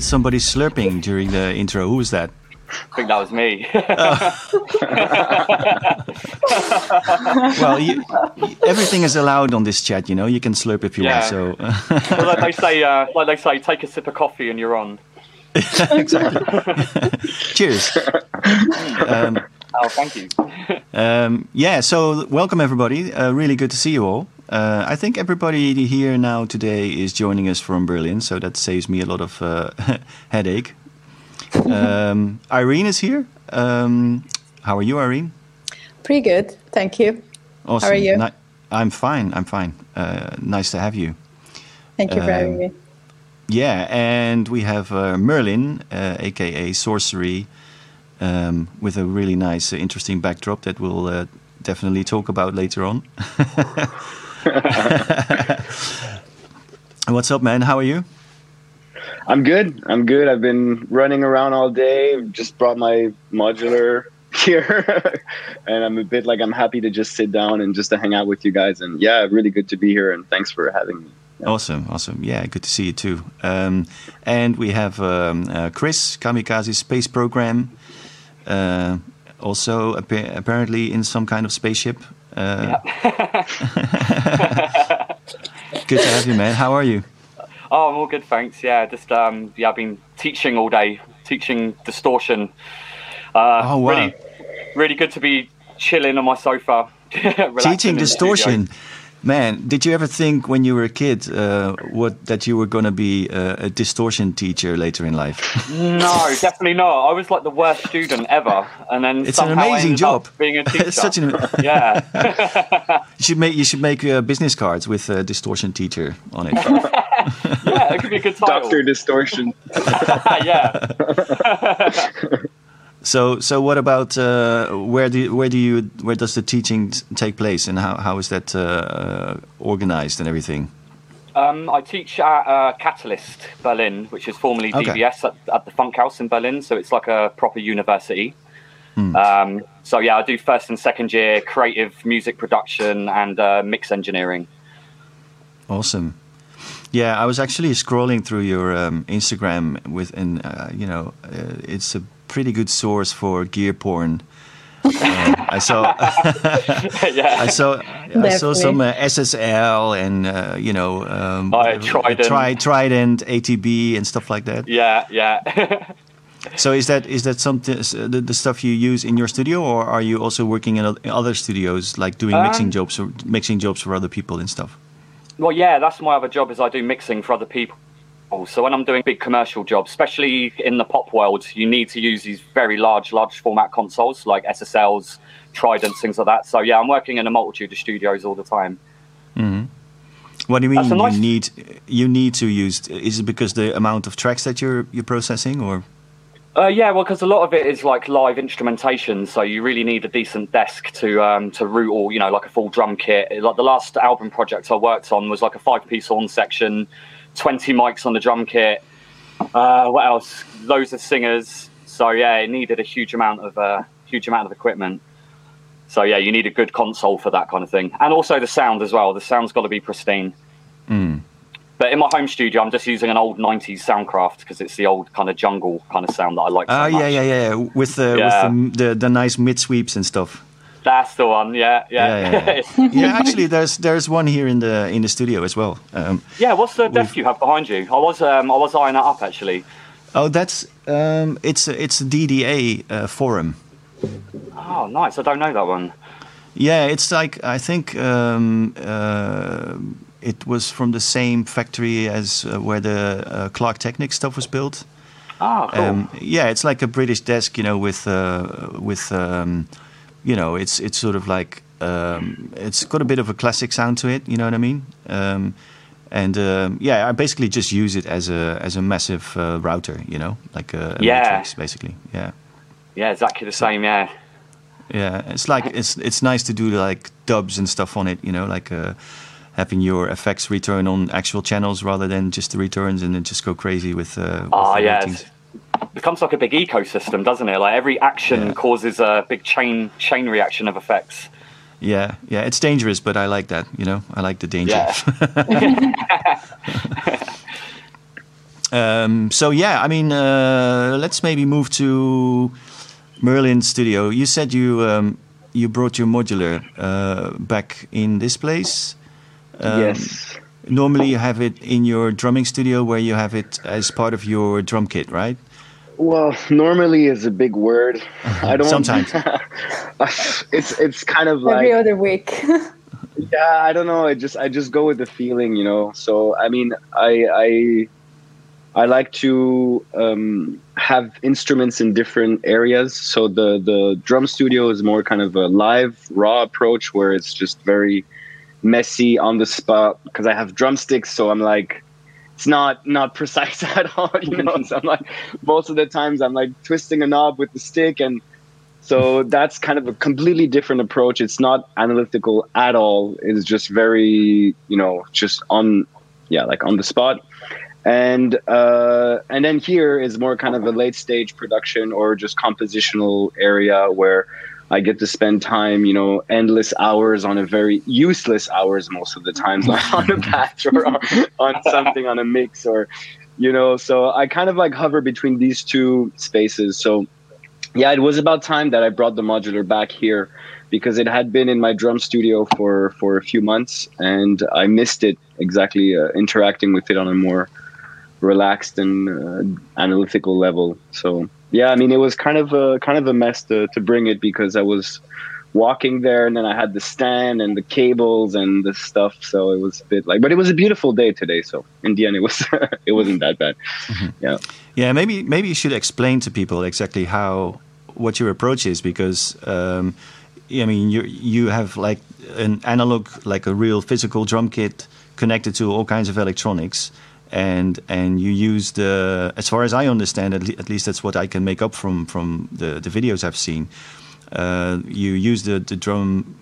Heard somebody slurping during the intro. Who was that? I think that was me. well, you, everything is allowed on this chat. You know, you can slurp if you Yeah. want. So well, like they say, uh, like they say, take a sip of coffee and you're on. exactly. Cheers. Um, Oh, thank you. um, yeah. So welcome everybody. Uh, really good to see you all. Uh, I think everybody here now today is joining us from Berlin, so that saves me a lot of uh, headache. Um, Irene is here. Um, how are you, Irene? Pretty good, thank you. Awesome. How are you? Ni- I'm fine. I'm fine. Uh, nice to have you. Thank you for having Um, me. Yeah, and we have uh, Merlin, uh, aka Sorcery, um, with a really nice, uh, interesting backdrop that we'll uh, definitely talk about later on. What's up, man? How are you? I'm good. I'm good. I've been running around all day. Just brought my modular here, and I'm a bit like I'm happy to just sit down and just to hang out with you guys. And yeah, really good to be here. And thanks for having me. Awesome, awesome. Yeah, good to see you too. Um, and we have um, uh, Chris, Kamikaze Space Program, uh, also appa- apparently in some kind of spaceship. Uh, good to have you, man. How are you? Oh, I'm all good, thanks. Yeah, just um, yeah, I've been teaching all day, teaching distortion. Uh, Oh, wow. Really, really good to be chilling on my sofa. Teaching distortion. Studio. Man, did you ever think when you were a kid uh, what that you were going to be uh, a distortion teacher later in life? No, definitely not. I was like the worst student ever, and then It's an somehow I amazing up job. being a teacher. It's such an yeah. you should make you should make uh, business cards with a distortion teacher on it. yeah, it could be a good title. Doctor Distortion. yeah. So so what about uh, where do where do you where does the teaching t- take place and how how is that uh, organized and everything? Um, I teach at uh, Catalyst Berlin, which is formerly Okay. DBS at, at the Funkhaus in Berlin. So it's like a proper university. Hmm. Um, so yeah, I do first and second year creative music production and uh, mix engineering. Awesome. Yeah, I was actually scrolling through your um, Instagram with, and uh, you know, uh, it's a pretty good source for gear porn. Um, I saw, yeah. I saw, I saw some uh, SSL and uh, you know, um, Oh, yeah, Trident. Tri- Trident, ATB, and stuff like that. Yeah, yeah. So is that is that something the, the stuff you use in your studio, or are you also working in o- in other studios, like doing mixing Um, jobs or mixing jobs for other people and stuff? well, yeah, that's my other job is I do mixing for other people. So when I'm doing big commercial jobs, especially in the pop world, you need to use these very large, large format consoles like SSLs, Tridents, things like that. So yeah, I'm working in a multitude of studios all the time. What do you mean nice- you need you need to use? Is it because the amount of tracks that you're you're processing, or Uh, yeah, well, because a lot of it is like live instrumentation, so you really need a decent desk to um, to route all, you know, like a full drum kit. Like the last album project I worked on was like a five-piece horn section, twenty mics on the drum kit. Uh, what else? Loads of singers. So yeah, it needed a huge amount of uh, huge amount of equipment. So yeah, you need a good console for that kind of thing, and also the sound as well. The sound's got to be pristine. But in my home studio, I'm just using an old '90s Soundcraft because it's the old kind of jungle kind of sound that I like. so oh yeah yeah yeah with the Yeah. with the, the the nice mid sweeps and stuff. That's the one. Yeah, yeah, Yeah, yeah, yeah. actually, there's there's one here in the in the studio as well. Um, Yeah, What's the desk you have behind you? I was um, I was eyeing that up actually. oh, that's um, it's a- it's a DDA uh, forum. Oh, nice. I don't know that one. Yeah, it's like I think um, uh, it was from the same factory as uh, where the uh, Klark Teknik stuff was built. Ah, cool. Um, yeah, it's like a British desk, you know, with uh, with um, you know, it's it's sort of like um, it's got a bit of a classic sound to it. You know what I mean? Um, and um, yeah, I basically just use it as a as a massive uh, router, you know, like a, a Yeah. matrix, basically. Yeah, yeah, exactly the same. Yeah. yeah. It's like it's it's nice to do like dubs and stuff on it, you know, like. Uh, Having your effects return on actual channels rather than just the returns, and then just go crazy with. Uh, with Ah, the yeah. ratings. It becomes like a big ecosystem, doesn't it? Like every action Yeah. causes a big chain chain reaction of effects. Yeah, yeah, it's dangerous, but I like that. You know, I like the danger. Yeah. Um, so yeah, I mean, uh, let's maybe move to Merlin Studio. You said you um, you brought your modular uh, back in this place. Um, yes. Normally, you have it in your drumming studio, where you have it as part of your drum kit, right? Well, normally is a big word. I don't. Sometimes. it's it's kind of like every other week. yeah, I don't know. I just I just go with the feeling, you know. So I mean, I I I like to um, have instruments in different areas. So the the drum studio is more kind of a live, raw approach where it's just very messy on the spot because I have drumsticks. So I'm like, it's not not precise at all, you know. so I'm like, most of the times I'm like twisting a knob with the stick, and so that's kind of a completely different approach. It's not analytical at all. It's just very, you know, just on, yeah, like on the spot and uh, and then here is more kind of a late stage production or just compositional area where I get to spend time, you know, endless hours on a very useless hours most of the times on a patch or on, on something on a mix or, you know, so I kind of like hover between these two spaces. So, yeah, it was about time that I brought the modular back here because it had been in my drum studio for for a few months and I missed it exactly uh, interacting with it on a more relaxed and uh, analytical level. So yeah, I mean, it was kind of a kind of a mess to to bring it because I was walking there and then I had the stand and the cables and the stuff. So it was a bit like, but it was a beautiful day today. So in the end, it was it wasn't that bad. Mm-hmm. Yeah. Yeah. Maybe maybe you should explain to people exactly how what your approach is because. Um, I mean, you you have like an analog, like a real physical drum kit connected to all kinds of electronics, and and you use the as far as I understand at, le- at least that's what I can make up from from the, the videos I've seen. Uh, you use the the drum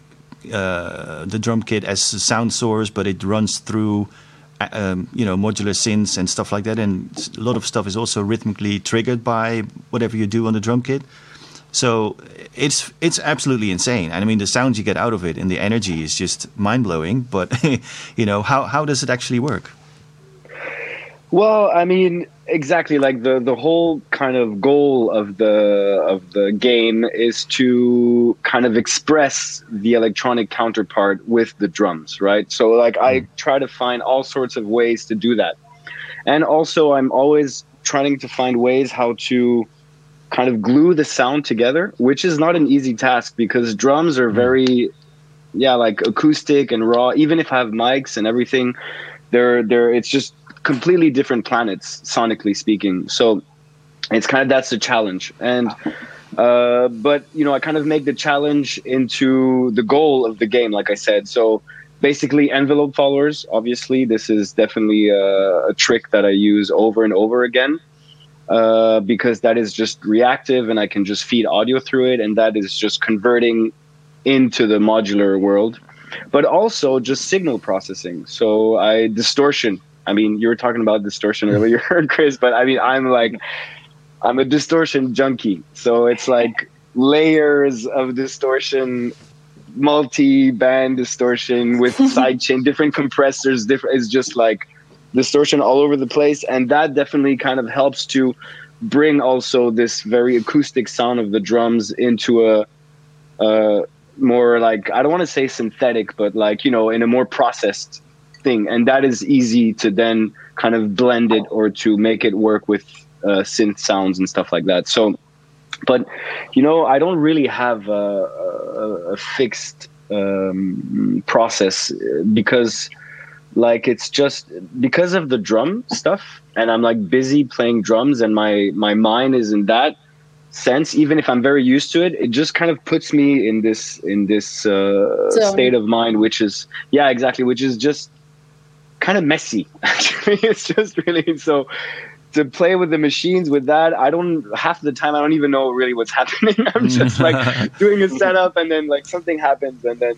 uh, the drum kit as a sound source, but it runs through uh, um, you know modular synths and stuff like that, and a lot of stuff is also rhythmically triggered by whatever you do on the drum kit. So it's it's absolutely insane. And I mean, the sounds you get out of it and the energy is just mind blowing. But you know, how how does it actually work? Well, I mean, exactly like the the whole kind of goal of the of the game is to kind of express the electronic counterpart with the drums, right? So like I mm-hmm. try to find all sorts of ways to do that. And also I'm always trying to find ways how to kind of glue the sound together, which is not an easy task because drums are mm-hmm. very yeah, like acoustic and raw. Even if I have mics and everything, they're they're it's just completely different planets sonically speaking. So it's kind of that's the challenge. And uh, but you know, I kind of make the challenge into the goal of the game, like I said. So basically, envelope followers. Obviously, this is definitely a, a trick that I use over and over again. Uh, because that is just reactive and I can just feed audio through it, and that is just converting into the modular world. But also just signal processing. So I distortion I mean, you were talking about distortion earlier, heard Chris, but I mean, I'm like, I'm a distortion junkie. So it's like layers of distortion, multi-band distortion with sidechain, different compressors. Different. It's just like distortion all over the place, and that definitely kind of helps to bring also this very acoustic sound of the drums into a, a more like I don't want to say synthetic, but like you know, in a more processed thing, and that is easy to then kind of blend it or to make it work with uh, synth sounds and stuff like that. So, but you know, I don't really have a, a, a fixed um, process because like it's just because of the drum stuff and i'm like busy playing drums and my my mind is in that sense even if i'm very used to it it just kind of puts me in this in this uh, state of mind which is yeah exactly which is just kind of messy. Actually, it's just really so to play with the machines with that. I don't half the time I don't even know really what's happening. I'm just like doing a setup and then like something happens and then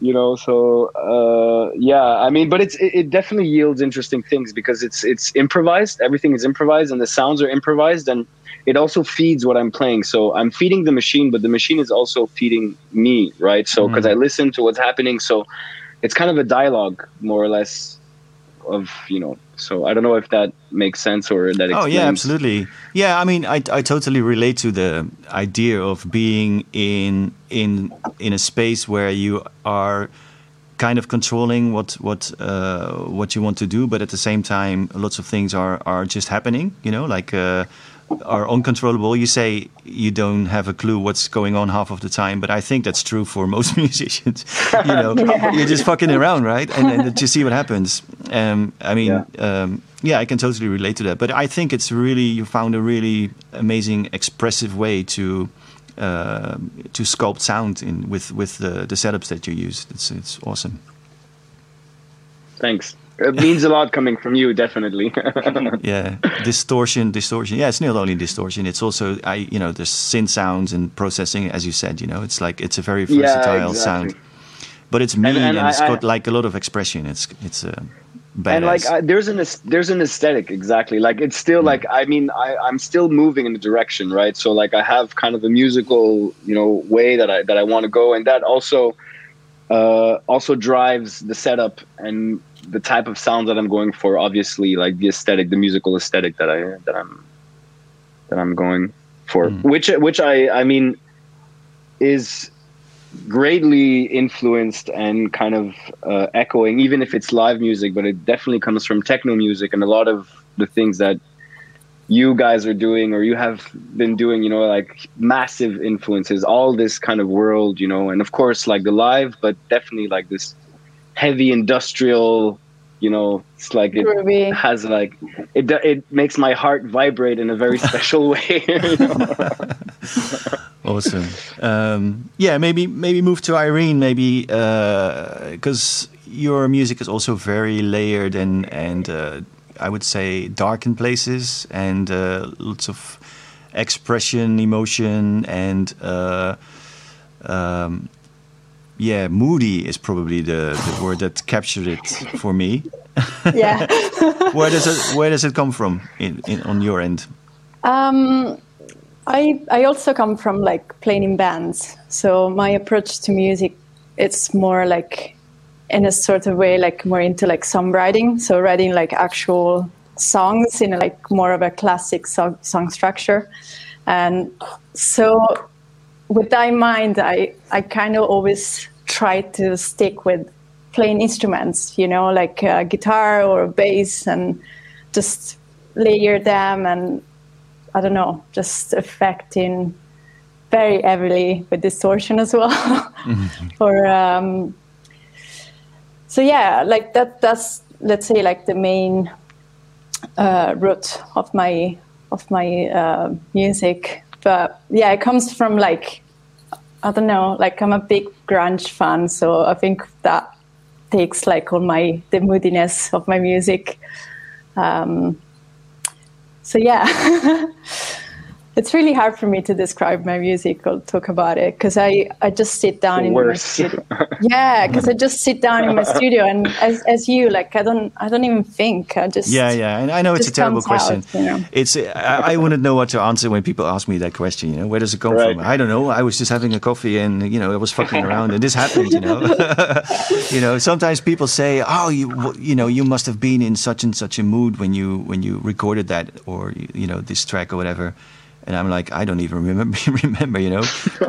you know so uh, yeah i mean but it's it, it, definitely yields interesting things because it's it's improvised everything is improvised and the sounds are improvised and it also feeds what i'm playing so i'm feeding the machine but the machine is also feeding me right so because mm. i listen to what's happening so it's kind of a dialogue more or less of you know. So I don't know if that makes sense or that. Explains. Oh yeah, absolutely. Yeah, I mean, I I totally relate to the idea of being in in in a space where you are kind of controlling what what uh, what you want to do, but at the same time, lots of things are are just happening. You know, like. Uh, are uncontrollable. You say you don't have a clue what's going on half of the time, but I think that's true for most musicians. you know, yeah. you're just fucking around, right? And, and just see what happens. Um, I mean, yeah. Um, yeah, I can totally relate to that. But I think it's really you found a really amazing, expressive way to uh, to sculpt sound in with with the, the setups that you use. It's it's awesome. Thanks it means a lot coming from you, definitely. yeah, distortion, distortion. Yeah, it's not only distortion; it's also I, you know, there's synth sounds and processing, as you said. You know, it's like it's a very versatile yeah, exactly. sound, but it's mean and, and, and I, it's got I, like a lot of expression. It's it's uh, badass. And like I, there's an there's an aesthetic exactly. Like it's still like I mean I I'm still moving in a direction, right? So like I have kind of a musical you know way that I that I want to go, and that also uh, also drives the setup and the type of sound that I'm going for. Obviously, like the aesthetic, the musical aesthetic that I that I'm that I'm going for, mm. which which I I mean is greatly influenced and kind of uh, echoing, even if it's live music, but it definitely comes from techno music and a lot of the things that you guys are doing or you have been doing, you know, like massive influences, all this kind of world, you know, and of course, like the live, but definitely like this heavy industrial, you know, it's like it Groovy. has like it it makes my heart vibrate in a very special way. awesome. Um, yeah, maybe maybe move to Irene, maybe because uh, your music is also very layered and and. Uh, I would say, dark in places and uh, lots of expression, emotion, and uh, um, yeah, moody is probably the, the word that captured it for me. Yeah. where does it Where does it come from in, in on your end? Um, I I also come from like playing in bands, so my approach to music it's more like in a sort of way like more into like songwriting. So writing like actual songs in a, like more of a classic song, song structure. And so with that in mind i i kind of always try to stick with playing instruments you know like a guitar or a bass and just layer them and i don't know just affecting very heavily with distortion as well. Mm-hmm. or um, so yeah, like that. That's let's say like the main uh, root of my of my uh, music. But yeah, it comes from like I don't know. Like I'm a big grunge fan, so I think that takes like all my the moodiness of my music. Um, so yeah. it's really hard for me to describe my music or talk about it because I, I just sit down in my studio. yeah, because I just sit down in my studio and as, as you like I don't I don't even think I just yeah yeah and I know it's a terrible question. Out, you know? It's I, I, wouldn't know what to answer when people ask me that question. You know where does it come right. from? I don't know. I was just having a coffee and you know I was fucking around and this happened. You know, you know sometimes people say oh you you know you must have been in such and such a mood when you when you recorded that or you know this track or whatever and I'm like, I don't even remember. remember, you know,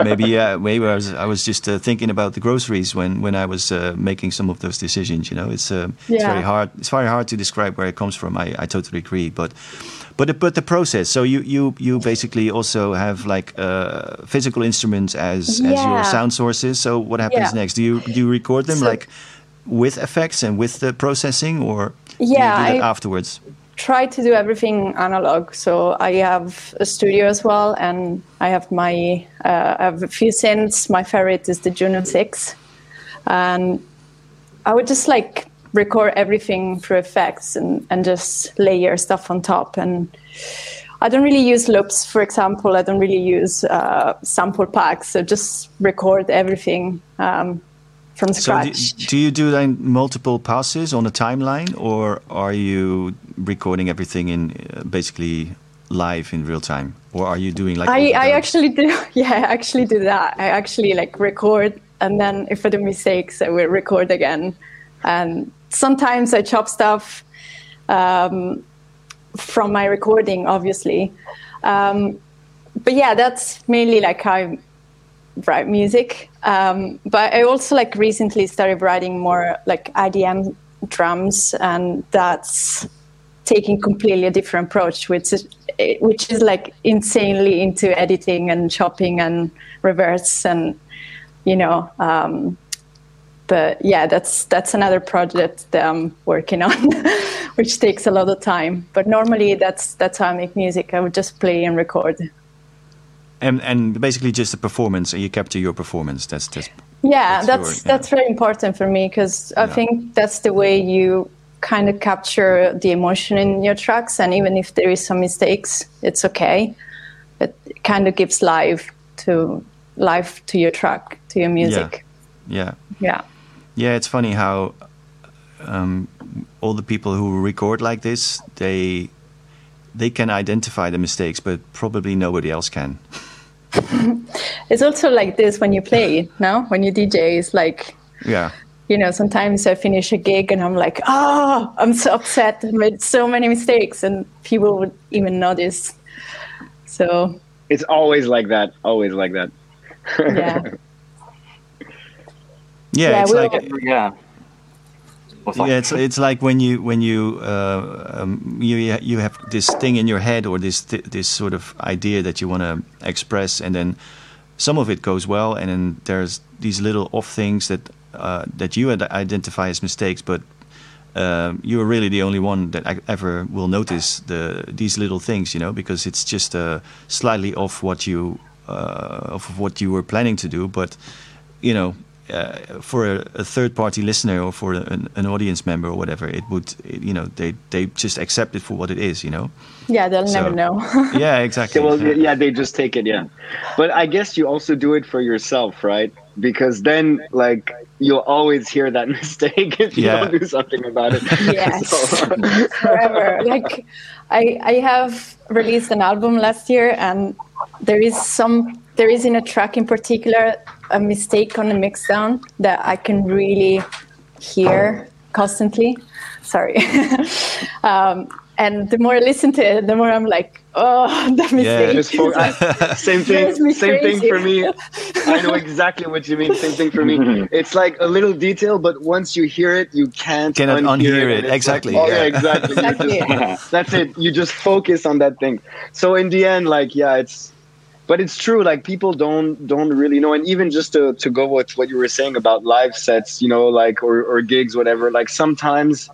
maybe uh, maybe I was I was just uh, thinking about the groceries when when I was uh, making some of those decisions. You know, it's uh, yeah. it's very hard. It's very hard to describe where it comes from. I, I totally agree, but. But the, but the process. So you, you, you basically also have like uh, physical instruments as yeah. as your sound sources. So what happens yeah. next? Do you do you record them so, like with effects and with the processing, or yeah, do you do that I, afterwards? Try to do everything analog. So I have a studio as well, and I have my uh, I have a few synths. My favorite is the Juno Six, and I would just like record everything through effects and and just layer stuff on top. And I don't really use loops, for example. I don't really use uh, sample packs. So just record everything. Um, from scratch. So do, do you do then multiple passes on a timeline, or are you recording everything in uh, basically live in real time, or are you doing like? I, I actually do. Yeah, I actually do that. I actually like record, and then if I do mistakes, I will record again. And sometimes I chop stuff. um, from my recording, obviously. Um, but yeah, that's mainly like how I write music. Um, but I also like recently started writing more like IDM drums, and that's taking completely a different approach, which is which is like insanely into editing and chopping and reverse and you know. Um, but yeah, that's that's another project that I'm working on, which takes a lot of time. But normally, that's that's how I make music. I would just play and record. And and basically just the performance, and you capture your performance. That's just yeah, that's that's, your, yeah. that's very important for me because I yeah. think that's the way you kind of capture the emotion in your tracks and even if there is some mistakes it's okay. It kind of gives life to life to your track to your music. Yeah. Yeah. Yeah, it's funny how um, all the people who record like this they they can identify the mistakes but probably nobody else can it's also like this when you play no when you dj it's like yeah you know, sometimes I finish a gig and I'm like, oh, I'm so upset and made so many mistakes, and people would even notice. So it's always like that. Always like that. yeah. Yeah, yeah, it's like yeah. Yeah, it's it's like when you when you uh, um, you you have this thing in your head or this this sort of idea that you want to express, and then some of it goes well, and then there's these little off things that uh, that you identify as mistakes, but uh, you are really the only one that ever will notice the these little things, you know, because it's just uh, slightly off what you uh, of what you were planning to do. But you know, uh, for a, a, third party listener or for an, an, audience member or whatever, it would, it, you know, they they just accept it for what it is, you know. Yeah, they'll so, never know. yeah, exactly. well, yeah, they just take it. Yeah, but I guess you also do it for yourself, right? Because then, like, you'll always hear that mistake if you yeah. don't do something about it. Yes, forever. Like, I I have released an album last year, and there is some there is in a track in particular a mistake on the mix down that I can really hear constantly. Sorry. um, and the more I listen to it, the more I'm like, oh, that mistake. Yeah, same thing. Same thing for me. I know exactly what you mean. Same thing for me. It's like a little detail, but once you hear it, you can't cannot unhear, unhear it. it. Exactly. Like, oh yeah, exactly. exactly. Just, that's it. You just focus on that thing. So in the end, like, yeah, it's but it's true like people don't don't really know. And even just to, to go with what you were saying about live sets you know like or, or gigs whatever like sometimes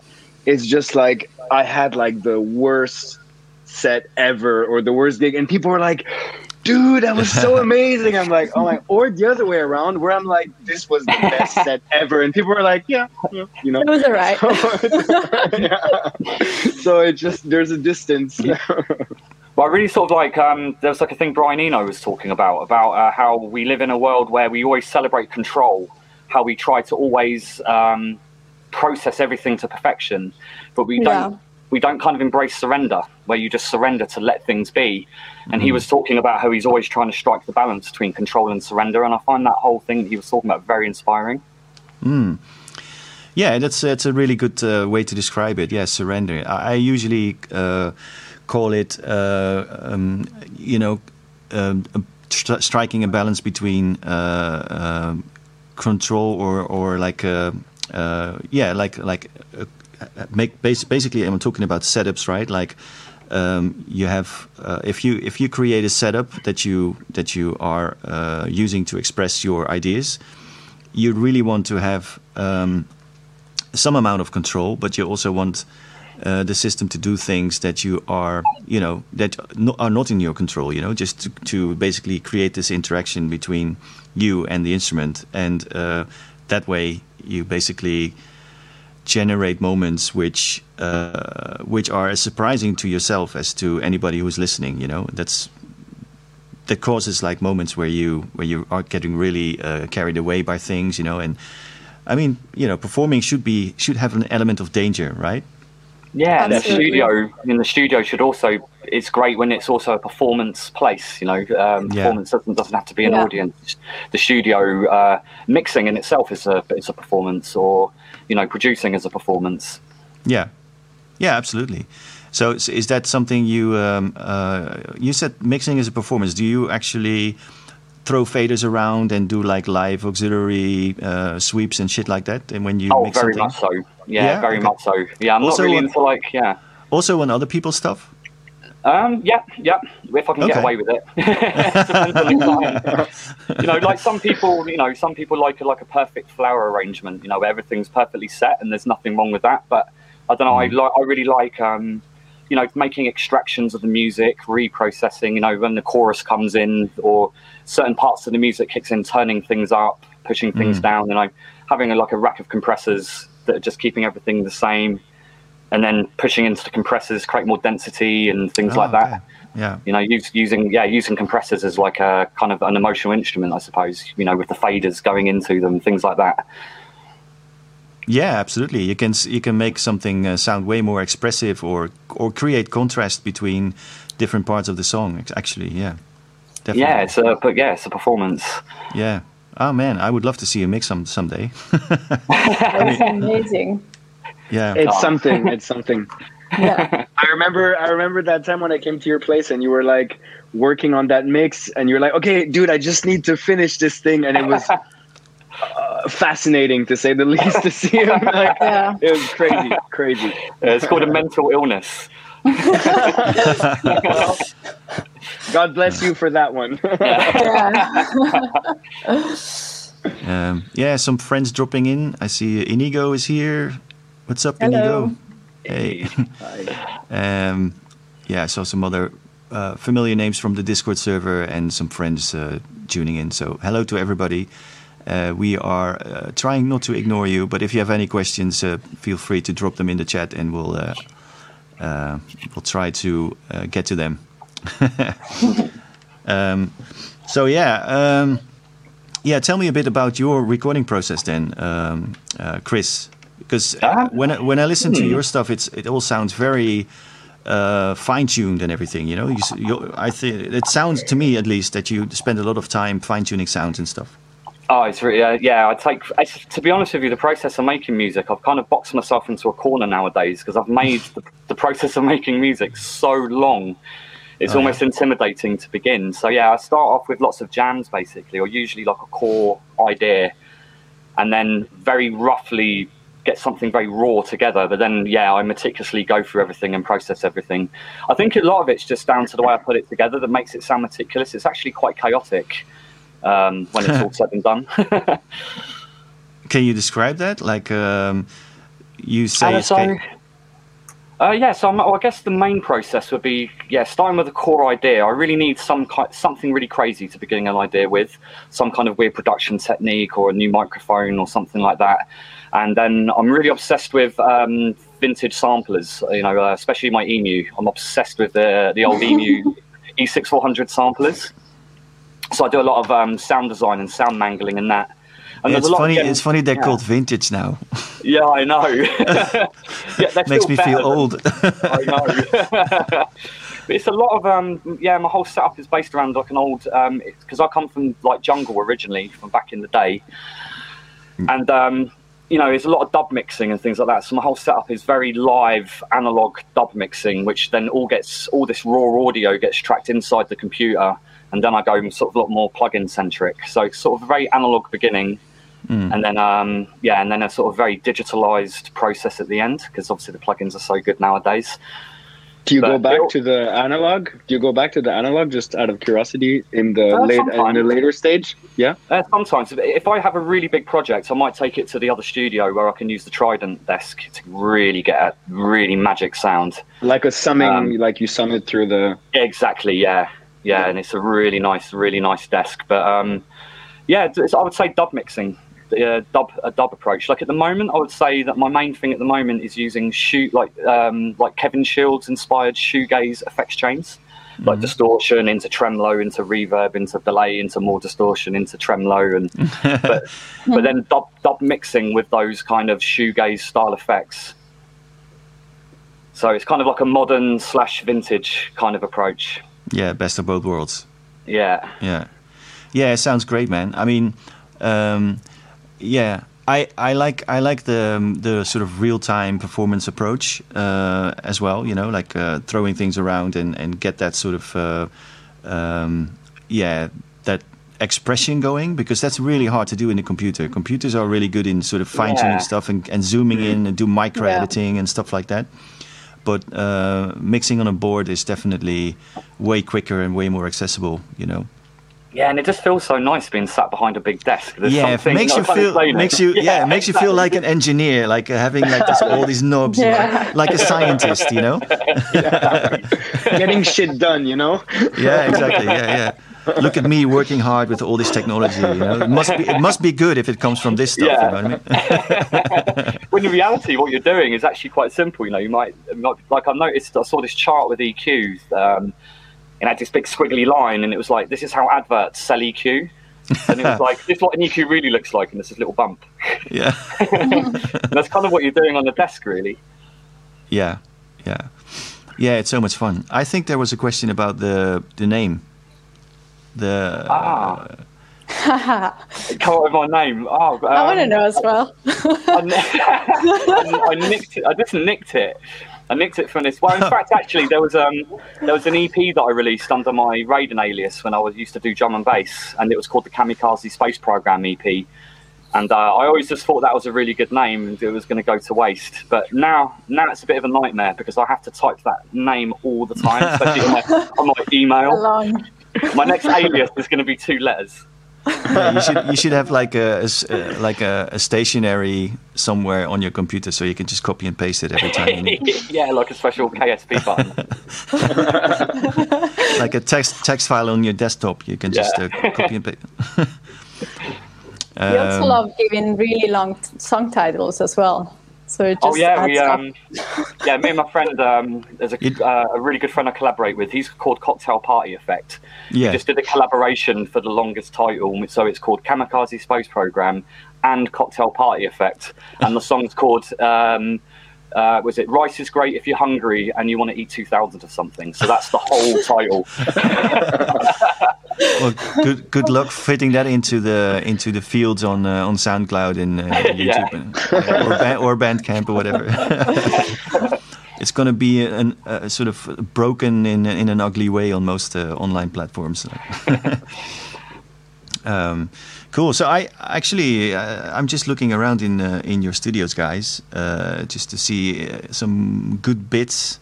it's just like i had like the worst set ever or the worst gig. And people were like dude that was so amazing. I'm like oh my or the other way around where i'm like this was the best set ever. And people were like yeah, yeah you know. It was all right so, yeah. so it just there's a distance but I really sort of like um, there was like a thing Brian Eno was talking about about uh, how we live in a world where we always celebrate control, how we try to always um, process everything to perfection, but we don't yeah. we don't kind of embrace surrender, where you just surrender to let things be. And he was talking about how he's always trying to strike the balance between control and surrender, and I find that whole thing that he was talking about very inspiring. Mm. Yeah, that's that's a really good uh, way to describe it. Yeah, surrender. I, I usually. Uh, call it, uh, um, you know, um, st- striking a balance between uh, um, control or or like uh, uh yeah, like like uh, make basically. I'm talking about setups, right? Like. Um, you have uh, if you if you create a setup that you that you are using to express your ideas, you really want to have um, some amount of control, but you also want uh, the system to do things that you are, you know, that are not in your control. You know, just to, to basically create this interaction between you and the instrument, and uh, that way you basically generate moments which uh, which are as surprising to yourself as to anybody who's listening. You know, that's that causes like moments where you where you are getting really uh, carried away by things. You know, and I mean, you know, performing should be should have an element of danger, right? Yeah, the studio in the studio should also. It's great when it's also a performance place. You know, um, yeah. performance doesn't doesn't have to be an yeah. audience. The studio uh, mixing in itself is a is a performance, or you know, producing is a performance. Yeah, Yeah, absolutely. So is, is that something you um, uh, you said mixing is a performance? Do you actually throw faders around and do like live auxiliary uh, sweeps and shit like that? And when you oh, mix very something? much so. Yeah, Yeah? very Okay. much so. Yeah, I'm Also not really on- into like yeah. also on other people's stuff. Um, yeah, yeah. If I can Okay. get away with it, Depends on the client. you know, like some people, you know, some people like a, like a perfect flower arrangement. You know, where everything's perfectly set and there's nothing wrong with that. But I don't know. I like. I really like. Um, you know, making extractions of the music, reprocessing. You know, when the chorus comes in or certain parts of the music kicks in, turning things up, pushing things mm. down. You know, having a, like a rack of compressors that are just keeping everything the same. And then pushing into the compressors, create more density and things Oh, like that okay. Yeah. you know, use, using yeah, using compressors as like a kind of an emotional instrument, I suppose. You know, with the faders going into them, things like that. Yeah, absolutely. You can you can make something uh, sound way more expressive, or or create contrast between different parts of the song. Actually, yeah, definitely. Yeah, it's a but yeah, it's a performance. yeah. Oh man, I would love to see you mix some someday. That's amazing. yeah. It's something. It's something. Yeah. I remember. I remember that time when I came to your place and you were like working on that mix, and you're like, "Okay, dude, I just need to finish this thing," and it was fascinating to say the least to see him. Like, Yeah. It was crazy, crazy. Uh, It's called a mental illness. God bless you for that one. Yeah. Um, yeah, some friends dropping in. I see Inigo is here. What's up, Hello. Inigo? Hey. um, yeah, I saw some other uh, familiar names from the Discord server and some friends uh, tuning in. So, hello to everybody. Uh, we are uh, trying not to ignore you, but if you have any questions, uh, feel free to drop them in the chat, and we'll uh, uh, we'll try to uh, get to them. um, so yeah, um, yeah. Tell me a bit about your recording process, then, um, uh, Chris. Because Ah. when I, when I listen to your stuff, it's it all sounds very uh, fine tuned and everything. You know, you, you, I think it sounds to me at least that you spend a lot of time fine tuning sounds and stuff. Oh, it's really uh, yeah. I take it's, to be honest with you, the process of making music, I've kind of boxed myself into a corner nowadays because I've made the, the process of making music so long. It's Oh, almost intimidating to begin. So yeah, I start off with lots of jams basically, or usually like a core idea, and then very roughly get something very raw together. But then yeah, I meticulously go through everything and process everything. I think a lot of it's just down to the way I put it together that makes it sound meticulous. It's actually quite chaotic um, when it's all said and done. Can you describe that? Like um, you say, Uh, uh, yeah, so well, I guess the main process would be yeah, starting with a core idea. I really need some ki- something really crazy to begin an idea with, some kind of weird production technique or a new microphone or something like that. And then I'm really obsessed with um, vintage samplers. You know, uh, especially my Emu. I'm obsessed with the the old Emu E6400 samplers. So I do a lot of um, sound design and sound mangling and that. And Yeah, it's a lot of funny. It's funny they're yeah. called vintage now. Yeah, I know. yeah, Makes me feel than- old. I know. but it's a lot of um yeah, my whole setup is based around like an old um because I come from like jungle originally from back in the day. And um you know, there's a lot of dub mixing and things like that. So my whole setup is very live analog dub mixing, which then all gets all this raw audio gets tracked inside the computer and then I go sort of a lot more plug-in centric. So it's sort of a very analog beginning and then um, yeah, and then a sort of very digitalized process at the end because obviously the plugins are so good nowadays. Do you go back to the analog? Do you go back to the analog just out of curiosity in the Uh, late in the later stage? Yeah. Uh, sometimes, if- if I have a really big project, I might take it to the other studio where I can use the Trident desk to really get a really magic sound. Like a summing, Um, like you sum it through the. Exactly, yeah, yeah, and it's a really nice, really nice desk. But um, yeah, it's, I would say dub mixing, the uh, dub a dub approach. Like at the moment, I would say that my main thing at the moment is using shoot like um, like Kevin Shields inspired shoegaze effects chains. Like distortion into tremolo, into reverb, into delay, into more distortion, into tremolo, and but but then dub dub mixing with those kind of shoegaze style effects. So it's kind of like a modern slash vintage kind of approach. Yeah, best of both worlds. Yeah. Yeah, yeah, it sounds great, man. I mean, um, yeah, I, I like I like the um, the sort of real time performance approach uh, as well. You know, like uh, throwing things around and, and get that sort of uh, um, yeah that expression going because that's really hard to do in the computer. Computers are really good in sort of fine tuning Yeah. stuff and, and zooming in and do micro editing and stuff like that. But uh, mixing on a board is definitely way quicker and way more accessible. You know. Yeah, and it just feels so nice being sat behind a big desk. There's yeah, it makes you feel it. makes you yeah, it makes you feel like an engineer, like uh, having like this, all these knobs, Yeah. like a scientist, you know. Getting shit done, you know. Yeah, exactly. Yeah, yeah. Look at me working hard with all this technology. You know, it must be it must be good if it comes from this stuff. Yeah. You know what I mean? when in reality, what you're doing is actually quite simple. You know, you might, might like I noticed. I saw this chart with EQs. Um, and it had this big squiggly line, and it was like, "This is how adverts sell EQ." And it was like, "This is what an EQ really looks like," and this is little bump. Yeah, And that's kind of what you're doing on the desk, really. yeah, yeah, yeah. It's so much fun. I think there was a question about the the name. The Ah. Come up with my name. Oh, um, I want to know as well. I, ni- I nicked it. I just nicked it. I nicked it from this. Well, in fact, actually, there was um there was an EP that I released under my Raiden alias when I was used to do drum and bass, and it was called the Kamikaze Space Program EP. And uh, I always just thought that was a really good name, and it was going to go to waste. But now, now it's a bit of a nightmare because I have to type that name all the time, especially on my, on my email. Long. My next alias is going to be two letters. yeah, you should you should have like a, a s- uh, like a, a stationary somewhere on your computer so you can just copy and paste it every time. You need, yeah, like a special KSP button. like a text text file on your desktop, you can just uh, copy and paste. We also Um, love giving really long t- song titles as well. So it just Oh yeah, adds we up. um, yeah, me and my friend, um, there's a, uh, a really good friend I collaborate with. He's called Cocktail Party Effect. Yeah. We just did a collaboration for the longest title, so it's called Kamikaze Space Program and Cocktail Party Effect, and the song's called. Um, uh, was it Rice is great if you're hungry and you want to eat 2,000 of something? So that's the whole title. well, good good luck fitting that into the into the fields on uh, on SoundCloud and uh, YouTube and, or, or Bandcamp or whatever. it's going to be an, a sort of broken in in an ugly way on most uh, online platforms. um, cool. So I actually uh, I'm just looking around in uh, in your studios, guys, uh, just to see uh, some good bits.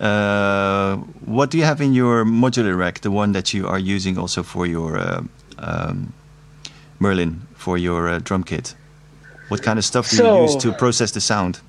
Uh, what do you have in your modular rack? The one that you are using also for your uh, um, Merlin for your uh, drum kit. What kind of stuff do you use to process the sound?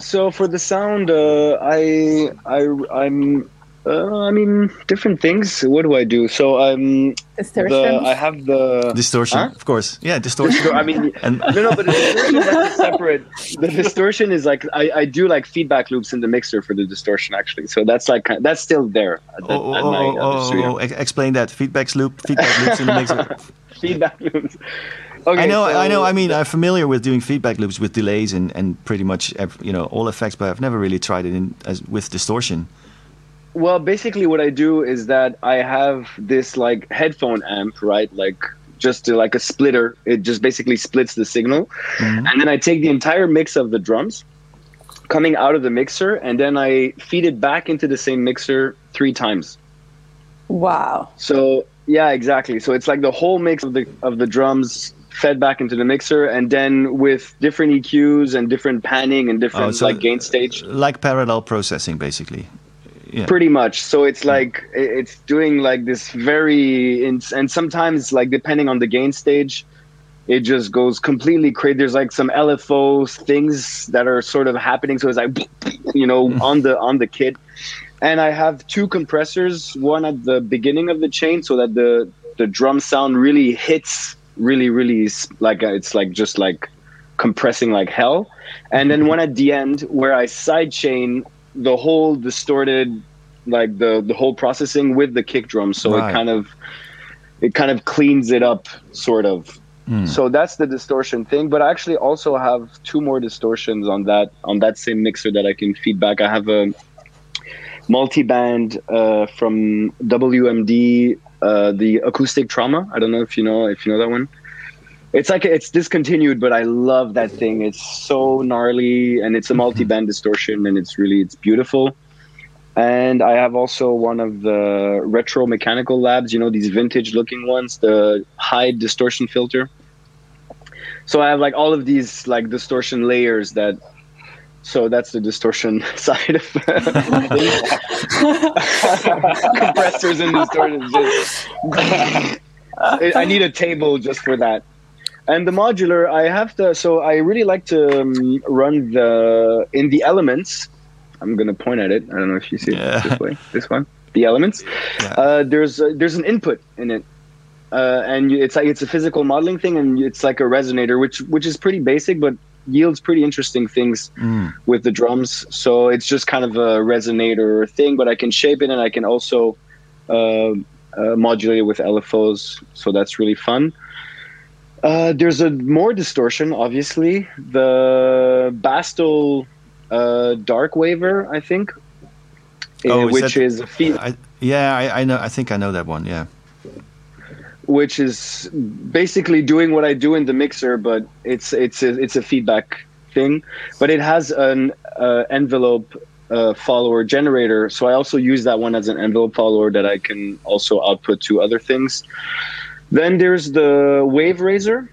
So for the sound, uh, I I I'm uh, I mean different things. What do I do? So I'm the Distortions. I have the Distortion, Huh? of course. Yeah, distortion. I mean, And- no, no, but the distortion that's separate. The distortion is like I, I do like feedback loops in the mixer for the distortion actually. So that's like that's still there at, Oh, at oh, my oh, other oh, oh, explain that. Feedback loop, feedback loops in the mixer. Feedback loops. Okay, I know, so- I know. I mean, I'm familiar with doing feedback loops with delays and, and pretty much ev- you know all effects, but I've never really tried it in as with distortion. Well, basically, what I do is that I have this like headphone amp, right? Like just to, like a splitter. It just basically splits the signal, Mhm. and then I take the entire mix of the drums coming out of the mixer, and then I feed it back into the same mixer three times. wow. So yeah, exactly. So it's like the whole mix of the of the drums fed back into the mixer, and then with different EQs and different panning and different Oh, so- like gain stage. Like parallel processing, basically. Yeah. pretty much. So it's like it's doing like this very and sometimes like depending on the gain stage it just goes completely crazy there's like some lfo things that are sort of happening. So it's like you know on the on the kit. And i have two compressors one at the beginning of the chain so that the the drum sound really hits really really like uh, it's like just like compressing like hell. And then one at the end where i sidechain the whole distorted like the the whole processing with the kick drum. So Right. it kind of it kind of cleans it up sort of. Hmm. so that's the distortion thing but i actually also have two more distortions on that on that same mixer that i can feedback i have a multi-band uh, from wmd uh, the acoustic trauma. I don't know if you know if you know that one it's like it's discontinued, but I love that thing. It's so gnarly, and it's a mm-hmm. multi-band distortion, and it's really it's beautiful. And I have also one of the retro mechanical labs, you know, these vintage looking ones, the Hyde distortion filter. So I have like all of these like distortion layers that so that's the distortion side of compressors and distortions. Just, I need a table just for that. And the modular, I have to. So I really like to um, run the in the elements. I'm gonna point at it. I don't know if you see Yeah. it this way. This one, the elements. Yeah. Uh, there's uh, there's an input in it, uh, and you- it's like it's a physical modeling thing, and it's like a resonator, which which is pretty basic, but yields pretty interesting things Mm. with the drums. So it's just kind of a resonator thing, but I can shape it and I can also uh, uh, modulate it with LFOs. So that's really fun. Uh, there's a more distortion, obviously. The Bastl uh, Dark Waver, I think, uh, Oh, is which that- is a feed, I, yeah, I, I know. I think I know that one. Yeah. which is basically doing what I do in the mixer, but it's it's a, it's a feedback thing. But it has an uh, envelope uh, follower generator, so I also use that one as an envelope follower that I can also output to other things. Then there's the Waverazor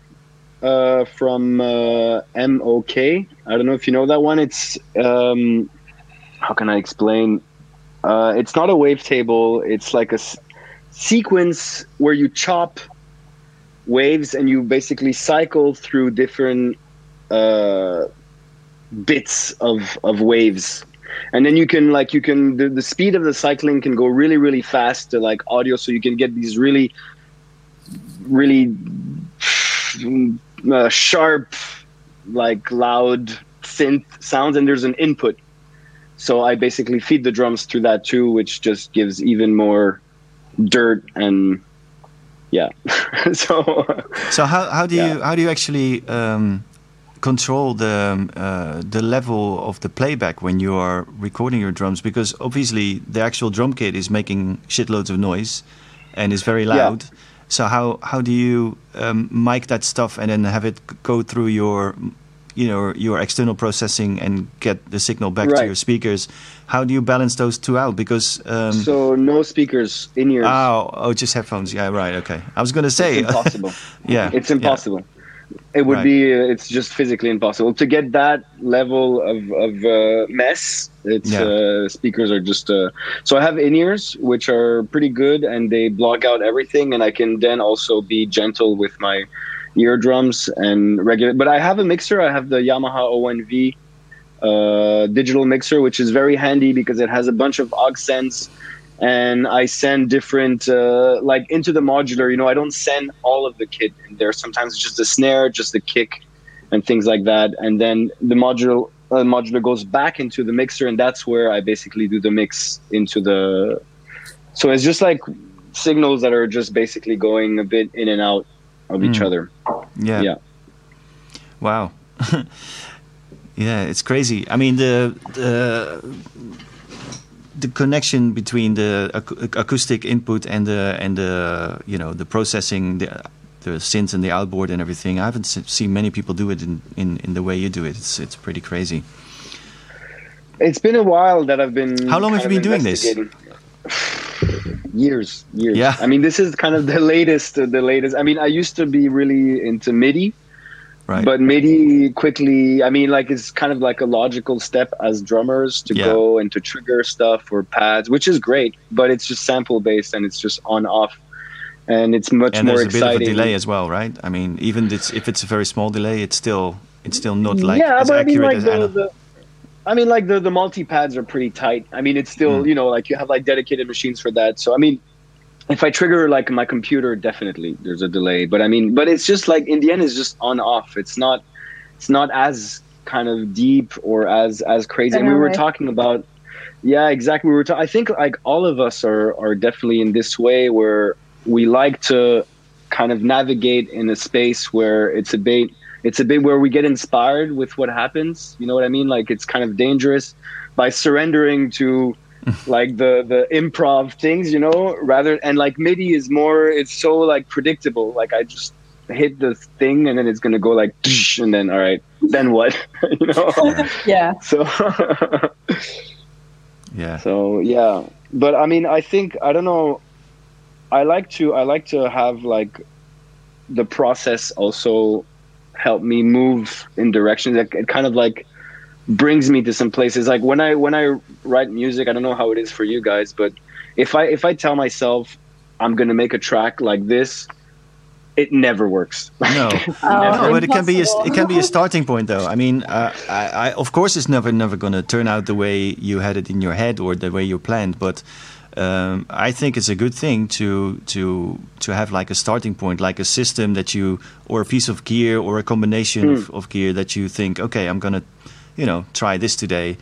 uh, from uh, MOK. I don't know if you know that one. It's um, how can I explain? Uh, it's not a wavetable. It's like a s- sequence where you chop waves and you basically cycle through different uh, bits of of waves and then you can like you can the, the speed of the cycling can go really really fast to like audio so you can get these really really uh, sharp like loud synth sounds and there's an input so i basically feed the drums through that too which just gives even more dirt and yeah so So how, how do you how do you actually um, control the um, uh, the level of the playback when you are recording your drums? Because obviously the actual drum kit is making shitloads of noise and is very Yeah. So how how do you um, mic that stuff and then have it go through your you know your external processing and get the signal back to your speakers? How do you balance those two out? Because um, so no speakers in ears oh oh just headphones. Yeah right okay. I was gonna say it's impossible yeah it's yeah. It would Right. be uh, it's just physically impossible to get that level of, of uh, mess it's Yeah. uh, speakers are just uh, so i have in-ears which are pretty good and they block out everything and i can then also be gentle with my eardrums and regular but i have a mixer i have the yamaha 01V uh, digital mixer which is very handy because it has a bunch of aux sends and I send different uh, like into the modular. You know, I don't send all of the kit in there. Sometimes it's just the snare, just the kick, and things like that. And then the modular uh, modular goes back into the mixer, and that's where I basically do the mix into the. So it's just like signals that are just basically going a bit in and out of each Mm. other. Yeah. Yeah. Wow. yeah, it's crazy. I mean the the the connection between the ac- acoustic input and the and the you know the processing the the synth and the outboard and everything. I haven't seen many people do it in, in, in the way you do it. It's it's pretty crazy. It's been a while that I've been. How long have you been doing this? years, years. Yeah. I mean, this is kind of the latest. The latest. I mean, I used to be really into MIDI, Right. but MIDI quickly. I mean, like it's kind of like a logical step as drummers to Yeah. go and to trigger stuff or pads, which is great. But it's just sample based and it's just on off, and it's much and more there's a bit of a delay as well, right? I mean, even it's, if it's a very small delay, it's still it's still not like yeah, as but I mean, accurate like as the, the, I mean, like the the multi pads are pretty tight. I mean, it's still Mm. you know like you have like dedicated machines for that. So I mean, if I trigger like my computer, definitely there's a delay. But I mean, but it's just like in the end, it's just on off. It's not it's not as kind of deep or as as crazy. And we were talking about yeah, exactly. We were. Ta- I think like all of us are are definitely in this way where we like to kind of navigate in a space where it's a bit it's a bit where we get inspired with what happens. You know what I mean? Like it's kind of dangerous by surrendering to like the the improv things, you know, rather and like MIDI is more it's so like predictable. Like I just hit the thing and then it's gonna go like and then all right then what? You know? Yeah. So yeah. so yeah. But i mean i think i don't know i like to i like to have like the process also help me move in directions. That it kind of like brings me to some places. Like when i when i write music i don't know how it is for you guys but if i if i tell myself i'm going to make a track like this it never works. No, Oh, no but it can be a, it can be a starting point though. I mean uh, I, I of course it's never never going to turn out the way you had it in your head or the way you planned but um, I think it's a good thing to to to have like a starting point, like a system that you or a piece of gear or a combination of, of gear that you think, okay, I'm gonna, you know, try this today,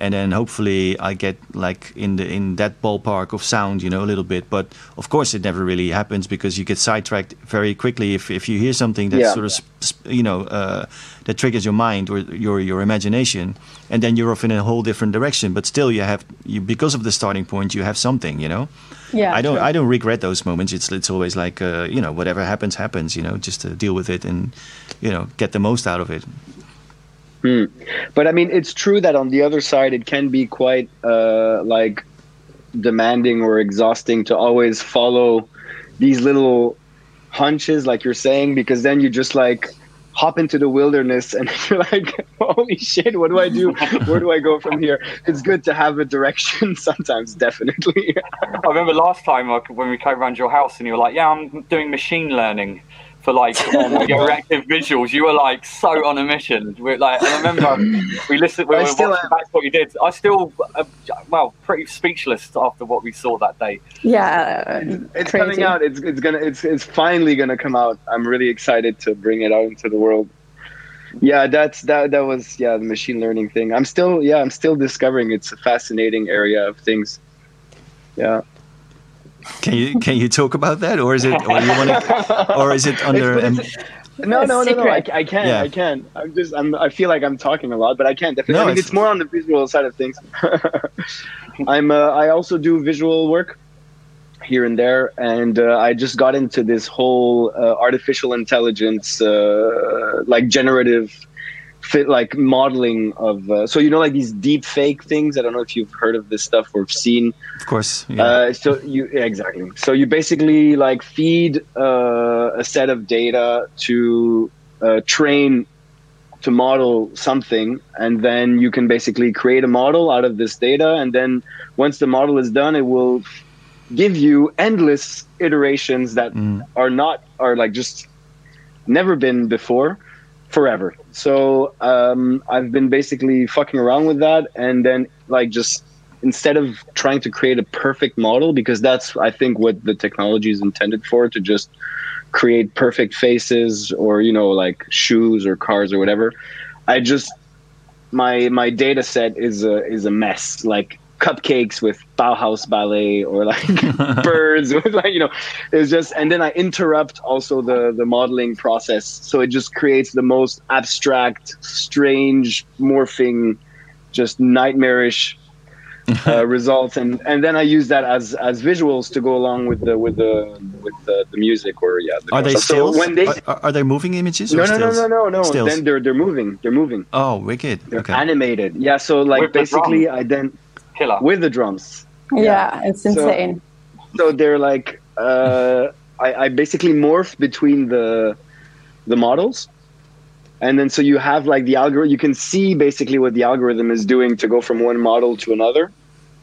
and then hopefully I get like in the in that ballpark of sound, you know, a little bit. But of course, it never really happens because you get sidetracked very quickly if if you hear something that Yeah. sort of sp- sp- you know uh, that triggers your mind or your your imagination, and then you're off in a whole different direction. But still, you have you because of the starting point, you have something, you know. yeah I don't true. I don't regret those moments. It's it's always like uh, you know whatever happens happens. You know, just to deal with it and you know get the most out of it. But i mean it's true that on the other side it can be quite uh like demanding or exhausting to always follow these little hunches like you're saying because then you just like hop into the wilderness and you're like holy shit what do i do? Where do i go from here? It's good to have a direction sometimes definitely. I remember last time when we came around your house and you were like, "Yeah, I'm doing machine learning for like um, your reactive visuals." You were like so on a mission. We're like, I remember we listened. We I were still watching am. back what you did. I still, uh, well, pretty speechless after what we saw that day. yeah it's crazy. coming out it's, it's gonna it's, it's finally gonna come out i'm really excited to bring it out into the world yeah that's that that was yeah the machine learning thing i'm still yeah i'm still discovering it's a fascinating area of things yeah Can you can you talk about that, or is it or you want to, or is it under? Um, no no no no I. I can't Yeah. i can't i'm just i'm i feel like i'm talking a lot but i can't definitely No, I mean, it's- it's more on the visual side of things i'm uh, i also do visual work here and there and uh, i just got into this whole uh, artificial intelligence uh, like generative fit like modeling of uh, so you know like these deep fake things i don't know if you've heard of this stuff or seen of course, yeah. uh, so you yeah, exactly. So you basically like feed uh, a set of data to uh, train to model something, and then you can basically create a model out of this data. And then once the model is done, it will give you endless iterations that Mm. are not are like just never been before forever. So um, i've been basically fucking around with that and then like just instead of trying to create a perfect model because that's i think what the technology is intended for to just create perfect faces or you know like shoes or cars or whatever i just my my data set is a is a mess. Like cupcakes with Bauhaus ballet or like birds with like you know it's just and then I interrupt also the the modeling process so it just creates the most abstract strange morphing just nightmarish uh, results and and then I use that as as visuals to go along with the with the with the, the music or yeah the are they so stills? when they are, are they moving images? Or no, no, no, no, no, no. Stills. Then they're they're moving. They're moving. Oh, wicked. They're Okay. animated. Yeah. So like With the basically. I then Killer. with the drums. yeah it's insane So they're like uh, I, I basically morph between the the models, and then so you have like the algorithm. You can see basically what the algorithm is doing to go from one model to another,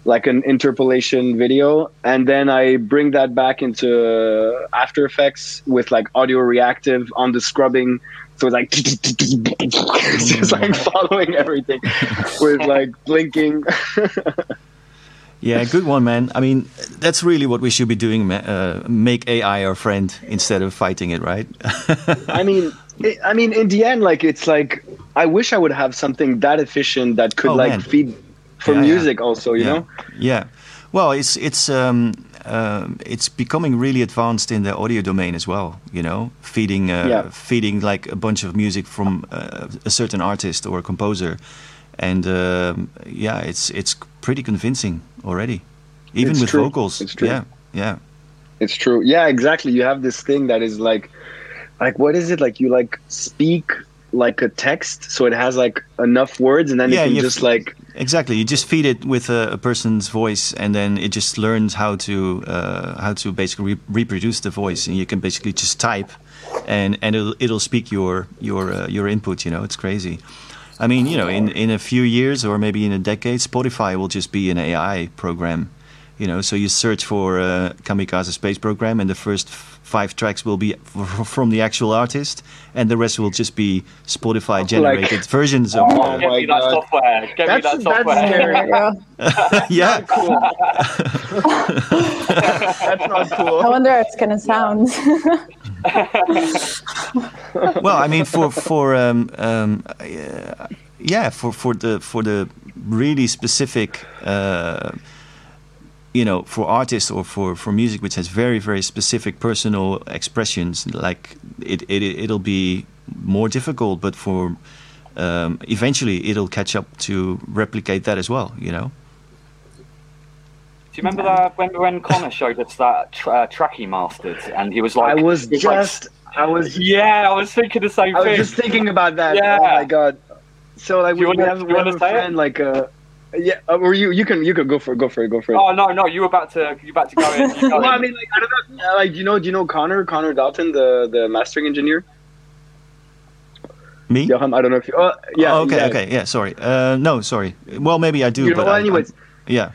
like an interpolation video, and then I bring that back into uh, After Effects with like audio reactive on the scrubbing. So it's like it's just like following everything with like blinking. Yeah, good one, man. I mean, that's really what we should be doing. Uh, make AI our friend instead of fighting it, right? I mean, it, I mean, in the end, like it's like I wish I would have something that efficient that could Oh, like man. feed for Yeah, yeah. music also. You yeah. know? Yeah. Well, it's it's um, um, it's becoming really advanced in the audio domain as well. You know, feeding uh, Yeah. feeding like a bunch of music from uh, a certain artist or a composer, and um, yeah, it's it's pretty convincing already, even It's with true. vocals. It's true. Yeah, yeah. It's true. Yeah, exactly. You have this thing that is like like what is it like you like speak like a text so it has like enough words and then Yeah, it can you- just like Exactly. You just feed it with a, a person's voice, and then it just learns how to uh, how to basically re- reproduce the voice, and you can basically just type, and and it'll it'll speak your your uh, your input. You know, it's crazy. I mean, you know, in in a few years or maybe in a decade, Spotify will just be an AI program. You know, so you search for uh, Kamikaze Space Program, and the first five tracks will be f- from the actual artist, and the rest will just be Spotify generated versions of. Oh uh, Get my me that God. software. Get me That's- that that's software. scary. Yeah. yeah, cool that's not cool. I wonder how it's gonna sound. well, I mean, for for um, um, uh, yeah, for for the for the really specific, uh, you know, for artists or for for music which has very very specific personal expressions, like it it it'll be more difficult, but for um, eventually it'll catch up to replicate that as well. You know. Do you remember that when when Connor showed us that tr- uh, track he mastered, and he was like, i was he like- just i was yeah, I was thinking the same I was just thinking about that. Yeah. Oh my god. So like Do we, we wanna- have, do we you have a say it? friend like uh yeah, uh, or you you can you can go for it, go for it, go for it. Oh no, no, you were about to you about to go in. You go well, I mean, like I don't know, uh, like do you know, do you know Connor, Connor Dalton, the the mastering engineer? Me? Johan, I don't know if you. Oh, yeah. Oh, okay. yeah. Okay. Yeah. Sorry. Uh, no. Sorry. Well, maybe I do. You know, but well, anyways, I- yeah.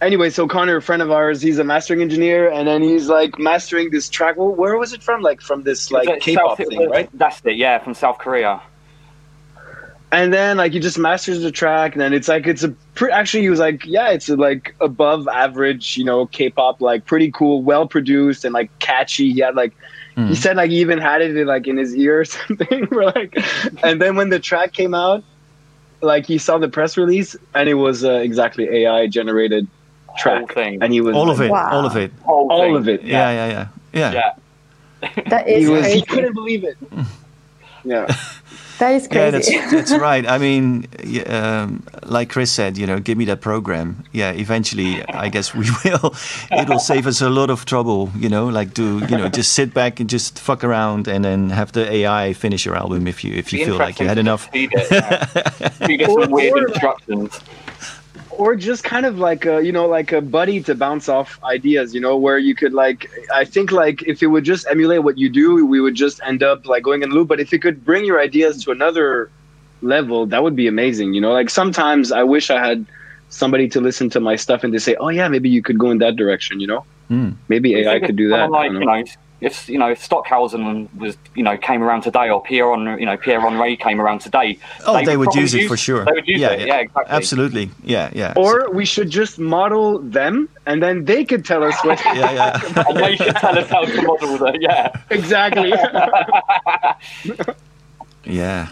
anyway, so Connor, a friend of ours, he's a mastering engineer, and then he's like mastering this track. Well, where was it from? Like from this like K-pop South- thing, right? That's it. Yeah, from South Korea. And then like he just masters the track and then it's like it's a pre- actually he was like yeah it's a, like above average you know k-pop like pretty cool well produced and like catchy he had like Hmm. he said like he even had it in, like in his ear or something We're like and then when the track came out like he saw the press release and it was uh, exactly ai generated track Whole thing. and he was All of it. Wow. All of it. Whole all thing. of it Yeah. Yeah. Yeah. Yeah. Yeah. That he is was he couldn't believe it yeah That is Yeah, that's that's right. I mean, um, like Chris said, you know, give me that program. Yeah, eventually, I guess we will. It'll save us a lot of trouble. You know, like do you know, just sit back and just fuck around, and then have the AI finish your album if you if you Be feel like you had enough. Feed it, yeah. feed it Or- some weird or- instructions. Or just kind of like a you know like a buddy to bounce off ideas you know where you could like i think like if it would just emulate what you do we would just end up like going in loop but if it could bring your ideas to another level that would be amazing you know like sometimes i wish i had somebody to listen to my stuff and to say oh yeah maybe you could go in that direction you know Hmm. maybe ai could do that Someone I Like, don't know. know, if you know if Stockhausen was you know came around today, or Pierre on you know Pierre Henry came around today. Oh, they, would probably use it for sure. They would use yeah, it. Yeah, yeah exactly. Absolutely. Yeah, yeah. or we should just model them and then they could tell us what yeah, yeah. and they should tell us how to model that. Yeah. exactly Yeah.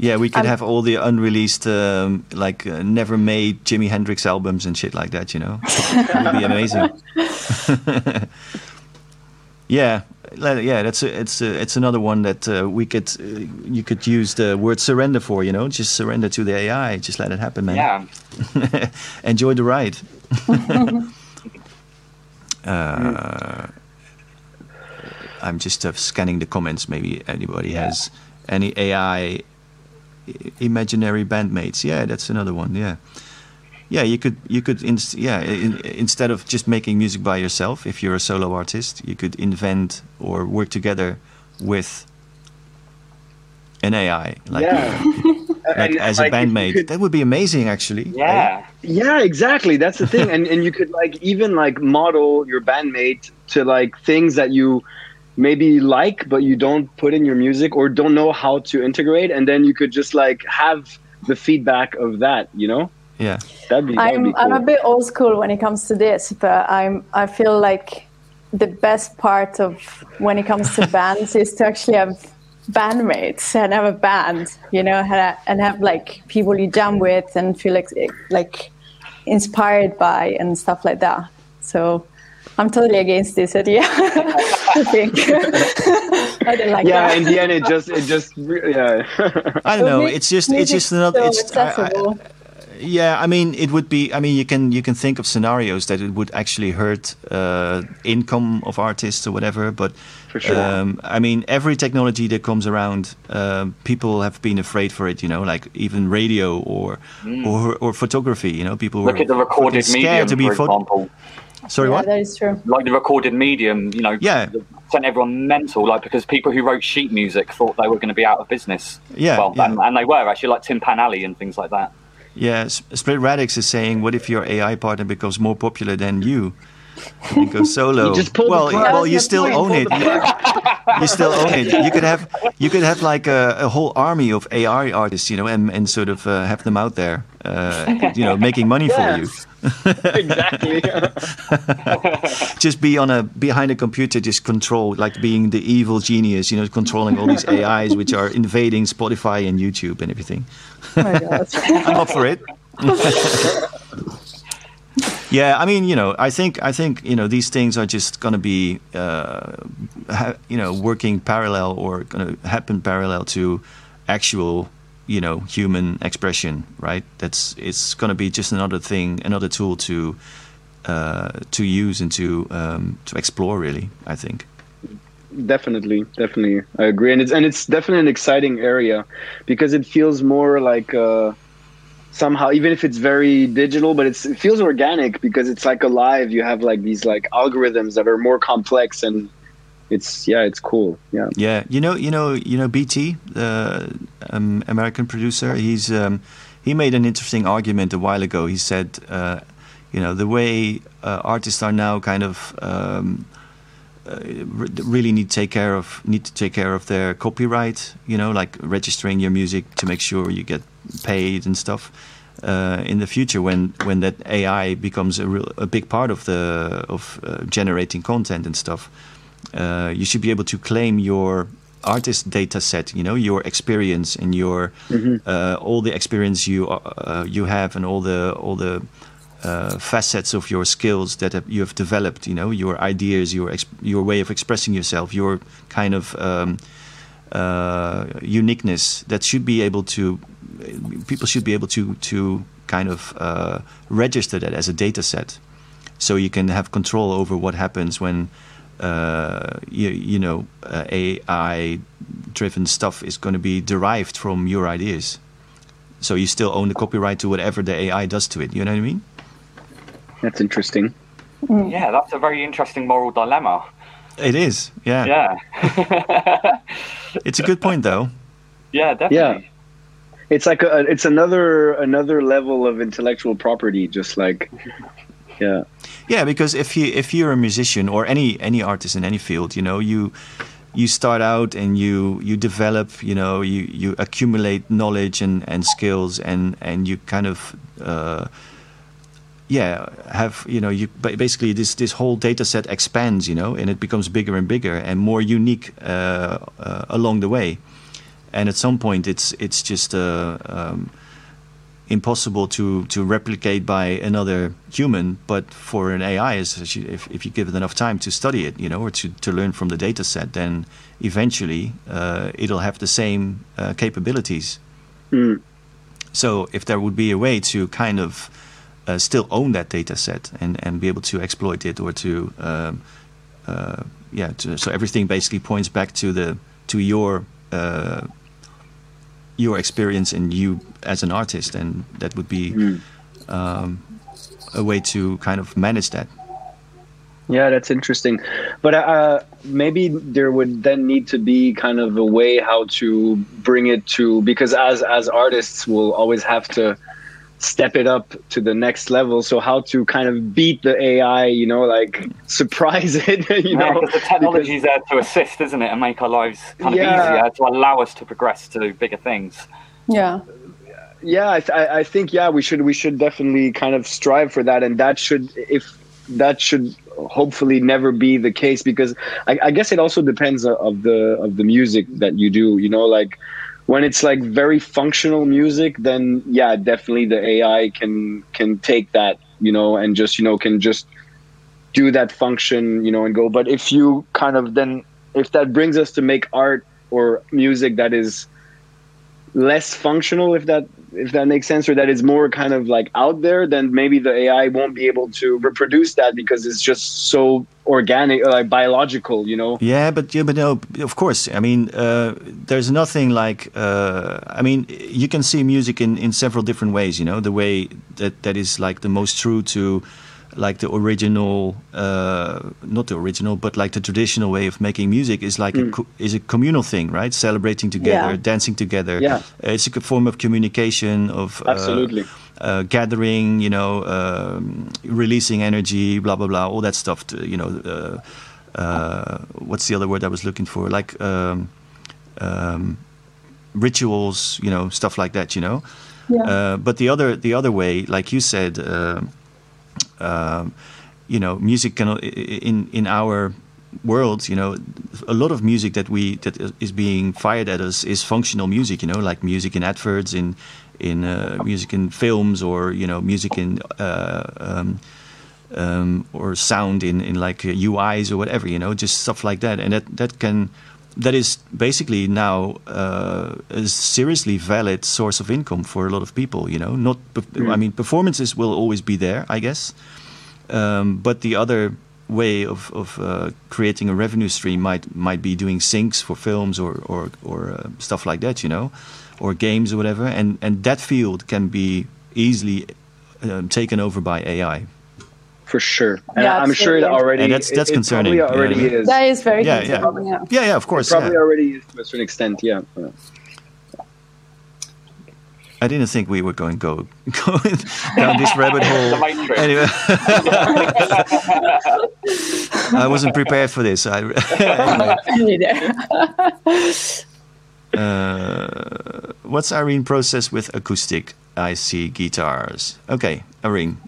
Yeah, we could Um, have all the unreleased, um, like uh, never made Jimi Hendrix albums and shit like that, you know? it would be amazing. Yeah. Yeah, that's a, it's a, it's another one that uh, we could uh, you could use the word surrender for, you know, just surrender to the AI, just let it happen, man. Yeah. Enjoy the ride. uh, I'm just uh, scanning the comments. Maybe anybody has any AI imaginary bandmates. Yeah, that's another one. Yeah, yeah. You could you could inst- yeah in, instead of just making music by yourself, if you're a solo artist, you could invent or work together with an AI, like, yeah like And, as like, a bandmate. could- that would be amazing, actually. Yeah. Yeah, exactly. That's the thing, and and you could like even like model your bandmate to like things that you maybe like, but you don't put in your music or don't know how to integrate, and then you could just like have the feedback of that. You know, Yeah. that'd be. That'd I'm be cool. I'm a bit old school when it comes to this, but I'm I feel like the best part of when it comes to bands is to actually have bandmates and have a band, you know, and have like people you jam with and feel like like inspired by and stuff like that. So I'm totally against this idea. I think I don't like yeah, that. in the end, it just it just yeah. I don't know. It's just it's just another. so It's I, I, accessible. Yeah, I mean, it would be. I mean, you can you can think of scenarios that it would actually hurt uh, income of artists or whatever. But For sure. um, I mean, every technology that comes around, um, people have been afraid for it. You know, like even radio or or, or photography. You know, people Mm. Look were at the recorded fucking medium, scared to be for photo- example. Sorry, yeah, what? that is true. Like the recorded medium, you know, Yeah. sent everyone mental. Like because people who wrote sheet music thought they were going to be out of business. Yeah, well, yeah. And, and they were actually, like Tin Pan Alley and things like that. Yeah, S- Split Radix is saying, what if your AI partner becomes more popular than you? And go solo. You just pull well, plug. well, you still own it. You, you still own it. You could have, you could have like a, a whole army of AI artists, you know, and, and sort of uh, have them out there, uh, you know, making money Yeah. for you. exactly. Just be on a behind a computer, just control, like being the evil genius, you know, controlling all these AIs which are invading Spotify and YouTube and everything. Oh my God. I'm up for it. yeah, I mean, you know, I think I think you know these things are just going to be, uh, ha- you know, working parallel or going to happen parallel to actual, you know, human expression, right? That's it's going to be just another thing, another tool to uh, to use and to um, to explore. Really, I think. definitely definitely i agree and it's and it's definitely an exciting area because it feels more like uh somehow even if it's very digital but it's, it feels organic because it's like alive you have like these like algorithms that are more complex and it's yeah it's cool yeah Yeah, you know, you know, you know, BT, the um, American producer. He's um, he made an interesting argument a while ago. He said, uh, you know, the way uh, artists are now kind of um, uh, really need to take care of need to take care of their copyright. You know, like registering your music to make sure you get paid and stuff. Uh, in the future, when when that AI becomes a real a big part of the of uh, generating content and stuff, uh, you should be able to claim your artist data set you know your experience and your uh, all the experience you uh, you have and all the all the uh, facets of your skills that have, you have developed you know your ideas your your way of expressing yourself your kind of um, uh, uniqueness that should be able to people should be able to to kind of uh, register that as a data set so you can have control over what happens when uh, you, you know uh, AI driven stuff is going to be derived from your ideas. So you still own the copyright to whatever the AI does to it. You know what I mean? That's interesting Yeah, that's a very interesting moral dilemma. It is. Yeah. Yeah. It's a good point though. yeah, definitely. Yeah. it's like a it's another another level of intellectual property just like yeah Yeah, because if you if you're a musician or any any artist in any field, you know, you you start out and you you develop, you know, you you accumulate knowledge and and skills and and you kind of uh, yeah have you know you basically this this whole data set expands, you know, and it becomes bigger and bigger and more unique uh, uh, along the way, and at some point it's it's just uh, um, impossible to, to replicate by another human, but for an AI, if, if you give it enough time to study it, you know, or to, to learn from the data set, then eventually uh, it'll have the same uh, capabilities. Mm. So if there would be a way to kind of uh, still own that data set and, and be able to exploit it or to, um, uh, yeah, to, so everything basically points back to the to your uh, your experience and you as an artist, and that would be um, a way to kind of manage that. Yeah, that's interesting. But uh, maybe there would then need to be kind of a way how to bring it to because as as artists, we'll always have to step it up to the next level. So how to kind of beat the AI, you know, like surprise it, you Yeah, know? because the technology is there to assist, isn't it, and make our lives kind of Yeah. easier to allow us to progress to bigger things. Yeah. yeah I, th- I I think yeah we should we should definitely kind of strive for that and that should if that should hopefully never be the case because I, I guess it also depends of the of the music that you do you know like when it's like very functional music then yeah definitely the ai can can take that you know and just you know can just do that function you know and go. But if you kind of then if that brings us to make art or music that is less functional if that if that makes sense, or that is more kind of like out there, then maybe the AI won't be able to reproduce that because it's just so organic, like biological, you know. Yeah, but yeah, but no, of course. I mean, uh, there's nothing like. Uh, I mean, you can see music in in several different ways. You know, the way that that is like the most true to like the original, uh, not the original, but like the traditional way of making music is like mm. a, is a communal thing, right? Celebrating together, yeah. dancing together. Yeah, it's a form of communication of uh, absolutely. Uh, gathering, you know, um, releasing energy, blah blah blah, all that stuff. To, you know, uh, uh, what's the other word I was looking for? Like um, um, rituals, you know, stuff like that. You know, yeah. Uh, but the other the other way, like you said, um, you know, music can in in our world, you know, a lot of music that we that is being fired at us is functional music. You know, like music in adverts, in in uh, music in films, or you know, music in uh, um, um, or sound in in like uh, UIs or whatever. You know, just stuff like that, and that that can. That is basically now uh, a seriously valid source of income for a lot of people. You know, not. Mm. I mean, performances will always be there, I guess, um, but the other way of, of uh, creating a revenue stream might might be doing syncs for films or or, or uh, stuff like that, you know, or games or whatever, and and that field can be easily um, taken over by AI. For sure, and yeah, I'm sure it already. And that's that's it, concerning. It already yeah. is. That is very yeah, concerning. Yeah, yeah, yeah. Of course, it probably already is to a certain extent. Yeah. I didn't think we were going to go, go down this rabbit hole. anyway, I wasn't prepared for this. I, uh, what's Irene process with acoustic IC guitars? Okay, Irene,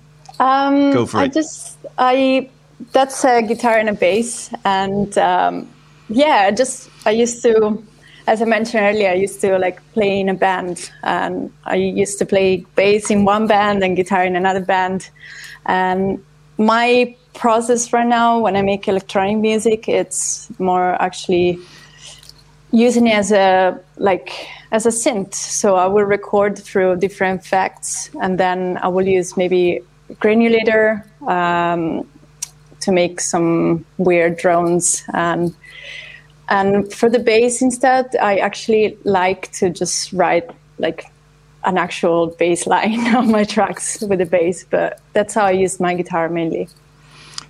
um, go for I it. Just I that's a guitar and a bass, and um, yeah, I just I used to as I mentioned earlier, I used to like play in a band, and I used to play bass in one band and guitar in another band. And my process right now, when I make electronic music, it's more actually using it as a like as a synth. So I will record through different effects, and then I will use maybe granulator um, to make some weird drones and and for the bass instead, I actually like to just write like an actual bass line on my tracks with the bass, but that's how I use my guitar mainly.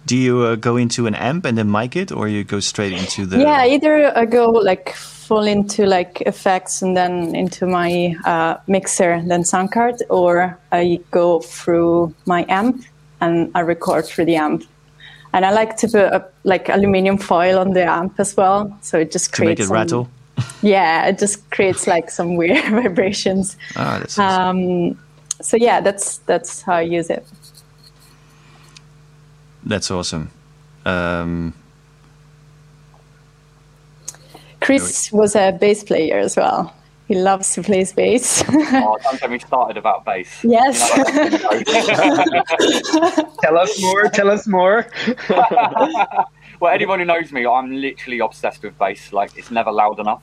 Do you uh, go into an amp and then mic it, or you go straight into the? Yeah, either I go like full into like effects and then into my uh, mixer, then sound card, or I go through my amp and I record through the amp and I like to put a, like aluminium foil on the amp as well, so it just creates to make it some, rattle. Yeah, it just creates like some weird vibrations. Ah, that's awesome. um, so yeah, that's that's how I use it. That's awesome. Um, Chris was a bass player as well. He loves to play bass. oh, don't get me started about bass. Yes. tell us more. Tell us more. well, anyone who knows me, I'm literally obsessed with bass. Like, it's never loud enough.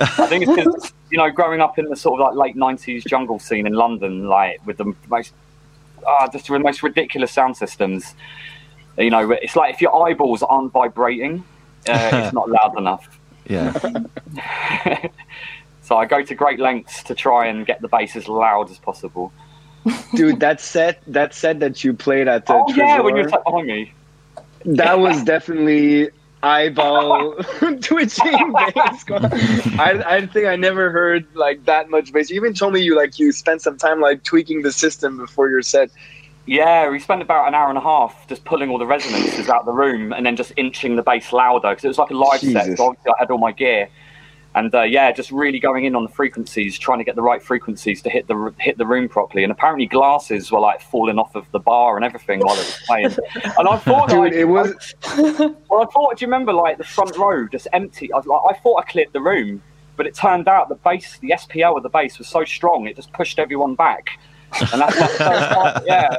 I think it's because, you know, growing up in the sort of like late 90s jungle scene in London, like with the most, ah, just with the most ridiculous sound systems, you know, it's like if your eyeballs aren't vibrating, uh, it's not loud enough. Yeah. So I go to great lengths to try and get the bass as loud as possible. Dude, that set that set that you played at the oh Trésor, yeah, when you were behind me. That was definitely eyeball twitching bass. I I think I never heard like that much bass. You even told me you like you spent some time like tweaking the system before your set. Yeah, we spent about an hour and a half just pulling all the resonances out of the room and then just inching the bass louder because it was like a live Jesus. set. So obviously I had all my gear and uh, yeah, just really going in on the frequencies, trying to get the right frequencies to hit the hit the room properly. And apparently, glasses were like falling off of the bar and everything while it was playing. And I thought, Dude, like, it was. well, I thought, do you remember like the front row just empty? I like, I thought I cleared the room, but it turned out the bass, the SPL of the bass was so strong, it just pushed everyone back. And that's like, so yeah.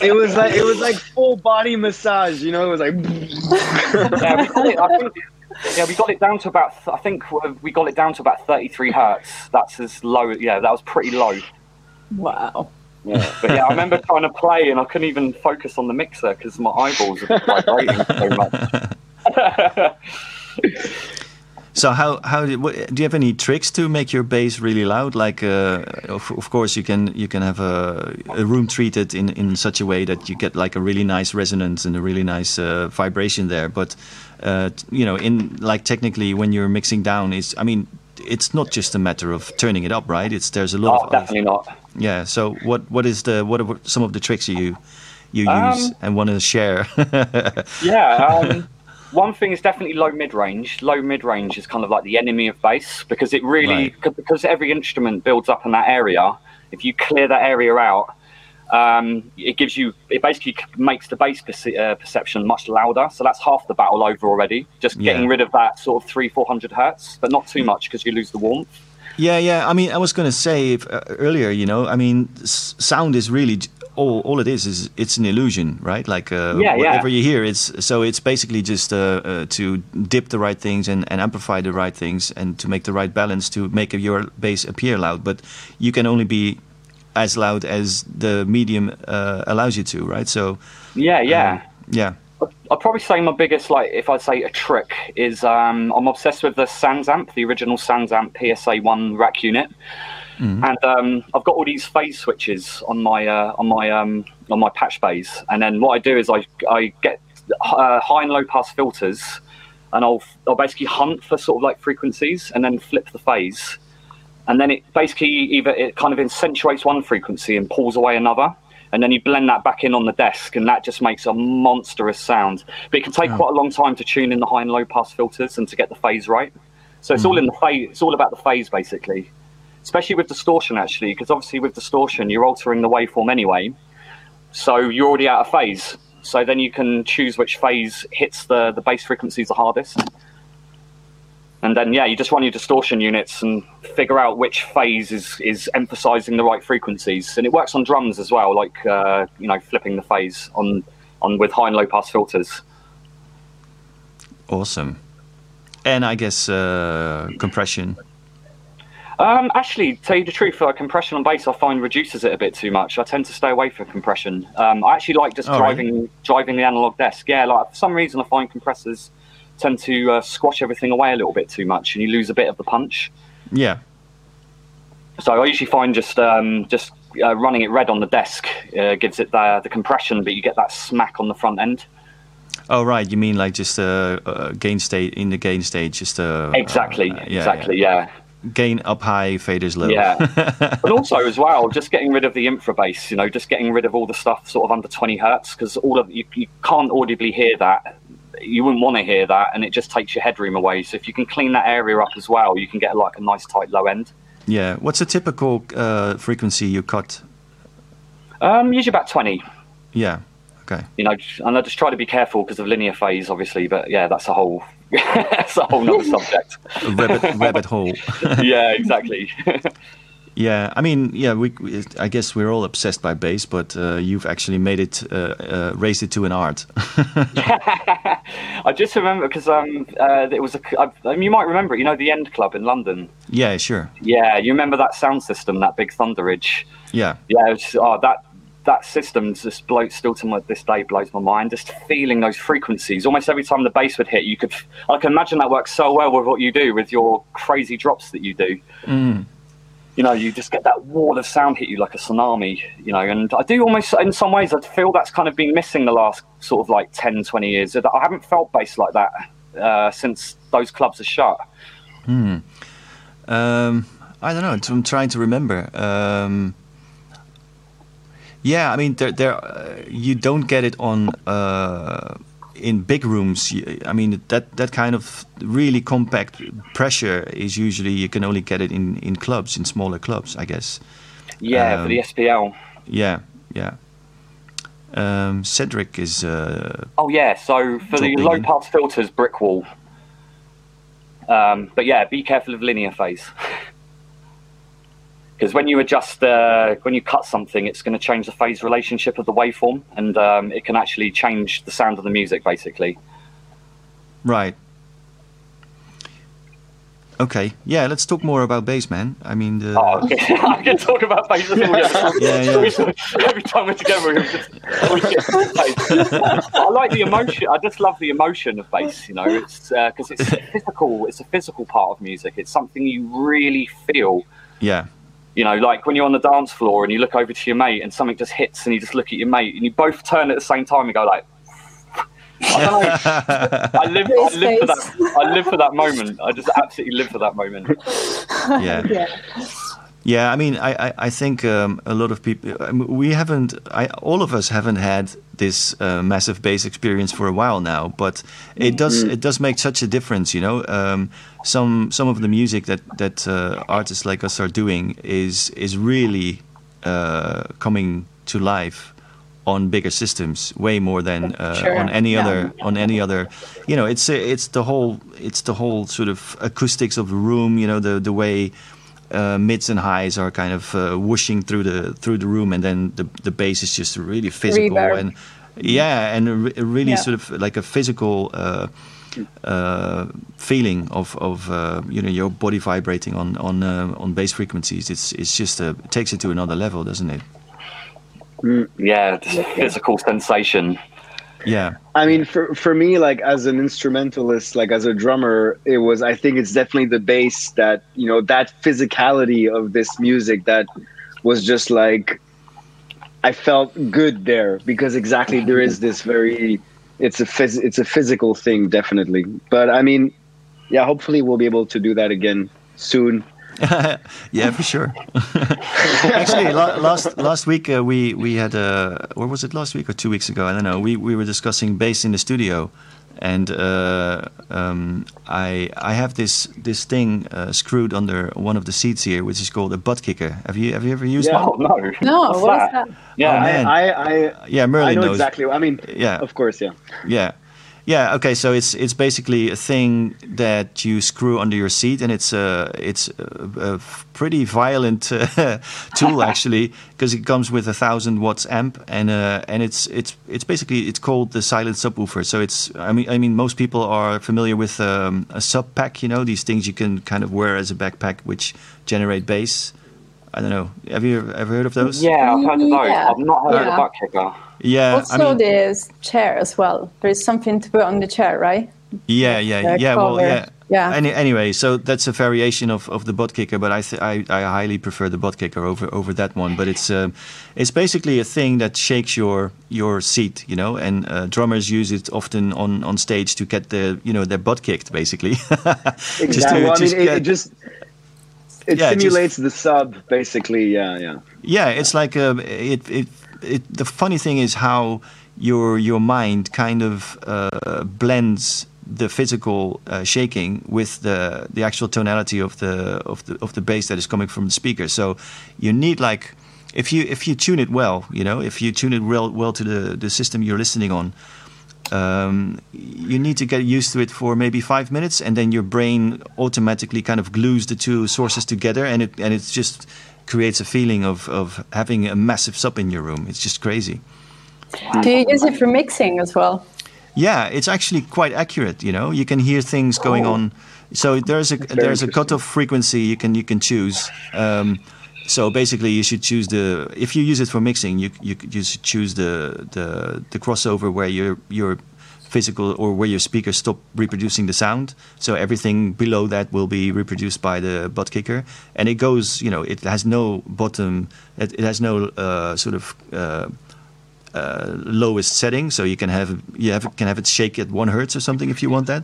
it was like it was like full body massage, you know. It was like. yeah, we call it, I think yeah, we got it down to about. I think we got it down to about 33 hertz. That's as low. Yeah, that was pretty low. Wow. Yeah, but yeah, I remember trying to play and I couldn't even focus on the mixer because my eyeballs were vibrating so much. So how how do, what, do you have any tricks to make your bass really loud? Like, uh, of, of course, you can you can have a, a, room treated in, in such a way that you get like a really nice resonance and a really nice uh, vibration there. But uh, you know, in like technically, when you're mixing down, is I mean, it's not just a matter of turning it up, right? It's there's a lot oh, of definitely not. Yeah. So what what is the what are some of the tricks you you use um, and want to share? yeah. Um, one thing is definitely low mid range. Low mid range is kind of like the enemy of bass because it really right. because every instrument builds up in that area. If you clear that area out, um, it gives you it basically makes the bass perce- uh, perception much louder. So that's half the battle over already. Just getting yeah. rid of that sort of three four hundred hertz, but not too much because you lose the warmth. Yeah, yeah. I mean, I was going to say if, uh, earlier, you know, I mean, s- sound is really all, all it is is it's an illusion, right? Like uh, yeah, whatever yeah. you hear, it's so it's basically just uh, uh, to dip the right things and, and amplify the right things and to make the right balance to make your bass appear loud. But you can only be as loud as the medium uh, allows you to, right? So yeah, yeah, um, yeah. I'd probably say my biggest, like, if I'd say a trick, is um, I'm obsessed with the SansAmp, the original SansAmp PSA one rack unit. Mm-hmm. And um, I've got all these phase switches on my uh, on my um, on my patch bays, and then what I do is I I get uh, high and low pass filters, and I'll I'll basically hunt for sort of like frequencies, and then flip the phase, and then it basically either it kind of accentuates one frequency and pulls away another, and then you blend that back in on the desk, and that just makes a monstrous sound. But it can take oh. quite a long time to tune in the high and low pass filters and to get the phase right. So it's mm. all in the phase. It's all about the phase basically especially with distortion actually, because obviously with distortion you're altering the waveform anyway, so you're already out of phase. So then you can choose which phase hits the the bass frequencies the hardest. And then yeah, you just run your distortion units and figure out which phase is is emphasizing the right frequencies. And it works on drums as well, like uh, you know flipping the phase on on with high and low pass filters. Awesome. And I guess uh, compression um, actually, tell you the truth, uh, compression on bass I find reduces it a bit too much. I tend to stay away from compression. Um, I actually like just oh, driving right. driving the analog desk. Yeah, like for some reason I find compressors tend to uh, squash everything away a little bit too much, and you lose a bit of the punch. Yeah. So I usually find just um, just uh, running it red on the desk uh, gives it the, the compression, but you get that smack on the front end. Oh right, you mean like just a uh, uh, gain state in the gain state, just a exactly, yeah, exactly, yeah. yeah gain up high, faders low. Yeah, but also as well, just getting rid of the infra bass. You know, just getting rid of all the stuff sort of under twenty hertz because all of you, you can't audibly hear that. You wouldn't want to hear that, and it just takes your headroom away. So if you can clean that area up as well, you can get like a nice tight low end. Yeah. What's a typical uh, frequency you cut? Um, usually about twenty. Yeah. Okay. You know, and I just try to be careful because of linear phase, obviously. But yeah, that's a whole that's a whole other subject. rabbit, rabbit hole. yeah, exactly. yeah, I mean, yeah, we, we, I guess we're all obsessed by bass, but uh, you've actually made it, uh, uh, raised it to an art. I just remember because um, uh, it was a. I, you might remember it. You know, the End Club in London. Yeah, sure. Yeah, you remember that sound system, that big Thunderidge. Yeah. Yeah, was, oh, that that system just blows still to my, this day blows my mind. Just feeling those frequencies. Almost every time the bass would hit, you could. I can imagine that works so well with what you do with your crazy drops that you do. Mm. You know, you just get that wall of sound hit you like a tsunami. You know, and I do almost, in some ways, I feel that's kind of been missing the last sort of like 10, 20 years. I haven't felt bass like that uh, since those clubs are shut. Hmm. Um, I don't know. I'm trying to remember. Um, yeah, I mean, there, there, uh, you don't get it on uh, in big rooms. I mean, that that kind of really compact pressure is usually you can only get it in in clubs, in smaller clubs, I guess. Yeah, um, for the SPL. Yeah, yeah. Um, Cedric is. Uh, oh yeah, so for the low pass filters, brick wall. Um, but yeah, be careful of linear phase. because when you adjust uh, when you cut something it's going to change the phase relationship of the waveform and um, it can actually change the sound of the music basically right Okay, yeah, let's talk more about bass, man. I mean, the, Oh, okay. I can talk about bass day. Yeah, yeah. Every time we're together, we just we get. I like the emotion. I just love the emotion of bass. You know, it's because it's physical. It's a physical part of music. It's something you really feel. yeah, You know, like when you're on the dance floor and you look over to your mate and something just hits and you just look at your mate and you both turn at the same time and go like. I. I live. I live for that. I live for that moment. I just absolutely live for that moment. yeah. Yeah. Yeah, I mean, I, I, I think um, a lot of people, we haven't, I, all of us haven't had this uh, massive bass experience for a while now, but it does it does make such a difference, you know. Um, some some of the music that that uh, artists like us are doing is is really uh, coming to life on bigger systems way more than uh, Sure, on any yeah. other on any other you know it's it's the whole it's the whole sort of acoustics of the room you know the the way uh, mids and highs are kind of uh, whooshing through the through the room and then the the bass is just really physical Reverb. and yeah and a, re- really Yeah. sort of like a physical uh, uh, feeling of of uh, you know your body vibrating on on uh, on bass frequencies it's it's just a, it takes it to another level doesn't it Yeah, just physical sensation. Yeah I mean, for for me, like as an instrumentalist, like as a drummer, it was. I think it's definitely the bass that you know that physicality of this music that was just like I felt good there because exactly there is this very it's a phys- it's a physical thing definitely. But I mean, yeah, hopefully we'll be able to do that again soon. yeah, for sure. Actually, la- last last week uh, we we had uh, or was it last week or two weeks ago? I don't know. We we were discussing bass in the studio, and uh, um, I I have this this thing uh, screwed under one of the seats here, which is called a butt kicker. Have you have you ever used Yeah. one? No! No, What's what is that? Yeah, Oh, man. I I Yeah, Merlin I know knows. exactly. I mean, Yeah. of course, yeah. Yeah. Yeah. Okay. So it's it's basically a thing that you screw under your seat, and it's a it's a, a pretty violent uh, tool actually, because it comes with a thousand watts amp, and uh, and it's it's it's basically it's called the silent subwoofer. So it's I mean I mean most people are familiar with um, a sub pack, you know, these things you can kind of wear as a backpack, which generate bass. I don't know. Have you ever heard of those? yeah, I've heard of those. Yeah. I've not heard of the butt kicker. Yeah. also, I mean, there's chair as well. There's something to put on the chair, right? Yeah, yeah, the yeah. Well, yeah, Yeah. Any, anyway, so that's a variation of, of the butt kicker, but I, th- I I highly prefer the butt kicker over over that one. But it's um, it's basically a thing that shakes your your seat, you know, and uh, drummers use it often on, on stage to get the you know their butt kicked, basically. Just to- Exactly. well, I mean, just it, it just it Yeah, it just- simulates the sub, basically. Yeah, yeah. Yeah, it's like uh, it, it. It. The funny thing is how your your mind kind of uh, blends the physical uh, shaking with the the actual tonality of the of the of the bass that is coming from the speaker. So you need like if you if you tune it well, you know, if you tune it well well to the the system you're listening on. Um, you need to get used to it for maybe five minutes, and then your brain automatically kind of glues the two sources together, and it and it just creates a feeling of, of having a massive sub in your room. It's just crazy. Do you use it for mixing as well? Yeah, it's actually quite accurate. You know, you can hear things going on. So there's a very there's a cutoff frequency you can you can choose. Um, so basically, you should choose the if you use it for mixing, you you, you should choose the, the the crossover where your your physical or where your speakers stop reproducing the sound. So everything below that will be reproduced by the butt kicker, and it goes. You know, it has no bottom. It, it has no uh, sort of. Uh, uh, lowest setting, so you can have you have can have it shake at one hertz or something if you want that.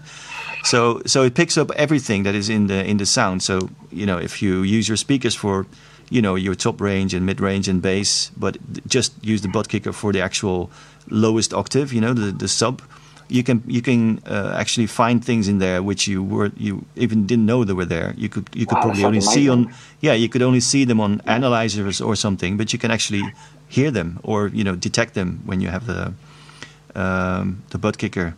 So so it picks up everything that is in the in the sound. So you know if you use your speakers for you know your top range and mid range and bass, but just use the butt kicker for the actual lowest octave, you know the the sub. You can you can uh, actually find things in there which you were you even didn't know they were there. You could you could Wow, probably only see on yeah you could only see them on analyzers or something, but you can actually hear them or you know detect them when you have the um, the butt kicker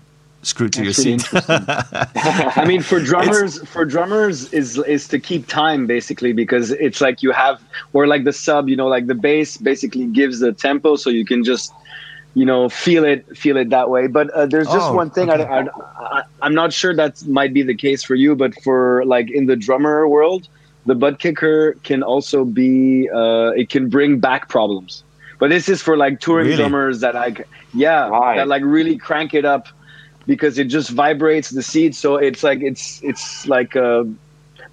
screwed to That's your pretty seat. I mean, for drummers, for drummers is is to keep time basically because it's like you have or like the sub, you know, like the bass basically gives the tempo, so you can just you know feel it feel it that way but uh, there's just Oh, one thing okay. I, I, I i'm not sure that might be the case for you but for like in the drummer world the butt kicker can also be uh it can bring back problems but this is for like touring Really? drummers that like yeah Right. that like really crank it up because it just vibrates the seed. so it's like it's it's like uh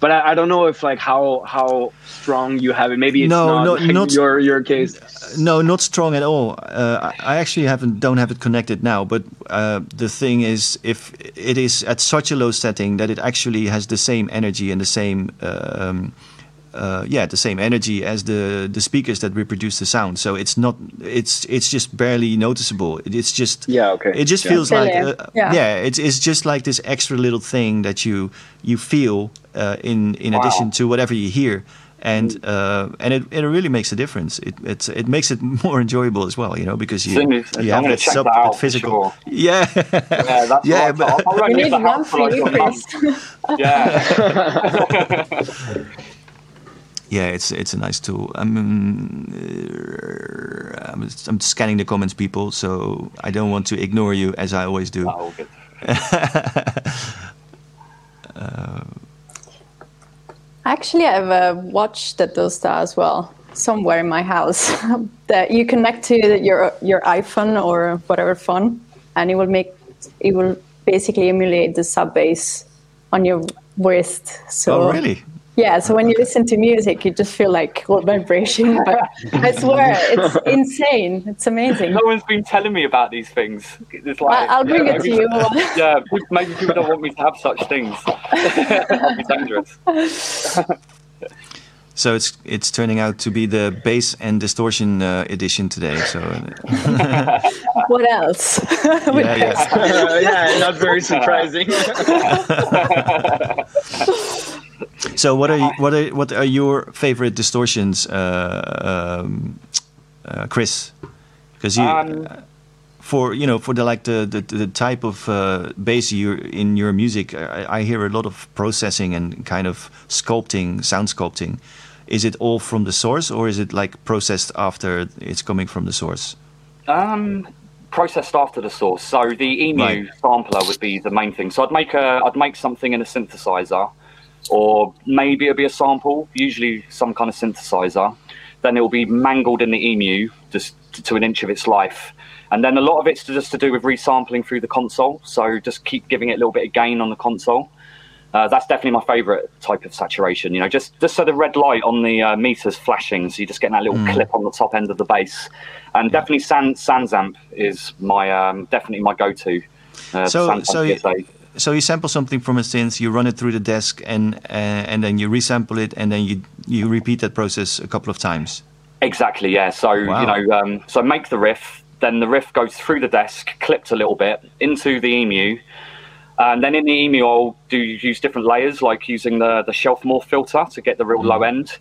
but I, I don't know if like how how strong you have it maybe it's No, not, no, like, not- your your case No, not strong at all. Uh, I I actually haven't don't have it connected now. But uh, the thing is, if it is at such a low setting that it actually has the same energy and the same, um, uh, yeah, the same energy as the the speakers that reproduce the sound. So it's not, it's it's just barely noticeable. It- It's just, Yeah, okay. It just Yeah. feels like, uh, Yeah. yeah, it's it's just like this extra little thing that you you feel uh, in in Wow. addition to whatever you hear and uh, and it, it really makes a difference. It it's, it makes it more enjoyable as well, you know, because you Soon you I'm have that sub that out that physical. sure. Yeah, Yeah, that's Yeah, right. but- I'll, I'll We need one for for like you, a month. Yeah. yeah. It's it's a nice tool. I'm uh, I'm, I'm scanning the comments, people, so I don't want to ignore you as I always do. Oh, good. Uh, Actually, I have a uh, watch that does that as well, somewhere in my house. that you connect to your your iPhone or whatever phone, and it will make it will basically emulate the sub bass on your wrist. So Oh, really? Yeah, so when you listen to music, you just feel like all vibration. But I swear, it's insane. It's amazing. No one's been telling me about these things. It's like, I- I'll bring yeah, it to you. Yeah, maybe people don't want me to have such things. That'd be dangerous. So it's it's turning out to be the bass and distortion uh, edition today. So uh, What else? With yeah, yeah. yeah, not very surprising. So what are you, what are what are your favorite distortions, uh, um, uh, Chris? Because you Um, for you know for the like the the, the type of uh, bass you in your music, I, I hear a lot of processing and kind of sculpting, sound sculpting. Is it all from the source, or is it like processed after it's coming from the source? Um, processed after the source. So the EMU Right. sampler would be the main thing. So I'd make a, I'd make something in a synthesizer, or maybe it'll be a sample. Usually some kind of synthesizer. Then it will be mangled in the EMU just to, an inch of its life. And then a lot of it's just to do with resampling through the console. So just keep giving it a little bit of gain on the console. Uh, that's definitely my favorite type of saturation. You know, just just so the red light on the uh, meters flashing, so you're just getting that little clip on the top end of the bass. And definitely San Sansamp is my um, definitely my go-to. Uh, So- so you-. So you sample something from a synth, you run it through the desk, and uh, and then you resample it, and then you you repeat that process a couple of times. Exactly, yeah. So Wow. you know, um, so make the riff, then the riff goes through the desk, clipped a little bit into the EMU, and then in the EMU I'll do use different layers, like using the the shelf morph filter to get the real low Mm-hmm. end.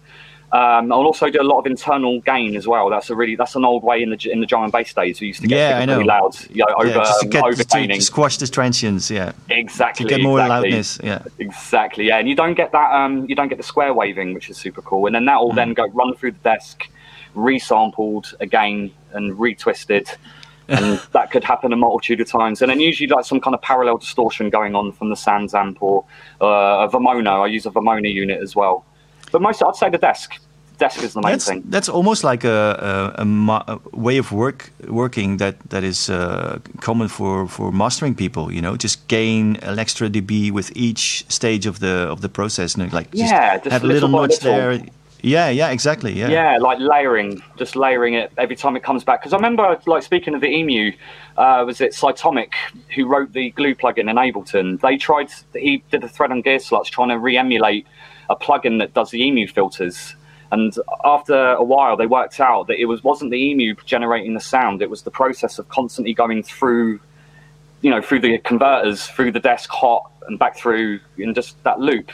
Um, I'll also do a lot of internal gain as well. That's a really that's an old way in the in the drum and bass days. We used to get Yeah, I know. loud, you know, over yeah, just to um, get over just to squash the transients. Yeah, Exactly. to get more exactly. loudness. Yeah. Exactly, yeah, and you don't get that. Um, you don't get the square waving, which is super cool, and then that will Mm. then go run through the desk, resampled again and retwisted, and that could happen a multitude of times. And then usually like some kind of parallel distortion going on from the Sansamp or uh, a Vermona. I use a Vermona unit as well, but most I'd say the desk. Desk is the main That's thing. that's almost like a, a, a, way of work working that that is uh, common for, for mastering people. You know, just gain an extra dB with each stage of the of the process, and like just Yeah, just have a little, little notch there. Yeah, yeah, exactly. Yeah, Yeah, like layering, just layering it every time it comes back. Because I remember, like speaking of the Emu, uh, was it Cytomic who wrote the glue plugin in Ableton? They tried, he did a thread on Gearslutz trying to re-emulate a plugin that does the Emu filters. And after a while, they worked out that it was wasn't the Emu generating the sound; it was the process of constantly going through, you know, through the converters, through the desk hot, and back through, and just that loop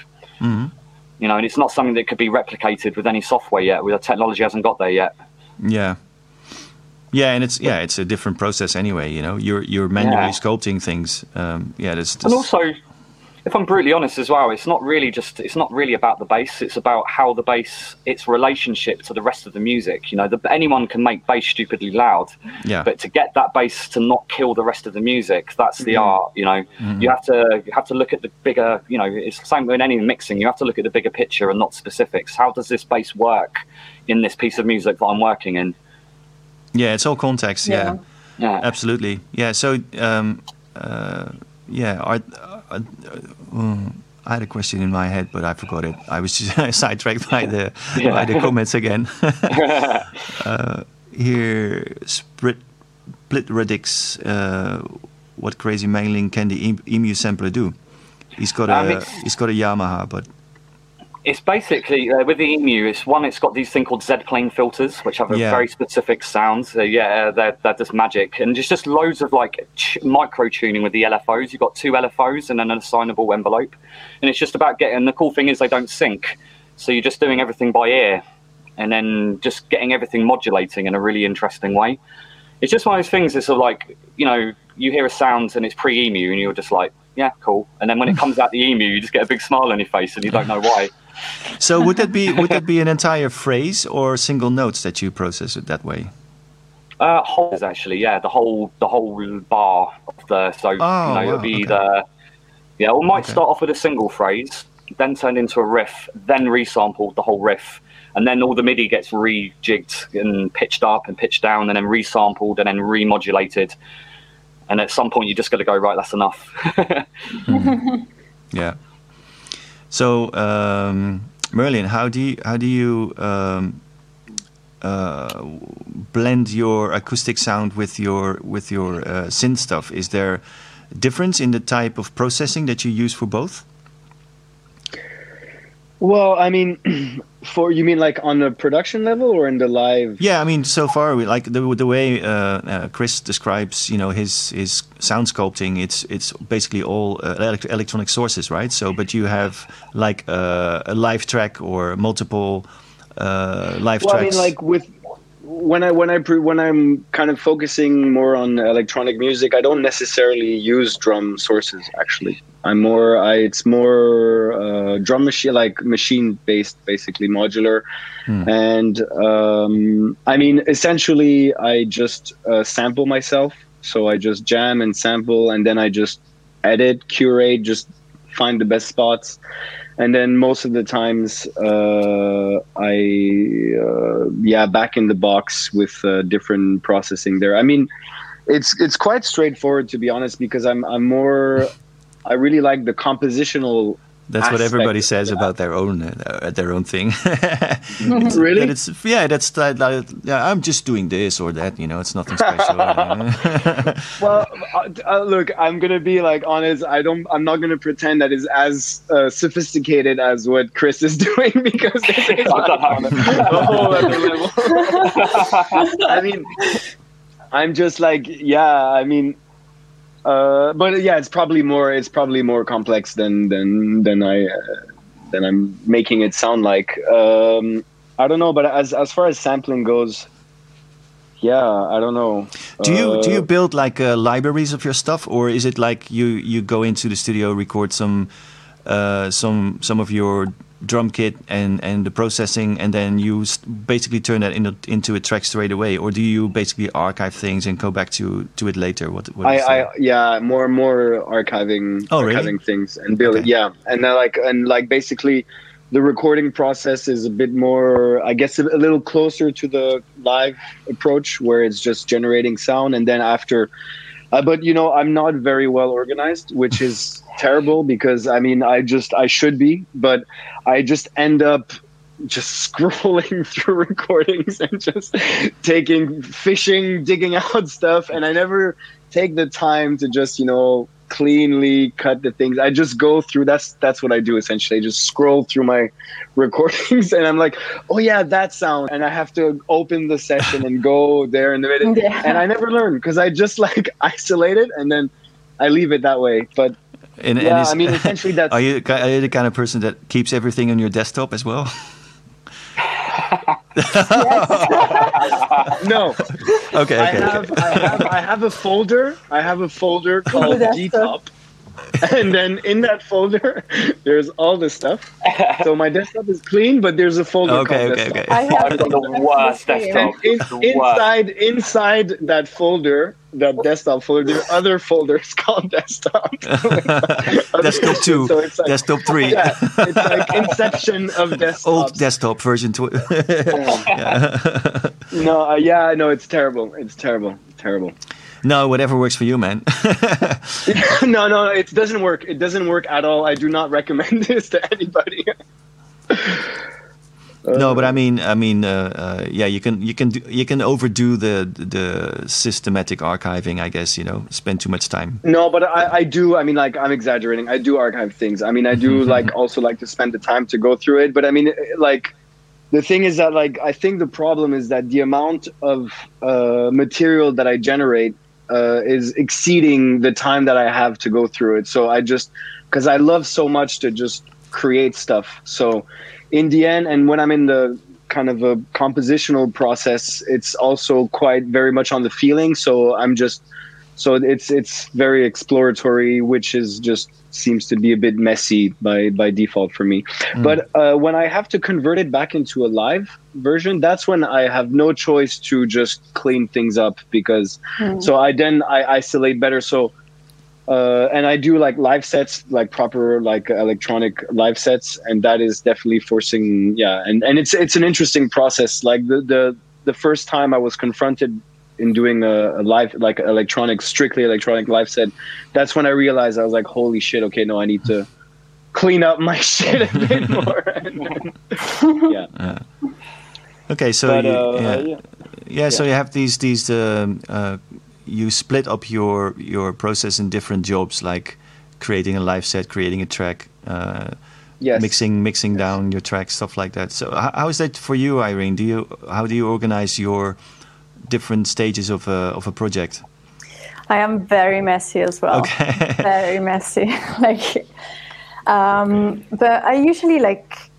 you know, and it's not something that could be replicated with any software yet. With the technology hasn't got there yet. yeah, yeah, and it's yeah, it's a different process anyway. You know, you're you're manually Yeah. sculpting things. Um, yeah, that's, And also, if I'm brutally honest as well, it's not really just it's not really about the bass. It's about how the bass its relationship to the rest of the music. You know, the, anyone can make bass stupidly loud, Yeah. but to get that bass to not kill the rest of the music, that's the art. You know, you have to you have to look at the bigger. You know, it's the same with any mixing. You have to look at the bigger picture and not specifics. How does this bass work in this piece of music that I'm working in? Yeah, it's all context. Yeah, Yeah. Yeah. absolutely. Yeah. So, um, uh, yeah, are, uh, I had a question in my head, but I forgot it. I was just sidetracked by the Yeah. by the comments again. uh, here, split split radix. Uh, what crazy mailing can the emu sampler do? He's got a um, he's got a Yamaha, but It's basically uh, with the Emu. It's one. It's got these thing called Z plane filters, which have a Yeah. very specific sound. So yeah, they're they're just magic, and just just loads of like ch- micro tuning with the LFOs. You've got two LFOs and an assignable envelope, and it's just about getting. The cool thing is they don't sync, so you're just doing everything by ear, and then just getting everything modulating in a really interesting way. It's just one of those things. It's sort of like you know you hear a sound and it's pre Emu, and you're just like yeah, cool. And then when it comes out the Emu, you just get a big smile on your face, and you don't know why. So would that be would that be an entire phrase or single notes that you process it that way? Uh, whole is actually, yeah, the whole the whole bar of the so Oh, you know wow, it'll be okay. the yeah, it might Okay. start off with a single phrase, then turn into a riff, then resampled the whole riff, and then all the MIDI gets rejigged and pitched up and pitched down, and then resampled and then remodulated. And at some point, you just got to go right. That's enough. Yeah. So, um, Merlin, how do you how do you um, uh, blend your acoustic sound with your with your uh, synth stuff? Is there difference in the type of processing that you use for both? Well, I mean, for you mean like on the production level or in the live? Yeah, I mean, so far, we like the the way uh, uh, Chris describes, you know, his his sound sculpting. It's it's basically all uh, elect- electronic sources, right? So, but you have like uh, a live track or multiple uh, live Well, I tracks. mean, like with when I when I pre- when I'm kind of focusing more on electronic music, I don't necessarily use drum sources. Actually, I'm more I it's more uh, drum machine like machine based, basically modular. And um, I mean, essentially, I just uh, sample myself. So I just jam and sample, and then I just edit, curate, just find the best spots and then most of the times uh, I uh, yeah back in the box with uh, different processing there. I mean, it's it's quite straightforward to be honest because I'm I'm more I really like the compositional. That's what everybody says that. about their own uh, their own thing. Really? But it's yeah, that's that, that- yeah. I'm just doing this or that. You know, it's nothing special. Well, uh, uh, look, I'm gonna be like honest. I don't. I'm not gonna pretend that is as uh, sophisticated as what Chris is doing because this is I on a a whole other level. I mean, I'm just like, yeah. I mean, uh, but yeah, it's probably more. It's probably more complex than than than I uh, than I'm making it sound like. Um, I don't know, but as as far as sampling goes, yeah, I don't know. do you do Uh, you build like uh, libraries of your stuff, or is it like you you go into the studio, record some uh, some some of your drum kit and and the processing, and then you basically turn that into into a track straight away, or do you basically archive things and go back to to it later? What, what I, I yeah more and more archiving Oh, really? archiving things and building. Okay. yeah and then like and like basically the recording process is a bit more i guess a, a little closer to the live approach where it's just generating sound and then after uh, but you know i'm not very well organized which is terrible because i mean i just i should be but i just end up just scrolling through recordings and just taking fishing digging out stuff. And i never take the time to just you know cleanly cut the things. I just go through that's that's what i do essentially. I just scroll through my recordings and i'm like oh yeah that sound. And i have to open the session and go there in the middle Yeah. and i never learn because i just like isolate it and then i leave it that way. But And, and yeah is- i mean essentially that's Are you, are you the kind of person that keeps everything on your desktop as well? no Okay, I okay, have, okay. I have I have a folder. I have a folder oh, called Desktop. DTOP, and then in that folder, there's all the stuff. So my desktop is clean, but there's a folder Okay, called okay, desktop. okay. I have I've the worst desktop. In, The worst. inside inside that folder, that desktop folder, other folders called desktop. desktop two, So like- desktop three, yeah, it's like inception of desktops. old desktop version. Tw- No, uh, yeah, no, it's terrible. It's terrible. Terrible. No, whatever works for you, man. no, no, it doesn't work. It doesn't work at all. I do not recommend this to anybody. no, but I mean, I mean, uh, uh, yeah, you can you can do, you can overdo the the systematic archiving. I guess you know, spend too much time. No, but I, I do. I mean, like I'm exaggerating. I do archive things. I mean, I do like also like to spend the time to go through it. But I mean, like the thing is that like I think the problem is that the amount of uh, material that I generate uh, is exceeding the time that I have to go through it. So I just because I love so much to just create stuff. So in the end, and when I'm in the kind of a compositional process, it's also quite very much on the feeling. So I'm just so it's it's very exploratory, which is just seems to be a bit messy by by default for me. But uh, when I have to convert it back into a live version, that's when I have no choice to just clean things up because so I then I isolate better. So uh, and I do like live sets, like proper like electronic live sets, and that is definitely forcing. Yeah, and and it's it's an interesting process. Like the the the first time I was confronted in doing a, a live like electronic, strictly electronic live set, that's when I realized I was like, holy shit, okay, no, I need to clean up my shit a bit more. yeah, Okay, so but you, uh, yeah. yeah. Yeah, so you have these these um, uh, you split up your your process in different jobs, like creating a live set, creating a track, uh, yes. mixing mixing down your tracks, stuff like that. So how, how is that for you, Irene? Do you how do you organize your different stages of a of a project? I am very messy as well. Okay. very messy. like, um, but I usually like.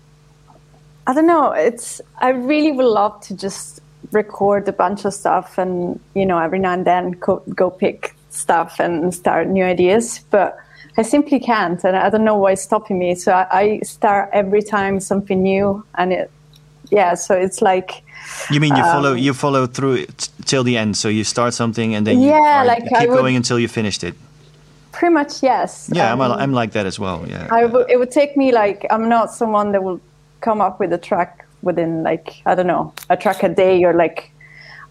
I don't know. It's I really would love to just record a bunch of stuff and you know every now and then go, go pick stuff and start new ideas, but I simply can't, and I don't know why it's stopping me. So I, I start every time something new, and it, yeah. So it's like You mean you follow Um, you follow through it till the end? So you start something and then you, Yeah, like you keep would- going until you finished it. pretty much yes. Yeah, I'm, Um, I'm like that as well. Yeah. I w- it would take me like I'm not someone that will come up with a track within like I don't know a track a day or like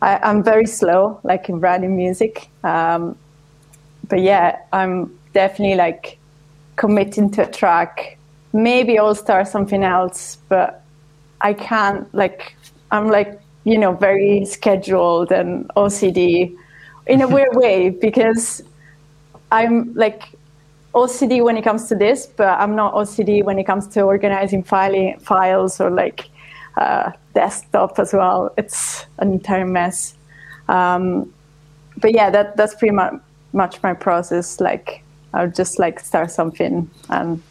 I, I'm very slow like in writing music. Um, but yeah, I'm definitely like committing to a track. Maybe I'll start something else, but I can't like I'm like you know very scheduled and OCD in a weird way because I'm like OCD when it comes to this, but I'm not OCD when it comes to organizing filing files or like uh, desktop as well. It's an entire mess. Um, but yeah, that that's pretty much much my process. Like I'll just like start something and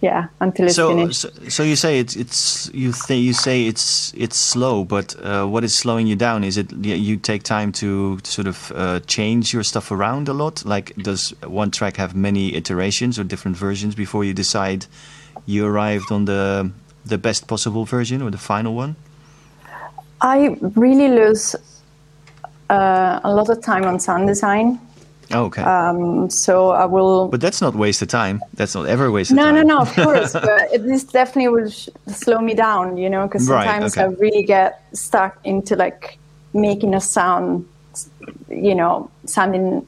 yeah until it's so, finished. so, so you say it's it's you th- you say it's it's slow, but uh, what is slowing you down? Is it you take time to sort of uh, change your stuff around a lot? Like, does one track have many iterations or different versions before you decide you arrived on the the best possible version or the final one? I really lose uh, a lot of time on sound design. Oh, okay, Um, so I will but that's not wasted time. That's not ever wasted No, time. no, no, no, of course, but it, this definitely will sh- slow me down, you know, because Right, sometimes okay. I really get stuck into like making a sound, you know, sounding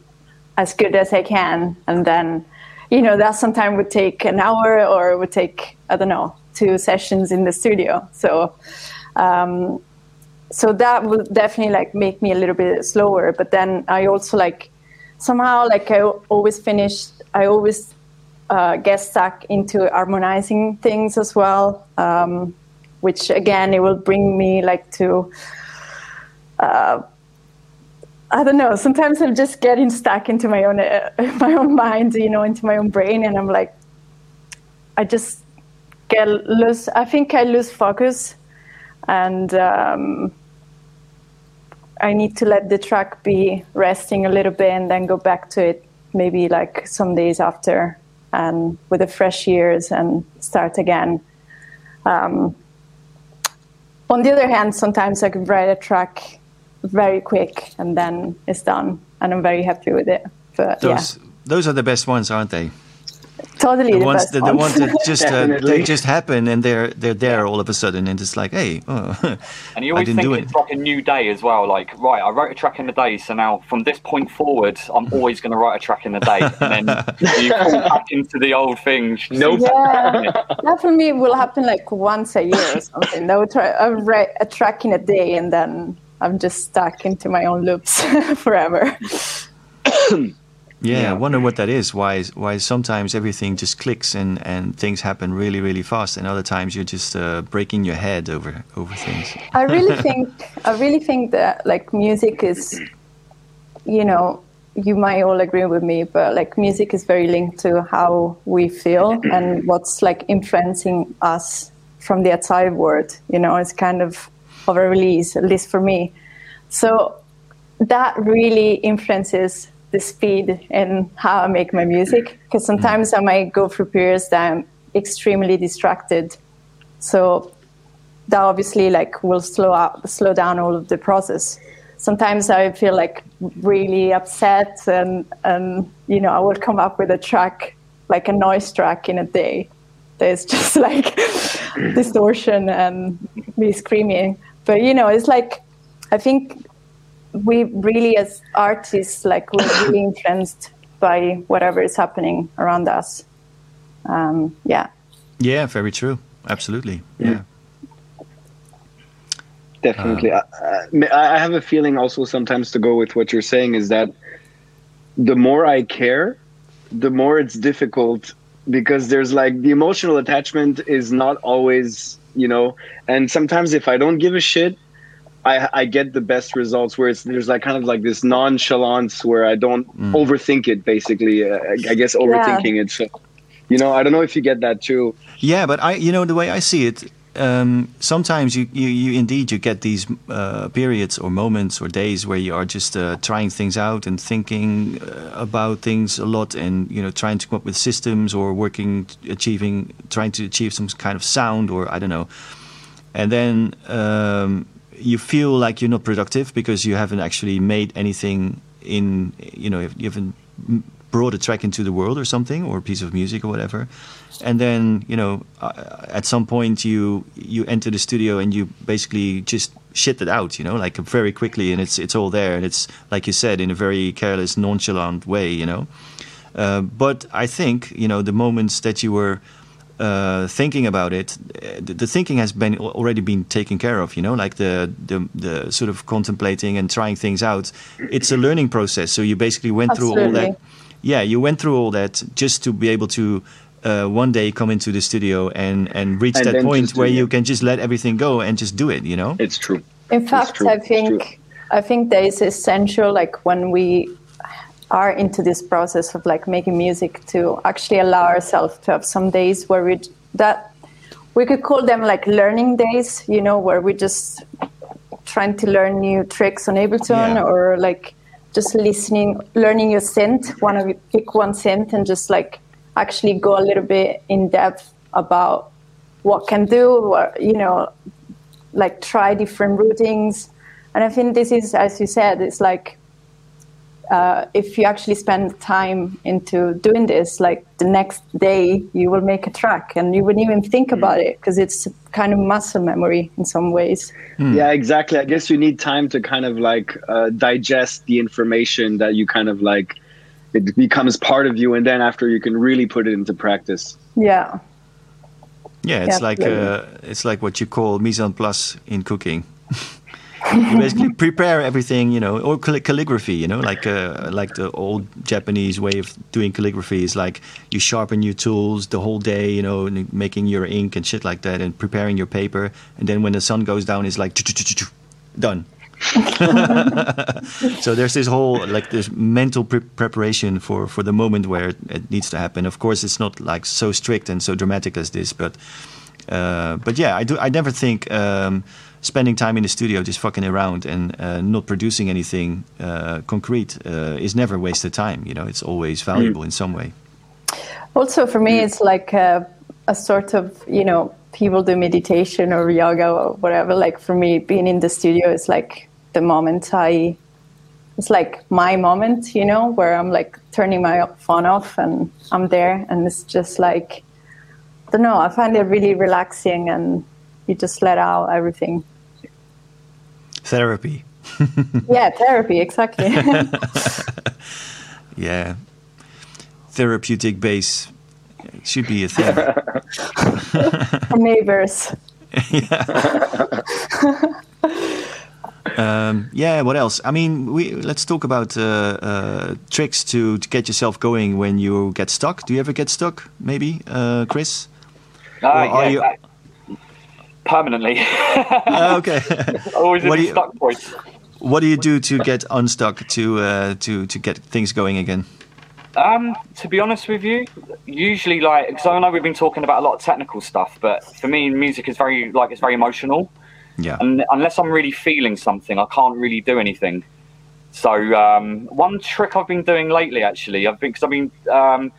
as good as I can, and then, you know, that sometimes would take an hour or it would take I don't know two sessions in the studio. So, um, so that will definitely like make me a little bit slower. But then I also like somehow like I always finish. I always uh, get stuck into harmonizing things as well, um, which again it will bring me like to. Uh, I don't know. Sometimes I'm just getting stuck into my own uh, my own mind, you know, into my own brain, and I'm like, I just get lose. I think I lose focus, and um, I need to let the track be resting a little bit, and then go back to it. Maybe like some days after and with a fresh ears and start again. Um, on the other hand, sometimes I can write a track very quick and then it's done, and I'm very happy with it. But those, yeah, those are the best ones, aren't they? Totally The the, ones, the, the ones. ones that just uh, they just happen and they're they're there all of a sudden and it's like, hey, oh, And you I always didn't think do it. it's like a new day as well. Like, right, I wrote a track in the day, so now from this point forward, I'm always going to write a track in the day. And then you fall back into the old thing. Nope. Yeah, that for me will happen like once a year or something. I would try I write a track in a day, and then I'm just stuck into my own loops forever. Yeah, Yeah. I wonder what that is. Why why sometimes everything just clicks and, and things happen really really fast, and other times you're just uh, breaking your head over over things. I really think I really think that like music is, you know, you might all agree with me, but like music is very linked to how we feel and what's like influencing us from the outside world. You know, it's kind of of a release, at least for me. So that really influences the speed and how I make my music. Because sometimes I might go through periods that I'm extremely distracted. So that obviously like will slow up, slow down all of the process. Sometimes I feel like really upset, and and you know I will come up with a track like a noise track in a day. There's just like distortion and me screaming. But you know, it's like I think we really as artists like we're really influenced by whatever is happening around us. Um, yeah. Yeah, very true. Absolutely. Yeah. Definitely. I, I I have a feeling also sometimes to go with what you're saying is that the more I care, the more it's difficult because there's like the emotional attachment is not always, you know, and sometimes if I don't give a shit, I, I get the best results where it's there's like kind of like this nonchalance where I don't overthink it basically. Uh, I, I guess overthinking it. So, you know, I don't know if you get that too. Yeah, but I, you know, the way I see it, um, sometimes you, you, you indeed you get these uh, periods or moments or days where you are just uh, trying things out and thinking uh, about things a lot, and you know, trying to come up with systems or working, achieving, trying to achieve some kind of sound or I don't know, and then um, you feel like you're not productive because you haven't actually made anything in, you know, you haven't brought a track into the world or something or a piece of music or whatever. And then you know uh, at some point you you enter the studio and you basically just shit it out you know like very quickly and it's it's all there. And it's like you said in a very careless nonchalant way you know. Uh, but i think you know the moments that you were uh, thinking about it, uh, the, the thinking has been already been taken care of. You know, like the, the the sort of contemplating and trying things out. It's a learning process. So you basically went through all that. Yeah, you went through all that just to be able to uh, one day come into the studio and and reach And that point where it. you can just let everything go and just do it. You know. It's true. In fact, true, I think true. I think that is essential. Like when we are into this process of like making music, to actually allow ourselves to have some days where we that we could call them like learning days. You know, where we're just trying to learn new tricks on Ableton Yeah. or like just listening, learning your synth. One of you pick one synth and just like actually go a little bit in depth about what can do, or you know, like try different routings. And I think this is, as you said, it's like uh, if you actually spend time into doing this, like the next day you will make a track and you wouldn't even think about it because it's kind of muscle memory in some ways. Yeah, exactly. I guess you need time to kind of like uh, digest the information that you kind of like it becomes part of you, and then after you can really put it into practice. Yeah. Yeah, it's Yeah, like uh, it's like what you call mise en place in cooking. you basically prepare everything, you know, or calli- calligraphy, you know, like uh, like the old Japanese way of doing calligraphy is like you sharpen your tools the whole day, you know, making your ink and shit like that, and preparing your paper, and then when the sun goes down, it's like done. so there's this whole like this mental pre- preparation for for the moment where it, it needs to happen. Of course, it's not like so strict and so dramatic as this, but uh, but yeah, I do. I never think um, spending time in the studio just fucking around and uh, not producing anything uh, concrete uh, is never wasted time. You know, it's always valuable in some way. Also, for me, it's like a, a sort of you know people do meditation or yoga or whatever. Like for me, being in the studio is like the moment I. It's like my moment, you know, where I'm like turning my phone off and I'm there, and it's just like, I don't know. I find it really relaxing, and you just let out everything. Therapy. yeah, therapy, exactly. yeah, therapeutic bass should be a thing. Neighbors. um, yeah. What else? I mean, we let's talk about uh, uh, tricks to, to get yourself going when you get stuck. Do you ever get stuck? Maybe, uh, Chris. Uh, yeah, you... permanently. Uh, okay. Always in you, stuck point. What do you do to get unstuck to uh, to to get things going again? Um, to be honest with you, usually like because I know we've been talking about a lot of technical stuff, but for me, music is very like it's very emotional. Yeah. And unless I'm really feeling something, I can't really do anything. So um, one trick I've been doing lately, actually, I've been because I've been um,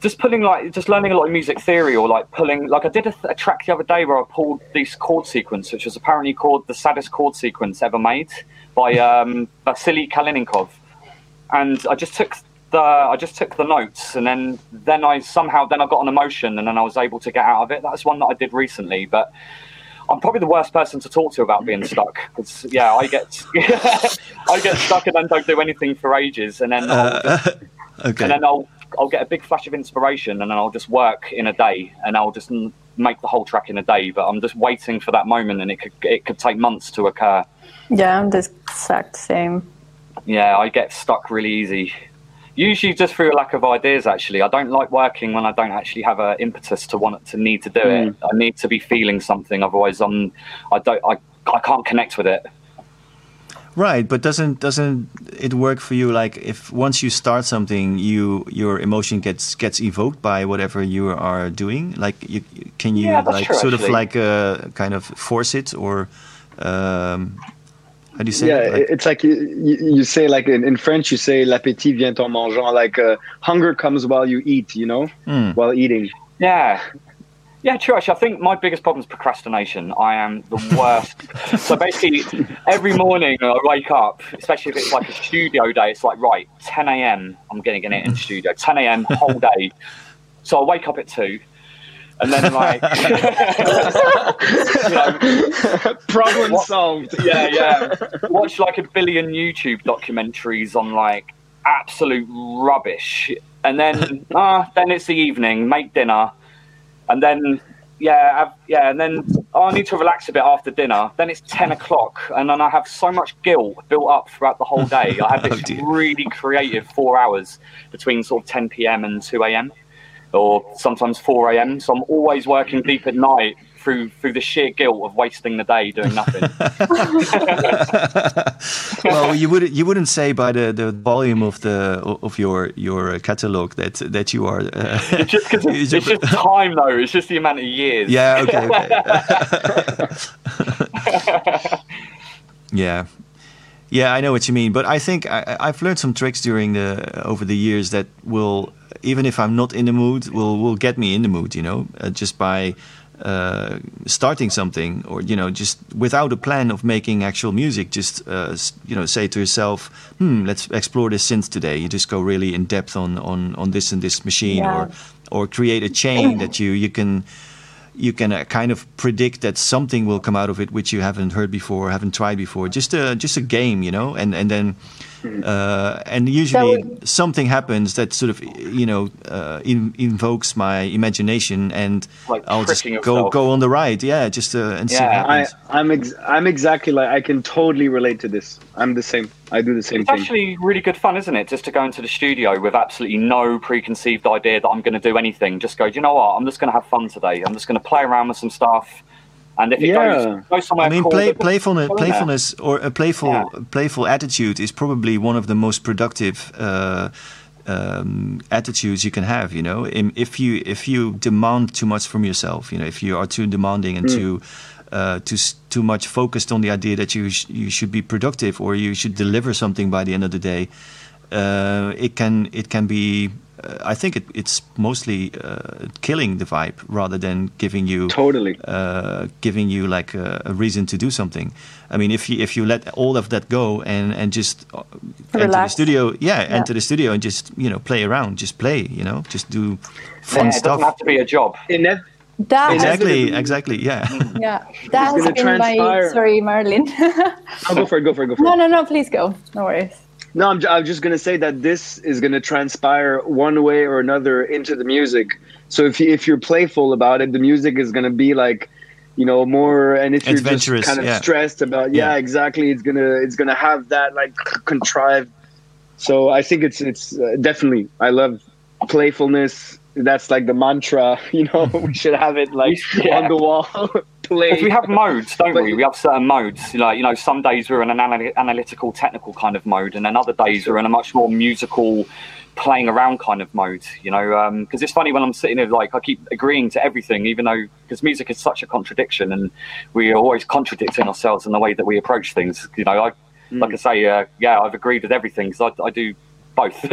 just pulling like just learning a lot of music theory or like pulling like I did a, a, track the other day where I pulled this chord sequence, which was apparently called the saddest chord sequence ever made by um, Vasily Kalinnikov, and I just took the I just took the notes and then then I somehow then I got an emotion and then I was able to get out of it. That's one that I did recently, but I'm probably the worst person to talk to about being stuck because yeah, I get I get stuck and then don't do anything for ages, and then uh, just, okay. and then I'll I'll get a big flash of inspiration and then I'll just work in a day and I'll just make the whole track in a day. But I'm just waiting for that moment, and it could it could take months to occur. Yeah, I'm the exact same. Yeah, I get stuck really easy. Usually just through a lack of ideas. Actually, I don't like working when I don't actually have an impetus to want to need to do mm. it. I need to be feeling something, otherwise I'm I don't I I can't connect with it. Right, but doesn't doesn't it work for you? Like if once you start something, you your emotion gets gets evoked by whatever you are doing. Like you can you yeah, like true, sort actually. of like uh, kind of force it or um, how do you say? Yeah, it? Like, it's like you, you say like in, in French you say l'appétit vient en mangeant. Like uh, hunger comes while you eat. You know, mm. while eating. Yeah, yeah, true. Actually, I think my biggest problem is procrastination. I am the worst. so basically, every morning I wake up, especially if it's like a studio day, it's like, right, 10 a.m., I'm going to get it in studio. 10 a.m., whole day. So I wake up at 2. And then, like, you know, problem what, solved. Yeah, yeah. Watch like a billion YouTube documentaries on like absolute rubbish. And then, ah, uh, then it's the evening, make dinner and then yeah, I've, yeah, and then oh, I need to relax a bit after dinner. Then it's ten o'clock, and then I have so much guilt built up throughout the whole day. I have this oh, really creative four hours between sort of ten p.m. and two a.m. or sometimes four a.m. So I'm always working deep at night through through the sheer guilt of wasting the day doing nothing. well, you wouldn't you wouldn't say by the, the volume of the of your your catalog that that you are. Uh, it's just because it's, it's just time though. It's just the amount of years. Yeah. Okay. okay. yeah. Yeah, I know what you mean, but I think I, I've learned some tricks during the over the years that will, even if I'm not in the mood, will will get me in the mood. You know, uh, just by uh, starting something or you know just without a plan of making actual music just uh, you know say to yourself hmm let's explore this synth today you just go really in depth on on on this and this machine yeah. or or create a chain that you you can you can uh, kind of predict that something will come out of it which you haven't heard before haven't tried before just a just a game you know and and then uh, and usually would, something happens that sort of you know uh, in, invokes my imagination, and like I'll just go yourself. go on the ride, yeah, just uh, and see what Yeah, I, happens. I'm ex- I'm exactly like I can totally relate to this. I'm the same. I do the same It's thing. actually really good fun, isn't it? Just to go into the studio with absolutely no preconceived idea that I'm going to do anything. Just go, "Do you know what? I'm just going to have fun today. I'm just going to play around with some stuff. And if it Yeah. goes, goes somewhere I mean, play, playfulness, go in there. playfulness, or a playful, Yeah. playful attitude is probably one of the most productive uh, um, attitudes you can have. You know, if you if you demand too much from yourself, you know, if you are too demanding and too uh, too too much focused on the idea that you sh- you should be productive or you should deliver something by the end of the day, uh, it can it can be uh, I think it, it's mostly uh, killing the vibe rather than giving you Totally. uh, giving you like a, a reason to do something. I mean, if you if you let all of that go and and just uh, enter the studio, yeah, Yeah. enter the studio and just you know play around, just play, you know, just do fun Yeah, it stuff. doesn't have to be a job. Inev- That Exactly, Inevitably. exactly, yeah. Yeah, that has gonna been my. transpire. Sorry, Merlin. oh, go for it. Go for it. Go for it. no, no, no. Please go. No worries. No, I'm, I'm just gonna say that this is gonna transpire one way or another into the music. So if you, if you're playful about it, the music is gonna be like, you know, more. And if you're just kind of yeah. stressed about, yeah, Yeah. exactly, it's gonna it's gonna have that like contrived. So I think it's it's uh, definitely I love playfulness. That's like the mantra. You know, we should have it like Yeah. on the wall. Play. We have modes, don't But- we? We have certain modes. Like you know, some days we're in an anal- analytical, technical kind of mode, and then other days we're in a much more musical, playing around kind of mode. You know, because it's funny when I'm sitting there, like I keep agreeing to everything, even though because music is such a contradiction, and we are always contradicting ourselves in the way that we approach things. You know, I like I say, uh, yeah, I've agreed with everything because I, I do both.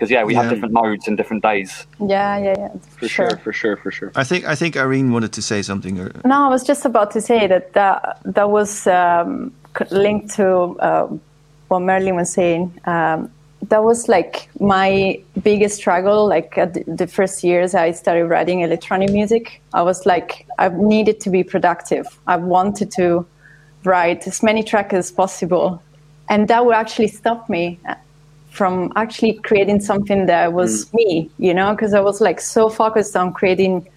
Because yeah, we have different modes and different days. Yeah, yeah, yeah. for sure, for sure, for sure. I think I think Irene wanted to say something. or- No, I was just about to say that that, that was um, linked to uh, what Merlin was saying. Um, that was like my biggest struggle. Like at the, the first years I started writing electronic music, I was like, I needed to be productive. I wanted to write as many tracks as possible. And that would actually stop me from actually creating something that was me, you know, because I was like so focused on creating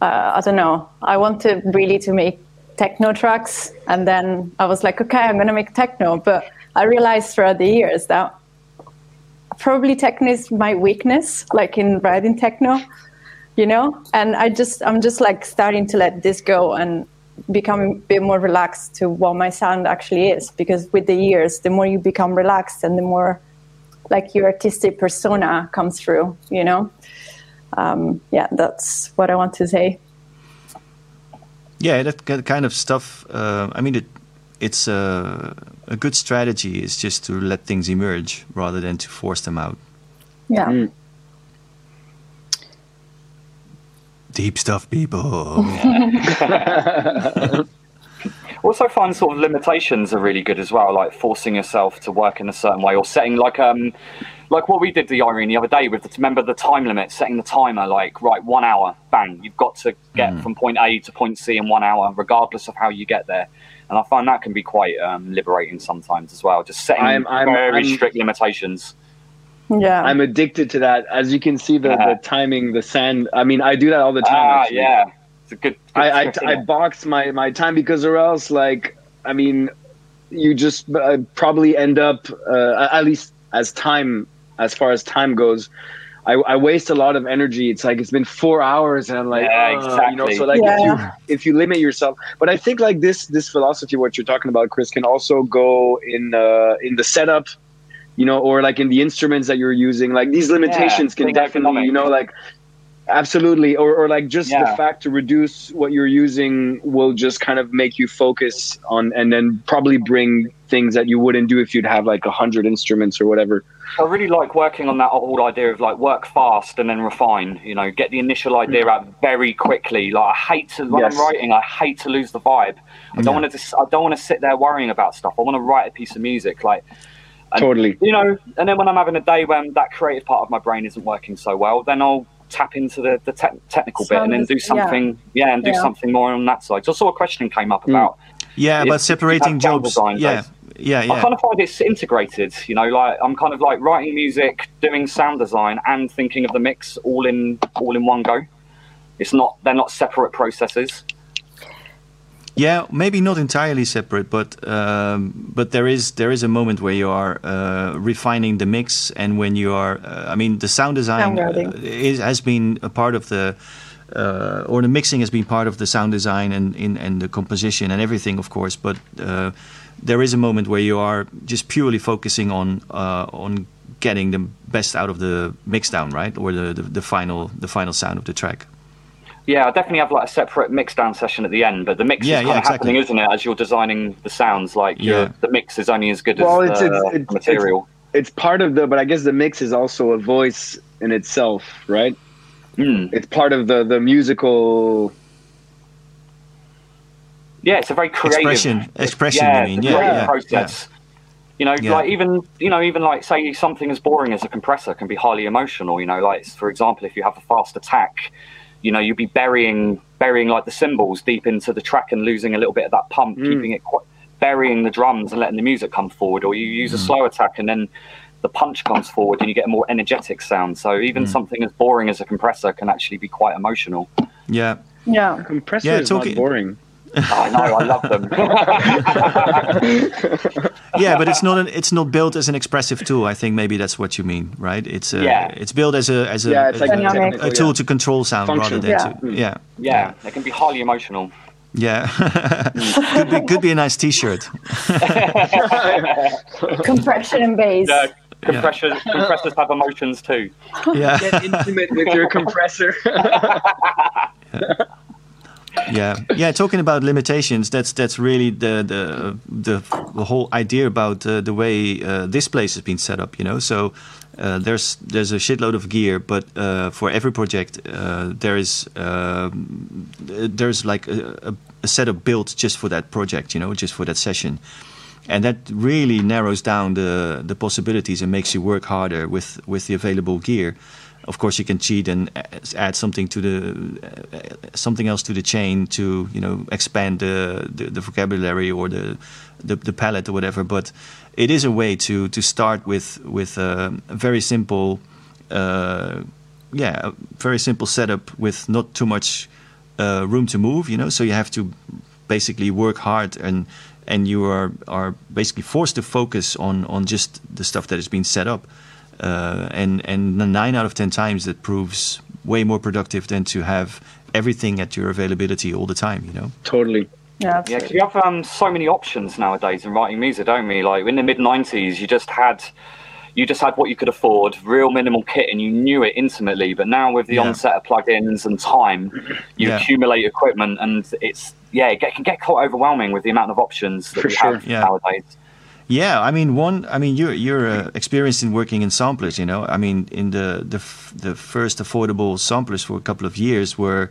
uh, I don't know. I wanted really to make techno tracks, and then I was like, okay, I'm gonna make techno. But I realized throughout the years that probably techno is my weakness, like in writing techno, you know. And I just, I'm just like starting to let this go and become a bit more relaxed to what my sound actually is. Because with the years, the more you become relaxed, and the more like your artistic persona comes through, you know um, yeah, that's what I want to say. Yeah, that kind of stuff. Uh, I mean, it, it's uh, a good strategy is just to let things emerge rather than to force them out. Yeah. Mm. Deep stuff, people. also find sort of limitations are really good as well, like forcing yourself to work in a certain way or setting like um like what we did the Irene the other day with the, remember the time limit, setting the timer like right one hour, bang, you've got to get from point A to point C in one hour, regardless of how you get there. And I find that can be quite um, liberating sometimes as well, just setting I'm- I'm- very I'm- strict limitations. Yeah. I'm addicted to that. As you can see, the, Yeah. the timing, the sand. I mean, I do that all the time. Ah, actually. yeah, it's a good. good I, I, I box my, my time because, or else, like, I mean, you just uh, probably end up, uh, at least as time, as far as time goes, I, I waste a lot of energy. It's like it's been four hours, and I'm like, Yeah, "Ugh," you know. So like, Yeah. if you if you limit yourself, but I think like this this philosophy, what you're talking about, Chris, can also go in uh, in the setup, you know, or like in the instruments that you're using. Like these limitations can being definitely, you know, like absolutely, or or like just the fact to reduce what you're using will just kind of make you focus on, and then probably bring things that you wouldn't do if you'd have like a hundred instruments or whatever. I really like working on that whole idea of like work fast and then refine. You know, get the initial hmm. idea out very quickly. Like I hate to when Yes. I'm writing, I hate to lose the vibe. I don't want to. Just, I don't want to sit there worrying about stuff. I want to write a piece of music. Like And- totally. you know, and then when I'm having a day when that creative part of my brain isn't working so well, then I'll tap into the, the te- technical bit and then do Sounds- yeah. something. Yeah, and do Yeah. something more on that side. So I saw a question came up hmm. about. yeah, If- but separating you have sound jobs. design, Yeah, guys. yeah, I kind of find it's integrated. You know, like I'm kind of like writing music, doing sound design, and thinking of the mix all in all in one go. It's not they're not separate processes. Yeah, maybe not entirely separate, but um, but there is there is a moment where you are uh, refining the mix, and when you are, uh, I mean, the sound design uh, is, has been a part of the, uh, or the mixing has been part of the sound design and in and the composition and everything, of course. But uh, there is a moment where you are just purely focusing on uh, on getting the best out of the mix down, right, or the, the the final the final sound of the track. Yeah, I definitely have like a separate mix down session at the end, but the mix Yeah, is kind yeah, of exactly. happening, isn't it? As you're designing the sounds, like Yeah. the mix is only as good Well, as it's- the, it's- it's- material. it's part of the, but I guess the mix is also a voice in itself, right? Mm. It's part of the the musical. Yeah, it's a very creative Expression, expression. yeah, you mean? the Yeah, creative yeah, process. You know, Yeah. like even you know, even like say something as boring as a compressor can be highly emotional. You know, like for example, if you have a fast attack, you know, you'd be burying burying like the cymbals deep into the track and losing a little bit of that pump, mm. keeping it quite burying the drums and letting the music come forward. Or you use a mm. slow attack and then the punch comes forward and you get a more energetic sound. So even mm. something as boring as a compressor can actually be quite emotional. Yeah. Yeah. Compressor Yeah, is talking- not boring. I know, I love them. yeah, but it's not an, it's not built as an expressive tool. I think maybe that's what you mean, right? It's uh, Yeah. it's built as a as a, Yeah, it's like a, a tool to control sound Function. rather than to yeah yeah, they can be highly emotional. yeah. could be could be a nice T-shirt. Compression and bass. Yeah, compressors, compressors have emotions too. Yeah, Get intimate with your compressor. yeah, yeah. Yeah, talking about limitations, that's that's really the the the, the whole idea about uh, the way uh, this place has been set up. You know, so. Uh, there's there's a shitload of gear, but uh, for every project uh, there is um, there's like a, a, a setup built just for that project, you know, just for that session, and that really narrows down the the possibilities and makes you work harder with with the available gear. Of course, you can cheat and add something to the something else to the chain to you know expand the the, the vocabulary or the, the the palette or whatever. But it is a way to to start with with a very simple. Uh, yeah, very simple setup with not too much uh, room to move. You know, so you have to basically work hard and and you are are basically forced to focus on on just the stuff that has been set up. Uh, and and nine out of ten times that proves way more productive than to have everything at your availability all the time. You know. totally. Yeah, Yeah, absolutely. because you have um, so many options nowadays in writing music, don't we? Like in the mid '90s, you just had you just had what you could afford, real minimal kit, and you knew it intimately. But now with the Yeah. onset of plugins and time, you Yeah. accumulate equipment, and it's yeah, it can get quite overwhelming with the amount of options that For we sure. have Yeah. nowadays. Yeah, I mean, one. I mean, you're you're uh, experienced in working in samplers. You know, I mean, in the the f- the first affordable samplers for a couple of years were,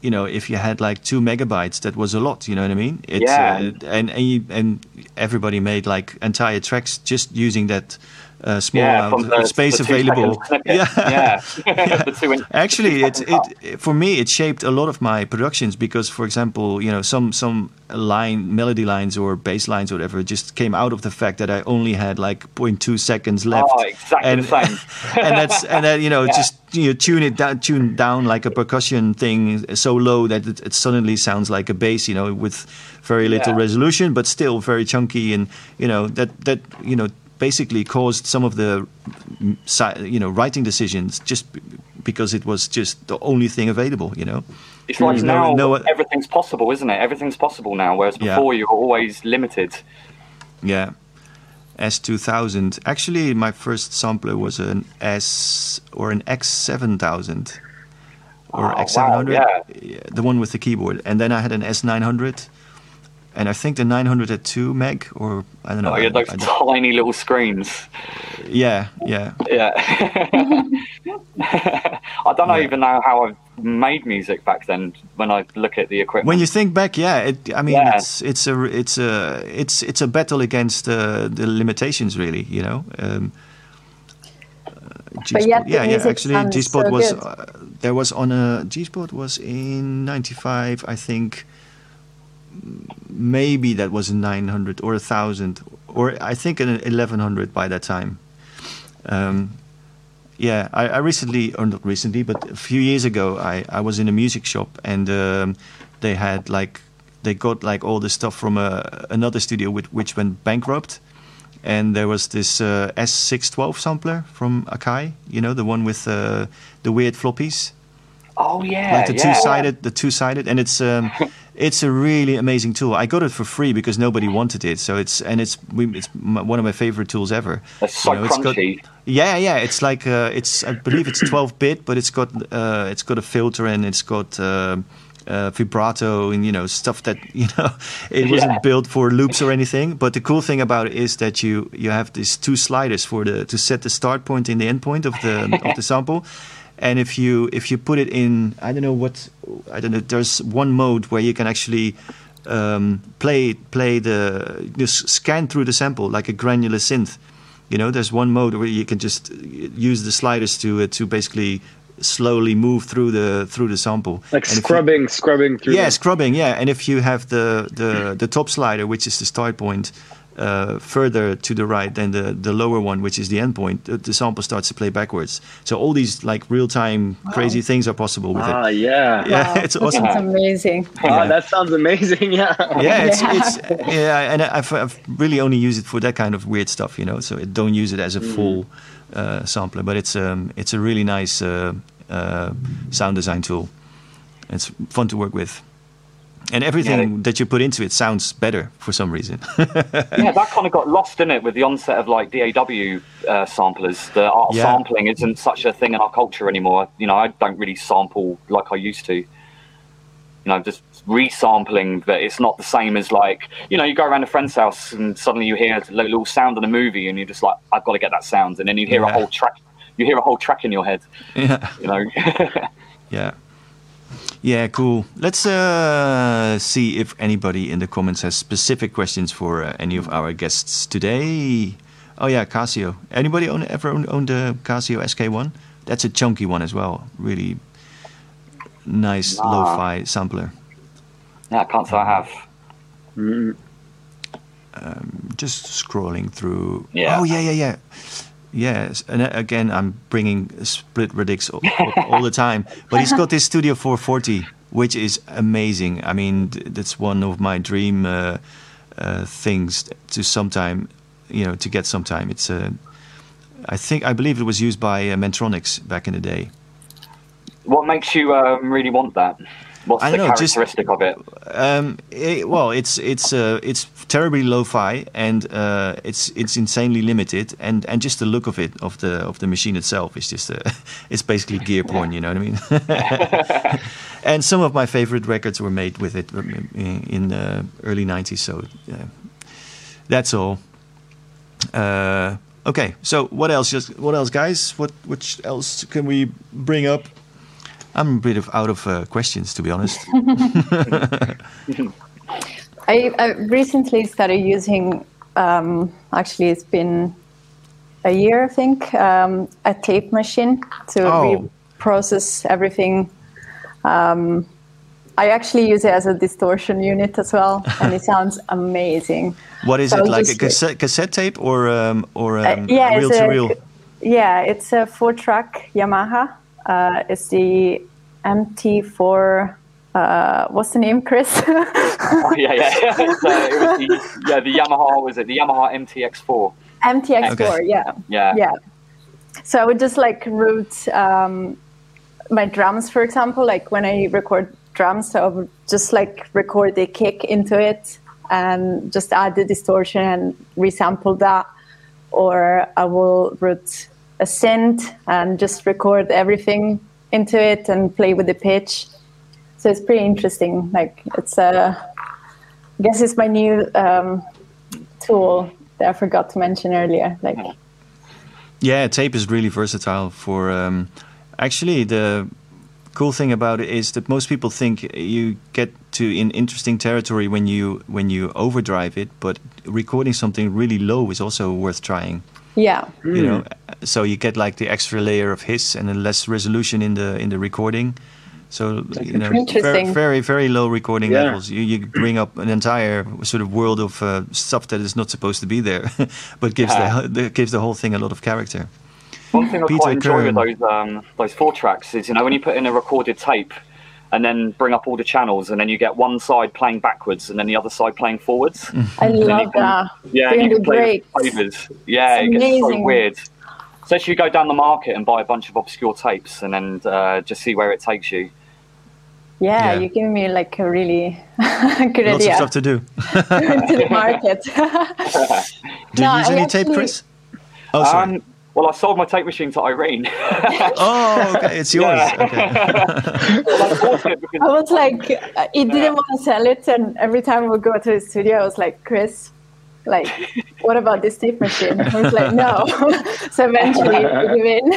you know, if you had like two megabytes, that was a lot. You know what I mean? It's, Yeah. Uh, and and, you, and everybody made like entire tracks just using that uh, small Yeah, amount the space available. Yeah. yeah, inch- Actually, it, it for me it shaped a lot of my productions because, for example, you know some some line melody lines or bass lines or whatever just came out of the fact that I only had like 0.2 seconds left. Oh, exactly and, the same. and that's and that you know just you know, tune it down, tune down like a percussion thing so low that it, it suddenly sounds like a bass, you know, with very little Yeah. resolution, but still very chunky, and you know that that you know basically caused some of the mm, you know writing decisions just because it was just the only thing available, you know. It's like No- now no- everything's possible, isn't it? Everything's possible now, whereas Yeah. before you were always limited. Yeah. S2000. Actually, my first sampler was an S or an X7000 or Oh, X700, wow, yeah, the one with the keyboard. And then I had an S900, and I think the 900 had two meg, or I don't know. Oh, you had those I- I tiny little screens. yeah, yeah. Yeah. I don't Yeah. even know how I made music back then. When I look at the equipment, When you think back, yeah, it, I mean, Yeah. it's it's a it's a it's it's a battle against uh, the limitations, really. You know. Um, But yet G-Spot- the yeah, yeah. Actually, G Spot so was uh, there was on a G Spot was in '95, I think. Maybe that was a 900 or a thousand, or I think an 1100 by that time. Um, yeah, I, I recently, or not recently, but a few years ago, I, I was in a music shop and um, they had like they got like all the stuff from a, another studio which, which went bankrupt, and there was this uh, S612 sampler from Akai, you know, the one with uh, the weird floppies, oh yeah, like the yeah. two-sided, the two-sided, and it's. Um, It's a really amazing tool. I got it for free because nobody wanted it. So it's and it's we, it's one of my favorite tools ever. It's so it's got- crunchy. yeah, yeah. It's like uh, it's I believe it's 12 bit, but it's got uh, it's got a filter and it's got uh, uh, vibrato and you know stuff that you know it wasn't Yeah. built for loops or anything. But the cool thing about it is that you you have these two sliders for the to set the start point and the end point of the of the sample. And if you if you put it in, I don't know what I don't know. There's one mode where you can actually um, play play the just scan through the sample like a granular synth. You know, there's one mode where you can just use the sliders to uh, to basically slowly move through the through the sample. Like And if you- scrubbing, scrubbing through. yeah, scrubbing. Yeah, and if you have the the the top slider, which is the start point, uh, further to the right than the the lower one, which is the end point, the, the sample starts to play backwards. So all these like real time crazy things are possible with Ah, it. yeah. Yeah, Wow, it's awesome. It's amazing. Ah, that sounds amazing. Yeah. Yeah, it's, Yeah. it's yeah, and I've, I've really only used it for that kind of weird stuff, you know. So it, don't use it as a full uh, sampler, but it's um it's a really nice uh, uh, sound design tool. It's fun to work with, and everything Yeah. that you put into it sounds better for some reason. yeah, that kind of got lost in it with the onset of like DAW uh, samplers. The art of Yeah. sampling isn't such a thing in our culture anymore. You know, I don't really sample like I used to. You know, just resampling, but it's not the same as like you know, you go around a friend's house and suddenly you hear a little sound in a movie, and you're just like, I've got to get that sound, and then you hear Yeah. a whole track. You hear a whole track in your head. yeah, You know. yeah, yeah. Cool. Let's uh, see if anybody in the comments has specific questions for uh, any of our guests today. Oh yeah, Casio. Anybody own ever own, owned a Casio SK1? That's a chunky one as well. Really nice Nah. lo-fi sampler. yeah, I can't say I have. Mm. Just scrolling through. Yeah. Oh yeah, yeah, yeah. Yes, and uh, again, I'm bringing split radix all, the time. But he's got this Studio 440, which is amazing. I mean, that's one of my dream uh, uh, things to sometime, you know, to get sometime. It's uh, I think I believe it was used by uh, Mantronix back in the day. What makes you um, really want that? What's I the know, just- of it? Um, it, well, it's it's uh, it's terribly lo-fi and uh, it's it's insanely limited, and, and just the look of it of the of the machine itself is just uh, it's basically gear porn. You know what I mean? and some of my favorite records were made with it um, in, the early '90s. So that's all. Uh, okay, so what else? Just what else, guys? What which else can we bring up? I'm a bit of out of uh, questions, to be honest. I, I recently started using, um, actually, it's been a year, I think, um, a tape machine to Oh. process everything. Um, I actually use it as a distortion unit as well, and it sounds amazing. What is So it like? A cassette, cassette tape or um, or um, yeah, reel it's to a- reel? Yeah, it's a four-track Yamaha. Uh, it's the MT4. Uh, what's the name, Chris? Oh, yeah, yeah. yeah. So it was the, yeah, the Yamaha was it? The Yamaha MTX4. MTX4. Okay. Yeah. Yeah. yeah so i would just like route um, my drums for example like when i record drums so i would just like record the kick into it and just add the distortion and resample that or i will route a synth and just record everything into it and play with the pitch so it's pretty interesting like it's a i guess it's my new um, tool that i forgot to mention earlier like Yeah, tape is really versatile. For um, actually, the cool thing about it is that most people think you get to in interesting territory when you when you overdrive it, but recording something really low is also worth trying. Yeah You know, so you get like the extra layer of hiss and a less resolution in the in the recording. So you know, very, very very low recording Yeah. levels. You you bring up an entire sort of world of uh, stuff that is not supposed to be there, but gives Yeah. the, the gives the whole thing a lot of character. One thing I Peter quite enjoy with those um, those four tracks is you know when you put in a recorded tape and then bring up all the channels and then you get one side playing backwards and then the other side playing forwards. I And you love can- that. Yeah, and you the can play breaks. with flavors. Yeah, It's it gets so amazing. weird. Especially you go down the market and buy a bunch of obscure tapes and then uh, just see where it takes you. Yeah, Yeah. you're giving me like a really good Lots idea of stuff to do. to the market. Do No, you use I any tape, Chris? Oh, sorry. Um, Well, I sold my tape machine to Irene. oh, okay, it's yours. Yeah. Okay. I was like, he didn't want to sell it, and every time we go to the studio, I was like, Chris, like, what about this tape machine? I was like, no. so eventually, we give in.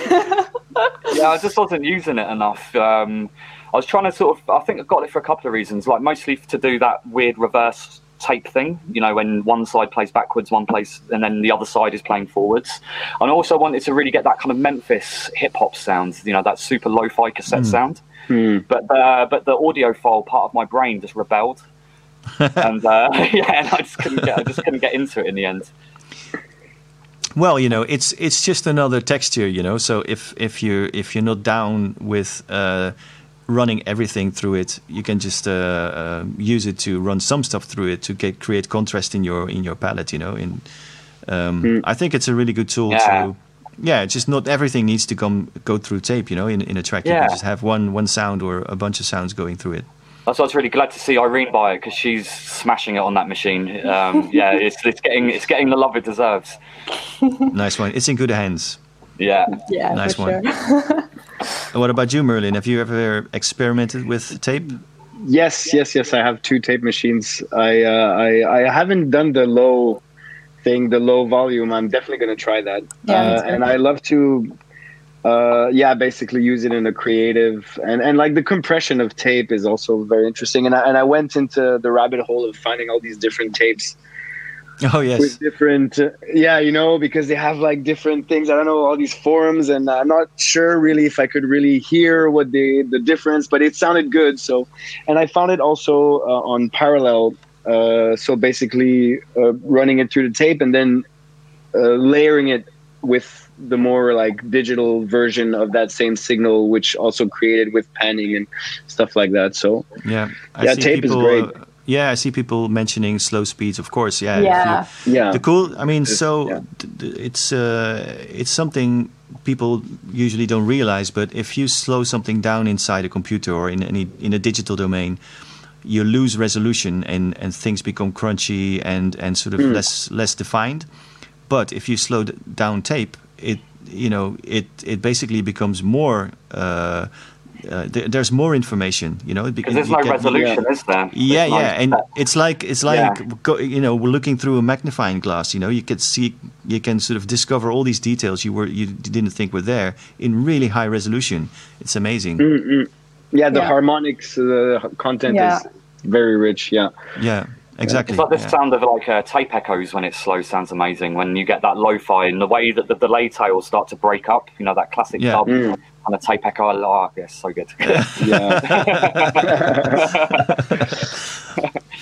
yeah, I just wasn't using it enough. Um, I was trying to sort of, I think I got it for a couple of reasons, like mostly to do that weird reverse tape thing, you know, when one side plays backwards, one plays, and then the other side is playing forwards. And I also wanted to really get that kind of Memphis hip hop sound, you know, that super lo-fi cassette sound. But uh, but the audiophile part of my brain just rebelled, and uh, yeah, and I just couldn't get, I just couldn't get into it in the end. Well, you know, it's it's just another texture, you know. So if if you if you're not down with uh, running everything through it, you can just uh, uh, use it to run some stuff through it to get create contrast in your in your palette, you know. In um, I think it's a really good tool Yeah. to. Yeah, it's just not everything needs to come go through tape, you know. In in a track, you can just have one one sound or a bunch of sounds going through it. That's why I was really glad to see Irene buy it because she's smashing it on that machine. Um, yeah, it's, it's getting it's getting the love it deserves. nice one. It's in good hands. Yeah. Yeah, Nice for one. sure. And what about you, Merlin? Have you ever experimented with tape? Yes, yes, yes. I have two tape machines. I uh, I I haven't done the low thing, the low volume. I'm definitely going to try that. Yeah, uh, and I love to, uh, yeah, basically use it in a creative and and like the compression of tape is also very interesting. And I, and I went into the rabbit hole of finding all these different tapes Oh yes. with different uh, yeah you know because they have like different things i don't know all these forums and i'm not sure really if i could really hear what the the difference but it sounded good so and i found it also uh, on parallel uh, so basically uh, running it through the tape and then uh, layering it with the more like digital version of that same signal which also created with panning and stuff like that so Yeah, I Yeah, tape is great. Yeah, I see people mentioning slow speeds. Of course, yeah. if you- Yeah. yeah the cool. I mean, so yeah. d- d- it's uh, it's something people usually don't realize. But if you slow something down inside a computer or in any in a digital domain, you lose resolution and and things become crunchy and and sort of Hmm. less less defined. But if you slow d- down tape, it you know it it basically becomes more. Uh, uh, there, there's more information, you know, Because there's no resolution, is there? yeah, There's no- yeah, and it's like it's like Yeah. go, you know we're looking through a magnifying glass. You know, you can see, you can sort of discover all these details you were you didn't think were there in really high resolution. It's amazing. yeah the Yeah. harmonics uh, content Yeah. is very rich yeah Yeah, exactly. It's like this yeah. sound of like uh, tape echoes when it's slow sounds amazing. When you get that lo-fi and the way that the delay tails start to break up, you know that classic Yeah. dub Mm. And the tape echo. Oh, yes, so good. yeah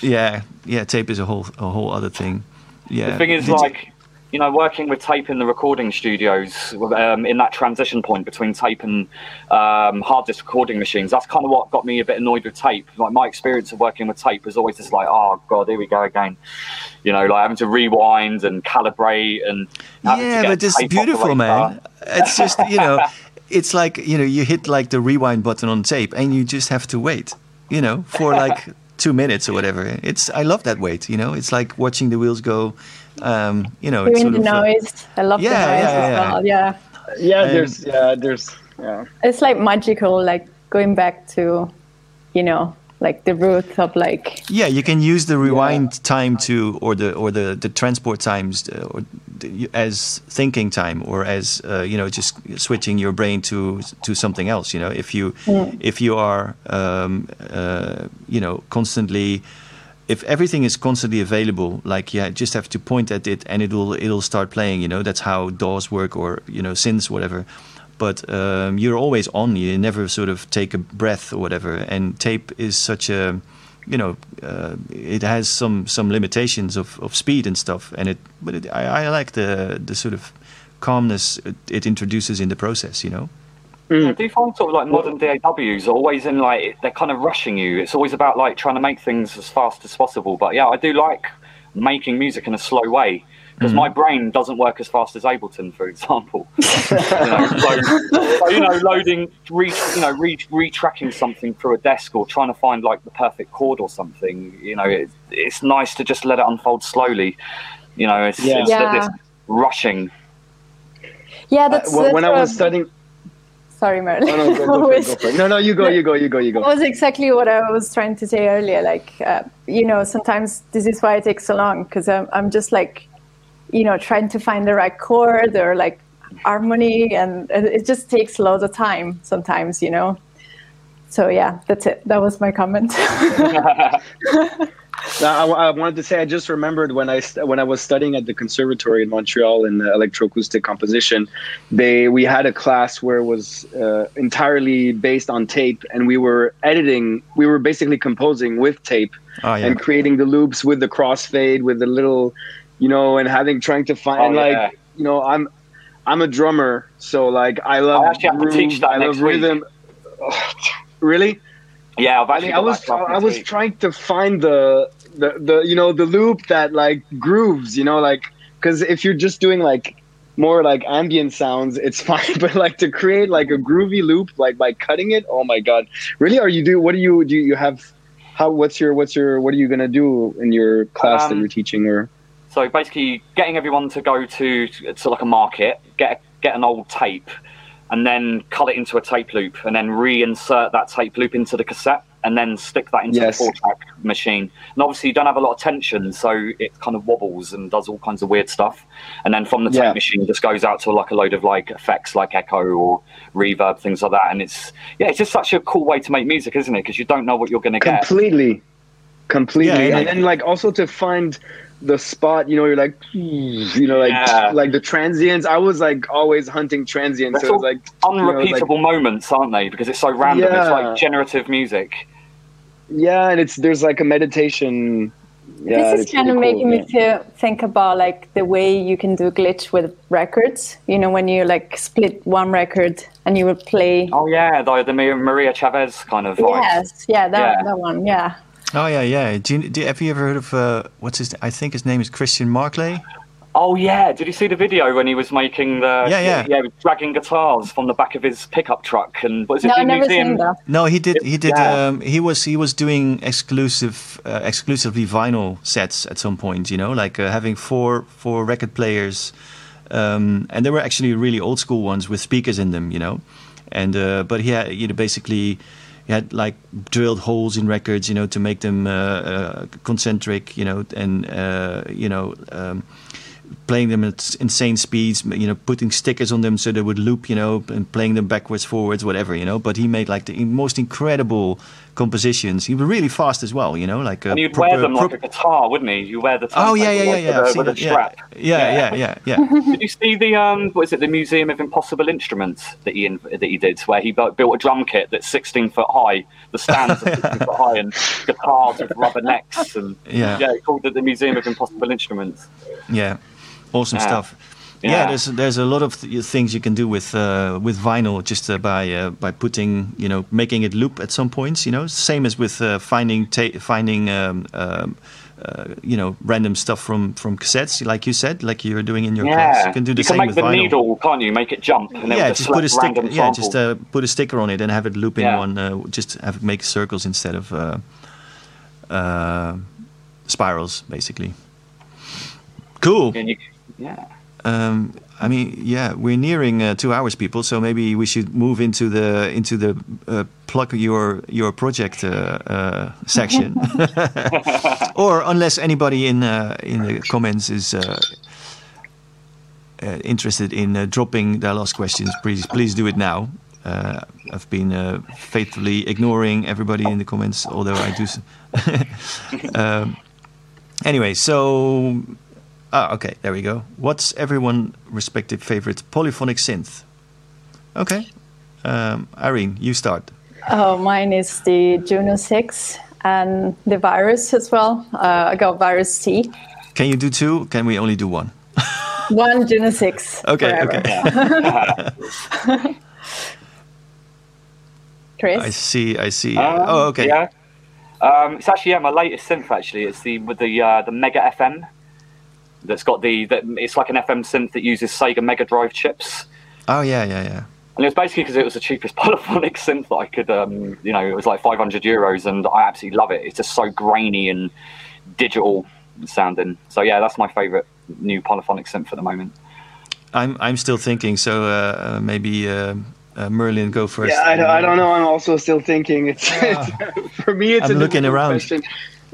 yeah, yeah. Tape is a whole a whole other thing. Yeah. The thing is, Did like, you know, working with tape in the recording studios, um, in that transition point between tape and um, hard disk recording machines, that's kind of what got me a bit annoyed with tape. Like, my experience of working with tape was always just like, oh, God, here we go again. You know, like having to rewind and calibrate and. having to yeah, get but it's beautiful, man. It's just you know, it's like you know, you hit like the rewind button on tape, and you just have to wait, you know, for like two minutes or whatever. It's I love that wait. You know, it's like watching the wheels go. Um, you know, it's Hearing the noise. I love Yeah, the noise yeah, as yeah. well. Yeah. yeah And- there's yeah there's yeah It's like magical, like going back to, you know, like the roots of like Yeah, you can use the rewind time to, or the or the the transport times, uh, or the, as thinking time, or as uh, you know, just switching your brain to to something else. You know, if you if you are um, uh, you know constantly. If everything is constantly available, like yeah, just have to point at it and it'll it'll start playing. You know, that's how DAWs work, or you know, synths, whatever. But um, you're always on. You never sort of take a breath or whatever. And tape is such a you know, uh, it has some some limitations of, of speed and stuff, and it. But it, I, I like the the sort of calmness it, it introduces in the process. You know. I do find sort of like modern DAWs are always in like they're kind of rushing you. It's always about like trying to make things as fast as possible. But yeah, I do like making music in a slow way because my brain doesn't work as fast as Ableton, for example. you know, so, so, you know, loading, re, you know, re, retracking something through a desk or trying to find like the perfect chord or something. You know, it, it's nice to just let it unfold slowly. You know, it's, Yeah. instead of this rushing. Yeah, that's, Uh, when that's I was what- studying. Sorry, Merlin. Oh, no, go, go, for it, go it. No, no, you go, you go, you go, you go. That was exactly what I was trying to say earlier. Like, uh, you know, sometimes this is why it takes so long because I'm, I'm just like, you know, trying to find the right chord or like harmony, and it it just takes loads of time sometimes, you know. So yeah, that's it. That was my comment. Now, I, I wanted to say I just remembered when I st- when I was studying at the conservatory in Montreal in electroacoustic composition, they we had a class where it was uh, entirely based on tape, and we were editing. We were basically composing with tape Oh yeah. and creating the loops with the crossfade, with the little, you know, and having trying to find Oh, and like yeah. you know I'm I'm a drummer, so like I love I actually have to groove, that I love rhythm. really? Yeah, I mean, I was that I was week. trying to find the, the the you know the loop that like grooves, you know, like because if you're just doing like more like ambient sounds, it's fine. But like to create like a groovy loop, like by cutting it, oh my god! Really? Are you do? What do you do? You have how? What's your what's your what are you gonna do in your class that Um, you're teaching? Or So basically, getting everyone to go to to like a market, get get an old tape, and then cut it into a tape loop, and then reinsert that tape loop into the cassette, and then stick that into Yes. the four track machine. And obviously, you don't have a lot of tension, so it kind of wobbles and does all kinds of weird stuff. And then from the tape Yeah. machine, it just goes out to like a load of like effects, like echo or reverb, things like that. And it's yeah, it's just such a cool way to make music, isn't it? Because you don't know what you're going to get. completely, completely, Yeah, and and- then like also to find the spot. You know, you're like, you know, like Yeah. like the transients. I was like always hunting transients. That's So it's all like you know, like- Unrepeatable moments, aren't they? Because it's so random. It's like generative music. Yeah, and it's there's like a meditation. Yeah, this is it's kind really of making yeah. me to think about like the way you can do glitch with records. You know, when you like split one record and you would play. Oh yeah, the, the Maria Chavez kind of vibe. yes, yeah, that Yeah. that one, yeah. Oh yeah, yeah. Do you, do have you ever heard of uh, what's his? I think his name is Christian Marclay. Oh yeah, did you see the video when he was making the? Yeah, yeah. yeah, he was dragging guitars from the back of his pickup truck and was it No, the I've never museum? seen that. No, he did. He did. Yeah. Um, he was. He was doing exclusive, uh, exclusively vinyl sets at some point. You know, like uh, having four four record players, um, and they were actually really old school ones with speakers in them. You know, and uh, but he had you know basically. He had like drilled holes in records, you know, to make them uh, uh, concentric, you know, and uh, you know, um, playing them at insane speeds, you know, putting stickers on them so they would loop, you know, and playing them backwards, forwards, whatever, you know. But he made like the most incredible compositions. He was really fast as well, you know, like a And you'd proper- wear them like a guitar, wouldn't he? You wear the. Oh yeah, yeah, yeah, yeah. With, a, seen with a that, strap. yeah, yeah, yeah, yeah, yeah. Did you see the um? What is it? The Museum of Impossible Instruments that he that he did, where he built a drum kit that's 16 foot high. The stands are 16 foot high, and guitars with rubber necks, and Yeah. yeah, he called it the Museum of Impossible Instruments. Yeah, awesome Yeah. stuff. Yeah. Yeah. there's there's a lot of th- things you can do with uh, with vinyl just uh, by uh, by putting you know making it loop at some points. You know, same as with uh, finding ta- finding um, um, uh, you know random stuff from from cassettes, like you said, like you're doing in your class. You can do the same make with the vinyl. needle, can't you? Make it jump, and then yeah, just, just put a sticker. Yeah, just uh, put a sticker on it and have it loop in Yeah. one. Uh, just have it make circles instead of uh, uh, spirals, basically. Cool. Yeah. Um, I mean, yeah, we're nearing uh, two hours, people. So maybe we should move into the into the uh, plug your your project uh, uh, section, or unless anybody in uh, in the comments is. Uh, interested in dropping their last questions, please please do it now. I've been faithfully ignoring everybody in the comments, although I do. um, anyway, so ah, okay, there we go. What's everyone respective favorite polyphonic synth? Okay, um, Irene, you start. Oh, mine is the Juno 6 and the Virus as well. Uh, I got Virus T. Can you do two? Can we only do one? One Juno 6. Okay, forever. okay. Chris? I see. I see. Um, oh, okay. Yeah. Um, it's actually yeah, my latest synth. Actually, it's the with the uh, the Mega FM. That's got the that it's like an FM synth that uses Sega Mega Drive chips. Oh, yeah, yeah, yeah. And it was basically because it was the cheapest polyphonic synth that I could, um, you know, it was like 500 euros, and I absolutely love it. It's just so grainy and digital sounding. So yeah, that's my favourite new polyphonic synth at the moment. I'm I'm still thinking. So uh, maybe uh, uh, Merlin go first. Yeah, I don't, I don't know. I'm also still thinking. It's, it's for me. It's I'm a looking around. Question.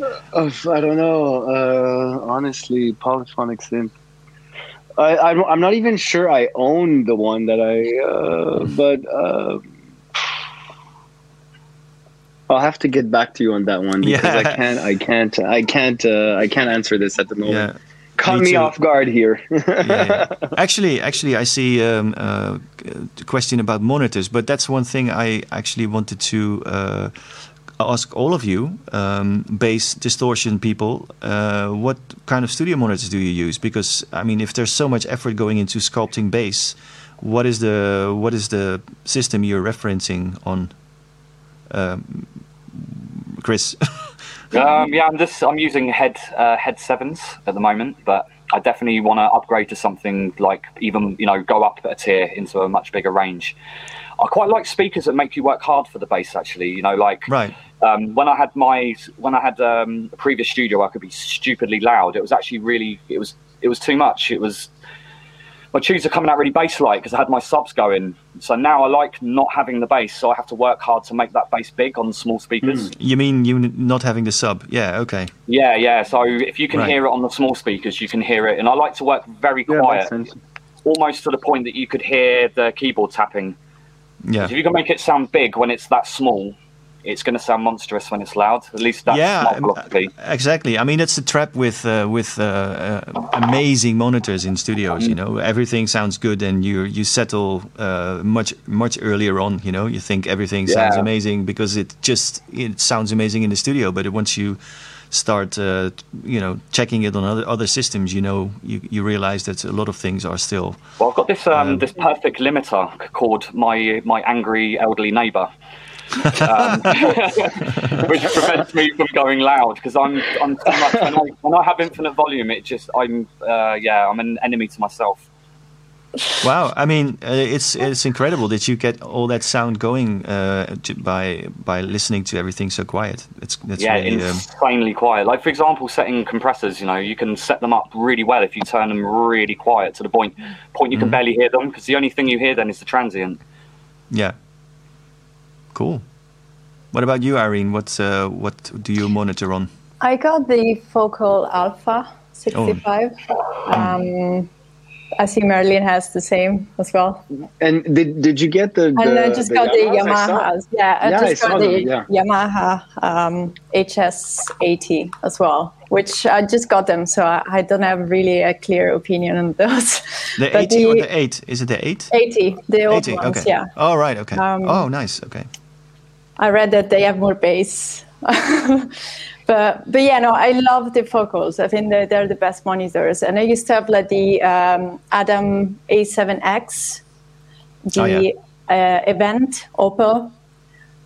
Uh, I don't know. Uh, honestly, polyphonic synth. I, I'm, I'm not even sure I own the one that I. Uh, but uh, I'll have to get back to you on that one because I can't. I can't. I can't. Uh, I can't answer this at the moment. Yeah. Caught me me, off guard here. yeah, yeah. Actually, actually, I see um, uh, a question about monitors, but that's one thing I actually wanted to uh, ask all of you, um, bass distortion people. Uh, what kind of studio monitors do you use? Because I mean, if there's so much effort going into sculpting bass, what is the what is the system you're referencing on? Um, Chris. Um, yeah, I'm just I'm using head uh, head sevens at the moment, but I definitely want to upgrade to something like even you know go up a tier into a much bigger range. I quite like speakers that make you work hard for the bass. Actually, you know, like right. Um, when I had my when I had um, a previous studio, I could be stupidly loud. It was actually really it was it was too much. It was my tunes are coming out really bass like because I had my subs going. So now I like not having the bass, so I have to work hard to make that bass big on small speakers. You mean you not having the sub? Yeah. Okay. Yeah, yeah. So if you can Right. hear it on the small speakers, you can hear it. And I like to work very quiet, makes sense. almost to the point that you could hear the keyboard tapping. Yeah. If you can make it sound big when it's that small, it's going to sound monstrous when it's loud. At least that's yeah, my philosophy. exactly. I mean, that's the trap with uh, with uh, uh, amazing monitors in studios. You know, everything sounds good, and you you settle uh, much much earlier on. You know, you think everything sounds Yeah. amazing because it just it sounds amazing in the studio. But once you start, uh, you know, checking it on other other systems, you know, you, you realize that a lot of things are still. Well, I've got this um, Um, this perfect limiter called my my angry elderly neighbour, um, which prevents me from going loud because I'm I'm too much. When I, when I have infinite volume, it just I'm uh, yeah I'm an enemy to myself. Wow, I mean, uh, it's it's incredible that you get all that sound going uh, j- by by listening to everything so quiet. It's that's yeah, really. Um, insanely quiet. Like for example, setting compressors. You know, you can set them up really well if you turn them really quiet to the point point you Mm-hmm. can barely hear them because the only thing you hear then is the transient. Yeah. Cool. What about you, Irene? What uh, what do you monitor on? I got the Focal Alpha 65. Oh. Um, I see Merlin has the same as well. And did did you get the? And I just the got the Yamahas? I. Yeah, I Yeah, just saw got them, the yeah. Yamaha um, HS80 as well, which I just got them, so I, I don't have really a clear opinion on those. The But 80 or the 8? Is it the 8? 80, the old 80, ones, okay. yeah. Oh, right, okay. Um, oh, nice, okay. I read that they have more bass. but but yeah, no, I love the focals. I think they're, they're the best monitors. And I used to have like the um, Adam A7X, the Oh, yeah. uh, event Opal.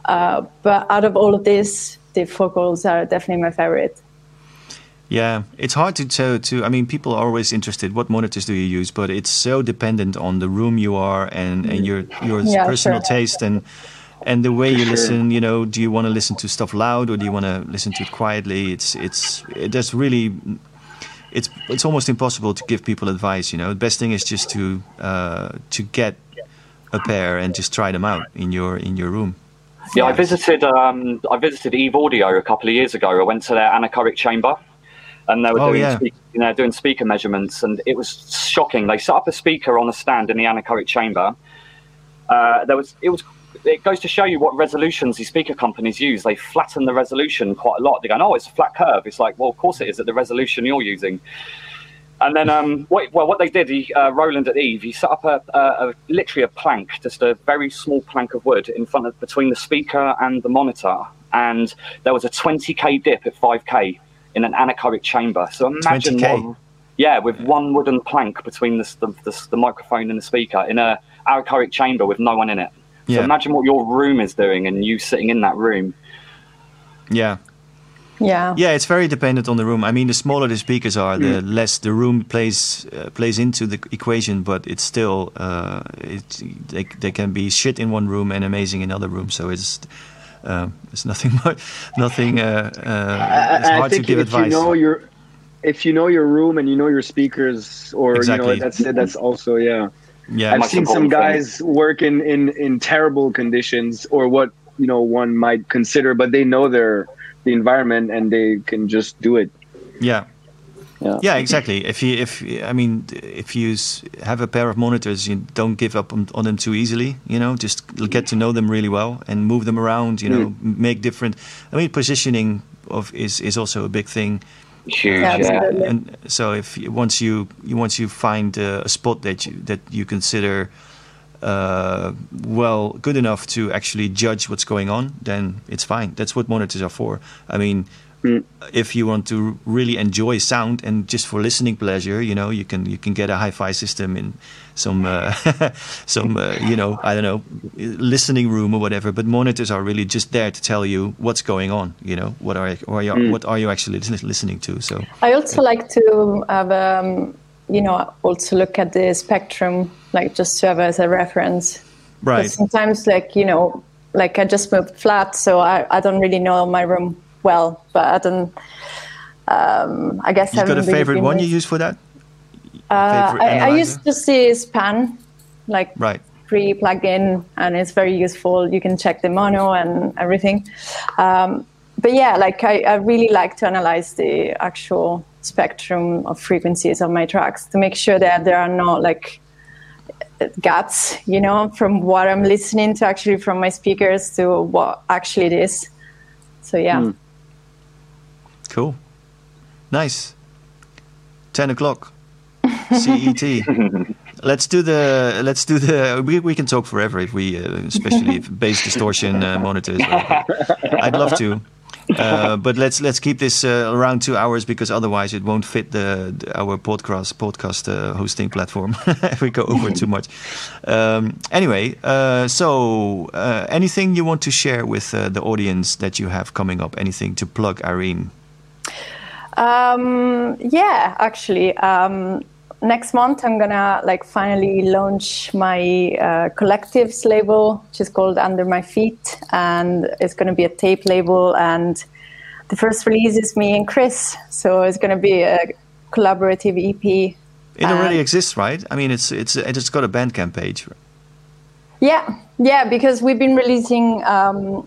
Uh, but out of all of this, the focals are definitely my favorite. Yeah, it's hard to tell. to I mean, people are always interested. What monitors do you use? But it's so dependent on the room you are and, and your your Yeah, personal sure. taste and and the way you listen. You know, do you want to listen to stuff loud or do you want to listen to it quietly? It's it's it, there's really it's it's almost impossible to give people advice. You know, the best thing is just to uh, to get a pair and just try them out in your in your room. Yeah, I visited um, I visited Eve Audio a couple of years ago. I went to their anechoic chamber, and they were Oh, doing yeah. speak, you know doing speaker measurements, and it was shocking. They set up a speaker on a stand in the anechoic chamber. Uh, there was it was it goes to show you what resolutions these speaker companies use. They flatten the resolution quite a lot. They go, oh, it's a flat curve. It's like, well, of course it is at the resolution you're using. And then, um, what, well, what they did, he, uh, Roland at Eve, he set up a, a, a literally a plank, just a very small plank of wood in front of between the speaker and the monitor, and there was a 20k dip at 5k in an anechoic chamber. So imagine 20K? what, yeah, with one wooden plank between the, the, the, the microphone and the speaker in a anechoic chamber with no one in it. So imagine what your room is doing and you sitting in that room. Yeah. Yeah. Yeah, it's very dependent on the room. I mean, the smaller the speakers are, the less the room plays uh, plays into the equation. But it's still uh, it, they they can be shit in one room and amazing in another room. So it's uh, it's nothing more, nothing. Uh, uh, I, it's I hard to think give if advice. you know your if you know your room and you know your speakers, or Exactly. you know that's that's also yeah. Yeah, I've seen some important thing. guys work in, in in terrible conditions or what you know one might consider, but they know their the environment and they can just do it. yeah. Yeah. Yeah, exactly. If you, if I mean, if you have a pair of monitors, you don't give up on, on them too easily. You know, just get to know them really well and move them around. You mm. know, m- make different. I mean, positioning of is is also a big thing. Huge, Yeah, yeah. And so, if you, once you, you once you find uh, a spot that you that you consider uh, well good enough to actually judge what's going on, then it's fine. That's what monitors are for. I mean, if you want to really enjoy sound and just for listening pleasure, you know, you can you can get a hi-fi system in some uh, some uh, you know I don't know listening room or whatever. But monitors are really just there to tell you what's going on. You know, what are or you, what are you actually listening to? So I also like to have, um, you know, also look at the spectrum, like just to have as a reference. right, Sometimes, like you know, like I just moved flat, so I, I don't really know my room well, but I don't. Um, I guess you've got a haven't really favorite been one you use for that? Uh, I, I used to see Span, like Right. free plugin, and it's very useful. You can check the mono and everything. Um, but yeah, like I, I really like to analyze the actual spectrum of frequencies of my tracks to make sure that there are no like gaps, you know, from what I'm listening to actually from my speakers to what actually it is. So yeah. Cool. Nice. 10 o'clock. CET. let's do the let's do the we, we can talk forever if we uh, especially if bass distortion uh, monitors I'd love to uh, but let's let's keep this uh, around two hours because otherwise it won't fit the, the our podcast podcast uh, hosting platform if we go over too much. Um, anyway, uh, so uh, anything you want to share with uh, the audience that you have coming up? Anything to plug, Irene? Um, yeah, actually, um, next month I'm gonna like finally launch my uh, collectives label, which is called Under My Feet, and it's gonna be a tape label. And the first release is me and Chris, so it's gonna be a collaborative EP. It already Um, exists, right? I mean, it's it's it's got a Bandcamp page. Yeah, yeah, because we've been releasing um,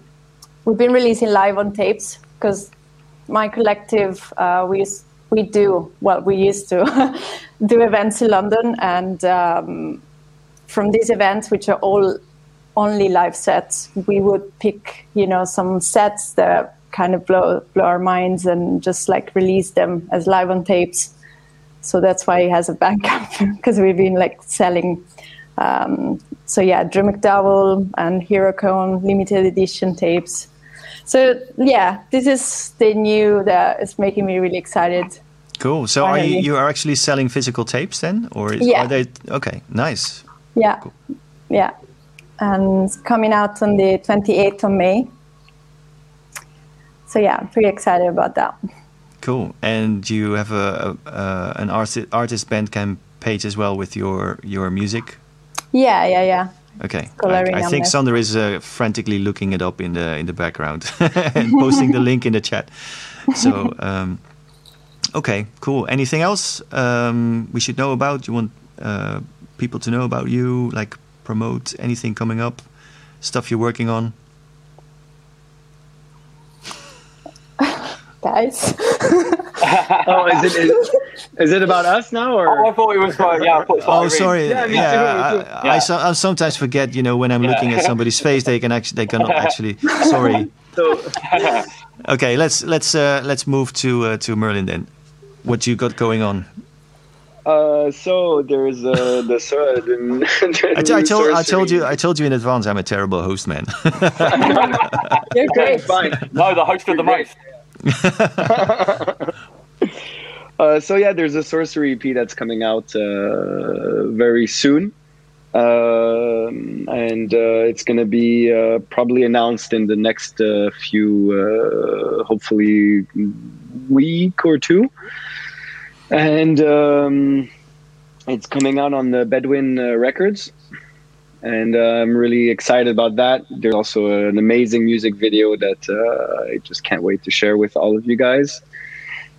we've been releasing live on tapes because my collective uh, we used, we do well we used to do events in London and um, from these events which are all only live sets we would pick you know some sets that kind of blow blow our minds and just like release them as live on tapes so that's why he has a Bandcamp because we've been like selling um, so yeah, Drew McDowell and Hiro Kone limited edition tapes. So yeah, this is the new that is making me really excited. Cool. So are you you are actually selling physical tapes then, or is, Yeah. are they okay? Nice. Yeah, yeah, and it's coming out on the 28th of May. So yeah, I'm pretty excited about that. Cool. And you have a, a uh, an artist artist Bandcamp page as well with your your music. Yeah, yeah, yeah. Okay. I, I think. Sander is uh, frantically looking it up in the in the background and posting the link in the chat. So um, okay, cool. Anything else um, we should know about? You want uh, people to know about you? Like promote anything coming up? Stuff you're working on? Guys, Oh, is it is, is it about us now Oh, I or? thought it was. Uh, yeah, I thought it Oh, sorry. Yeah, Yeah, too, me too. I, I, so- I sometimes forget. You know, when I'm looking at somebody's face, they can actually they cannot actually. Sorry. So, Okay, let's let's uh, let's move to uh, to Merlin then. What you got going on? uh, so there's uh, the, so- the, the I, t- I told I told you I told you in advance. I'm a terrible host, man. you're great. Fine. No, the host of the most. Uh, so yeah, there's a sorcery EP that's coming out uh, very soon, um, and uh, it's going to be uh, probably announced in the next uh, few, hopefully, week or two. And um, it's coming out on the Bedouin Records, and I'm really excited about that. There's also an amazing music video that I just can't wait to share with all of you guys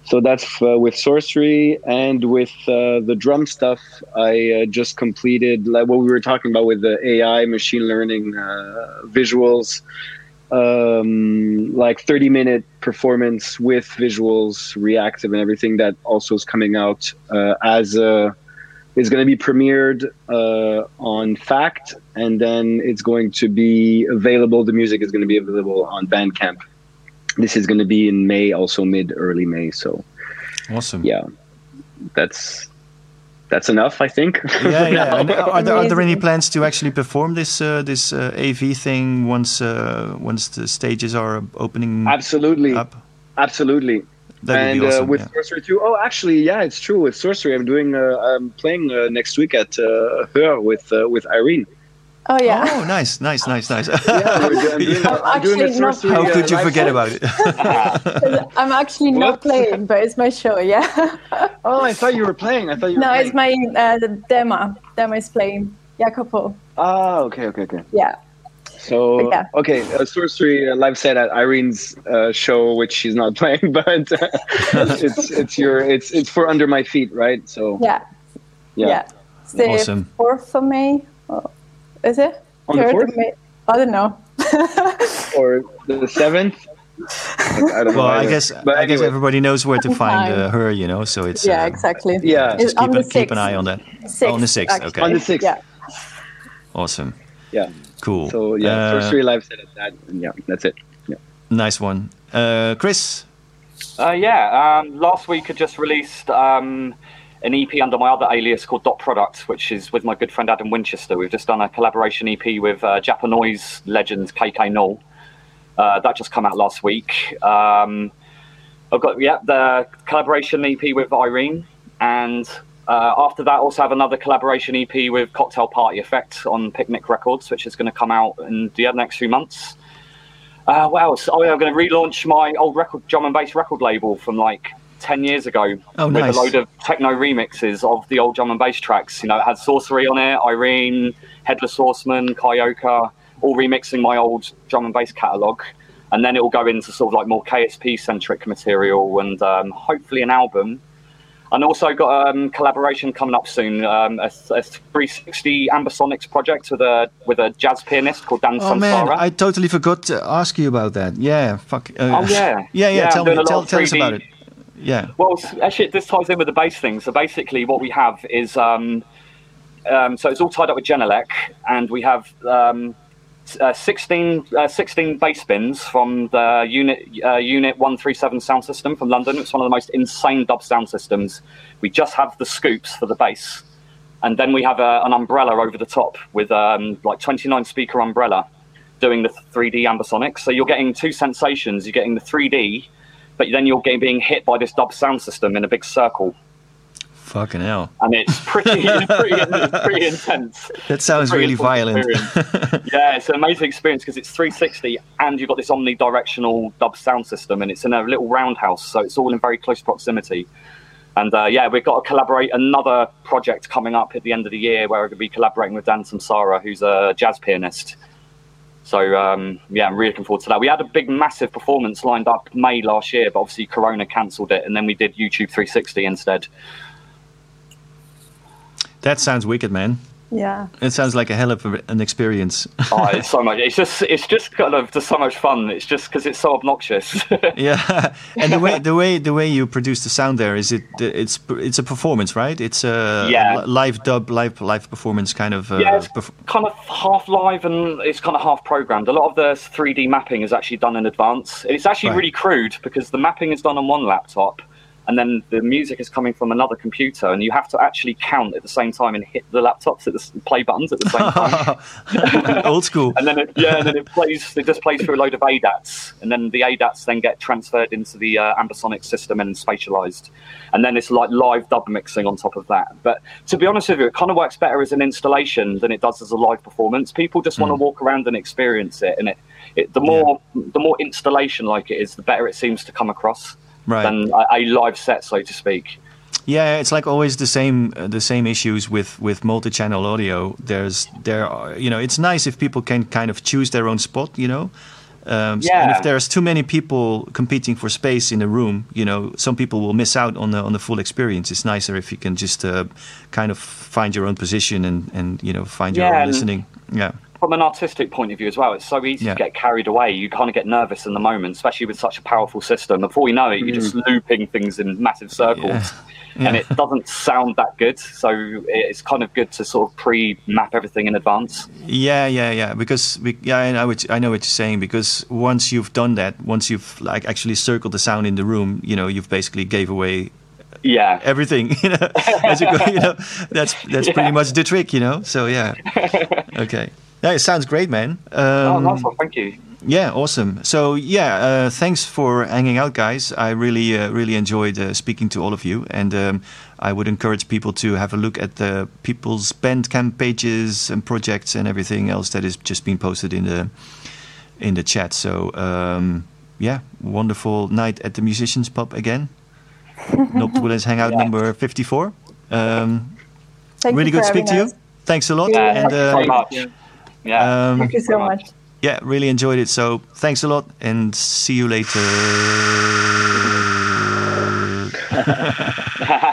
so that's uh, with sorcery and with uh, the drum stuff. I uh, just completed like what we were talking about with the AI machine learning uh, visuals, um, like 30 minute performance with visuals, reactive, and everything that also is coming out uh, as a is going to be premiered uh, on Fact, and then it's going to be available. The music is going to be available on Bandcamp. This is going to be in May, also mid early May. So, awesome. Yeah, that's that's enough, I think. Yeah, yeah. are, there, are, there, are there any plans to actually perform this uh, this uh, AV thing once uh, once the stages are opening? Absolutely, up? absolutely. That and would be awesome, uh, with yeah. sorcery too. Oh, actually, yeah, it's true. With sorcery, I'm doing. Uh, I'm playing uh, next week at uh, her with uh, with Irene. Oh yeah. Oh, nice, nice, nice, nice. Yeah, we're do- I'm doing, Yeah. I'm doing a Actually. How uh, could you forget set. about it? I'm actually not What? playing, but it's my show. Yeah. Oh, I thought you were playing. I thought you were no, playing. it's my uh, the demo. Demo is playing. Jacopo. Ah, okay, okay, okay. Yeah. So, Yeah. okay, uh, sorcery uh, live set at Irene's uh, show, which she's not playing, but uh, it's it's your it's it's for under my feet, right? So Yeah. yeah. Yeah. It's the Awesome. fourth of May. Oh, is it? On the Third of 4th? May. I don't know. or the seventh. I don't know. Well, I guess But I guess everybody knows where to find uh, her, you know. So it's yeah, uh, exactly. Yeah. Just keep, on the an, keep an eye on that. Sixth, on the sixth, actually. okay. On the 6th. Yeah. Awesome, Yeah. cool. So yeah, Uh, sorcery live set at that. And yeah, that's it. Yeah. nice one, uh, Chris. Uh, yeah, um, last week I just released um, an EP under my other alias called Dot Product, which is with my good friend Adam Winchester. We've just done a collaboration EP with uh, Japanoise legend KK Null. Uh, that just come out last week. Um, I've got yeah the collaboration EP with Irene, and uh, after that also have another collaboration EP with Cocktail Party Effect on Picnic Records, which is going to come out in the next few months. Uh, what else? Oh, yeah, I'm going to relaunch my old record, drum and bass record label from like 10 years ago Oh, with nice. a load of techno remixes of the old drum and bass tracks. You know, it had Sorcery on it, Irene, Headless Horseman, Kyoka, all remixing my old drum and bass catalogue. And then it will go into sort of like more KSP centric material and um, hopefully an album. And also got um, collaboration coming up soon, um, a, a 360 Ambisonics project with a with a jazz pianist called Dan Oh man, Samsara. I totally forgot to ask you about that. Yeah, fuck. Uh, Oh, yeah. yeah, yeah. Yeah, tell me, tell, tell us about it. Yeah. Well, actually, this ties in with the bass thing. So basically, what we have is um, um, so it's all tied up with Genelec, and we have um, uh, 16, uh, 16 bass bins from the unit uh, unit one three seven sound system from London. It's one of the most insane dub sound systems. We just have the scoops for the bass, and then we have a, an umbrella over the top with um, like twenty nine speaker umbrella doing the 3D ambisonics. So you're getting two sensations. You're getting the 3D, but then you're getting being hit by this dub sound system in a big circle, Fucking hell. and it's pretty, it's pretty, it's pretty intense. That sounds really violent. yeah, it's an amazing experience because it's 360 and you've got this omnidirectional dub sound system, and it's in a little roundhouse, so it's all in very close proximity. And uh, yeah, we've got to collaborate another project coming up at the end of the year where we're going to be collaborating with Dan Samsara, who's a jazz pianist. So um, yeah, I'm really looking forward to that. We had a big, massive performance lined up May last year, but obviously Corona cancelled it, and then we did YouTube 360 instead. that sounds wicked, man. Yeah. It sounds like a hell of an experience. Oh, it's so much. It's just, it's just kind of just so much fun. It's just because it's so obnoxious. yeah, and the way the way the way you produce the sound there is it it's it's a performance, right? It's a Yeah. live dub, live live performance kind of. Uh, yeah, it's perf- kind of half live and it's kind of half programmed. A lot of the 3D mapping is actually done in advance. It's actually Right. really crude because the mapping is done on one laptop and then the music is coming from another computer and you have to actually count at the same time and hit the laptops at the play buttons at the same time. old school. and then it, yeah, and then it plays. It just plays through a load of ADATs, and then the ADATs then get transferred into the uh, ambisonic system and spatialized, and then it's like live dub mixing on top of that. But to be honest with you, it kind of works better as an installation than it does as a live performance. People just want to walk around and experience it, and it, it the more the more installation like it is, the better it seems to come across Right. than a, a live set, so to speak. Yeah, it's like always the same uh, the same issues with with multi-channel audio. There's there are you know it's nice if people can kind of choose their own spot, you know. Um, Yeah. And if there's too many people competing for space in a room, you know, some people will miss out on the on the full experience. It's nicer if you can just uh, kind of find your own position and and you know find your Yeah, own listening. Yeah. From an artistic point of view as well, it's so easy Yeah. to get carried away. You kind of get nervous in the moment, especially with such a powerful system. Before you know it, you're just mm. looping things in massive circles. And Yeah. it doesn't sound that good, so it's kind of good to sort of pre-map everything in advance. Yeah, yeah, yeah. Because we, yeah, I know what I know what you're saying. Because once you've done that, once you've like actually circled the sound in the room, you know, you've basically gave away Yeah, everything. You know, go, you know, that's that's pretty much the trick. You know. So yeah. Okay. Yeah, it sounds great, man. Um, oh, nice one, thank you. Yeah, awesome. So yeah, uh, thanks for hanging out, guys. I really, uh, really enjoyed uh, speaking to all of you, and um, I would encourage people to have a look at the people's Bandcamp pages and projects and everything else that is just been posted in the in the chat. So um, yeah, wonderful night at the Musicians Pub again. Nocturnes Hangout Yeah. number fifty-four. Um, Thank really you good to for speak to you. Thanks a lot, Yeah, and thank you so uh, much. Yeah, um, Thank you so much. yeah, really enjoyed it. So thanks a lot and see you later.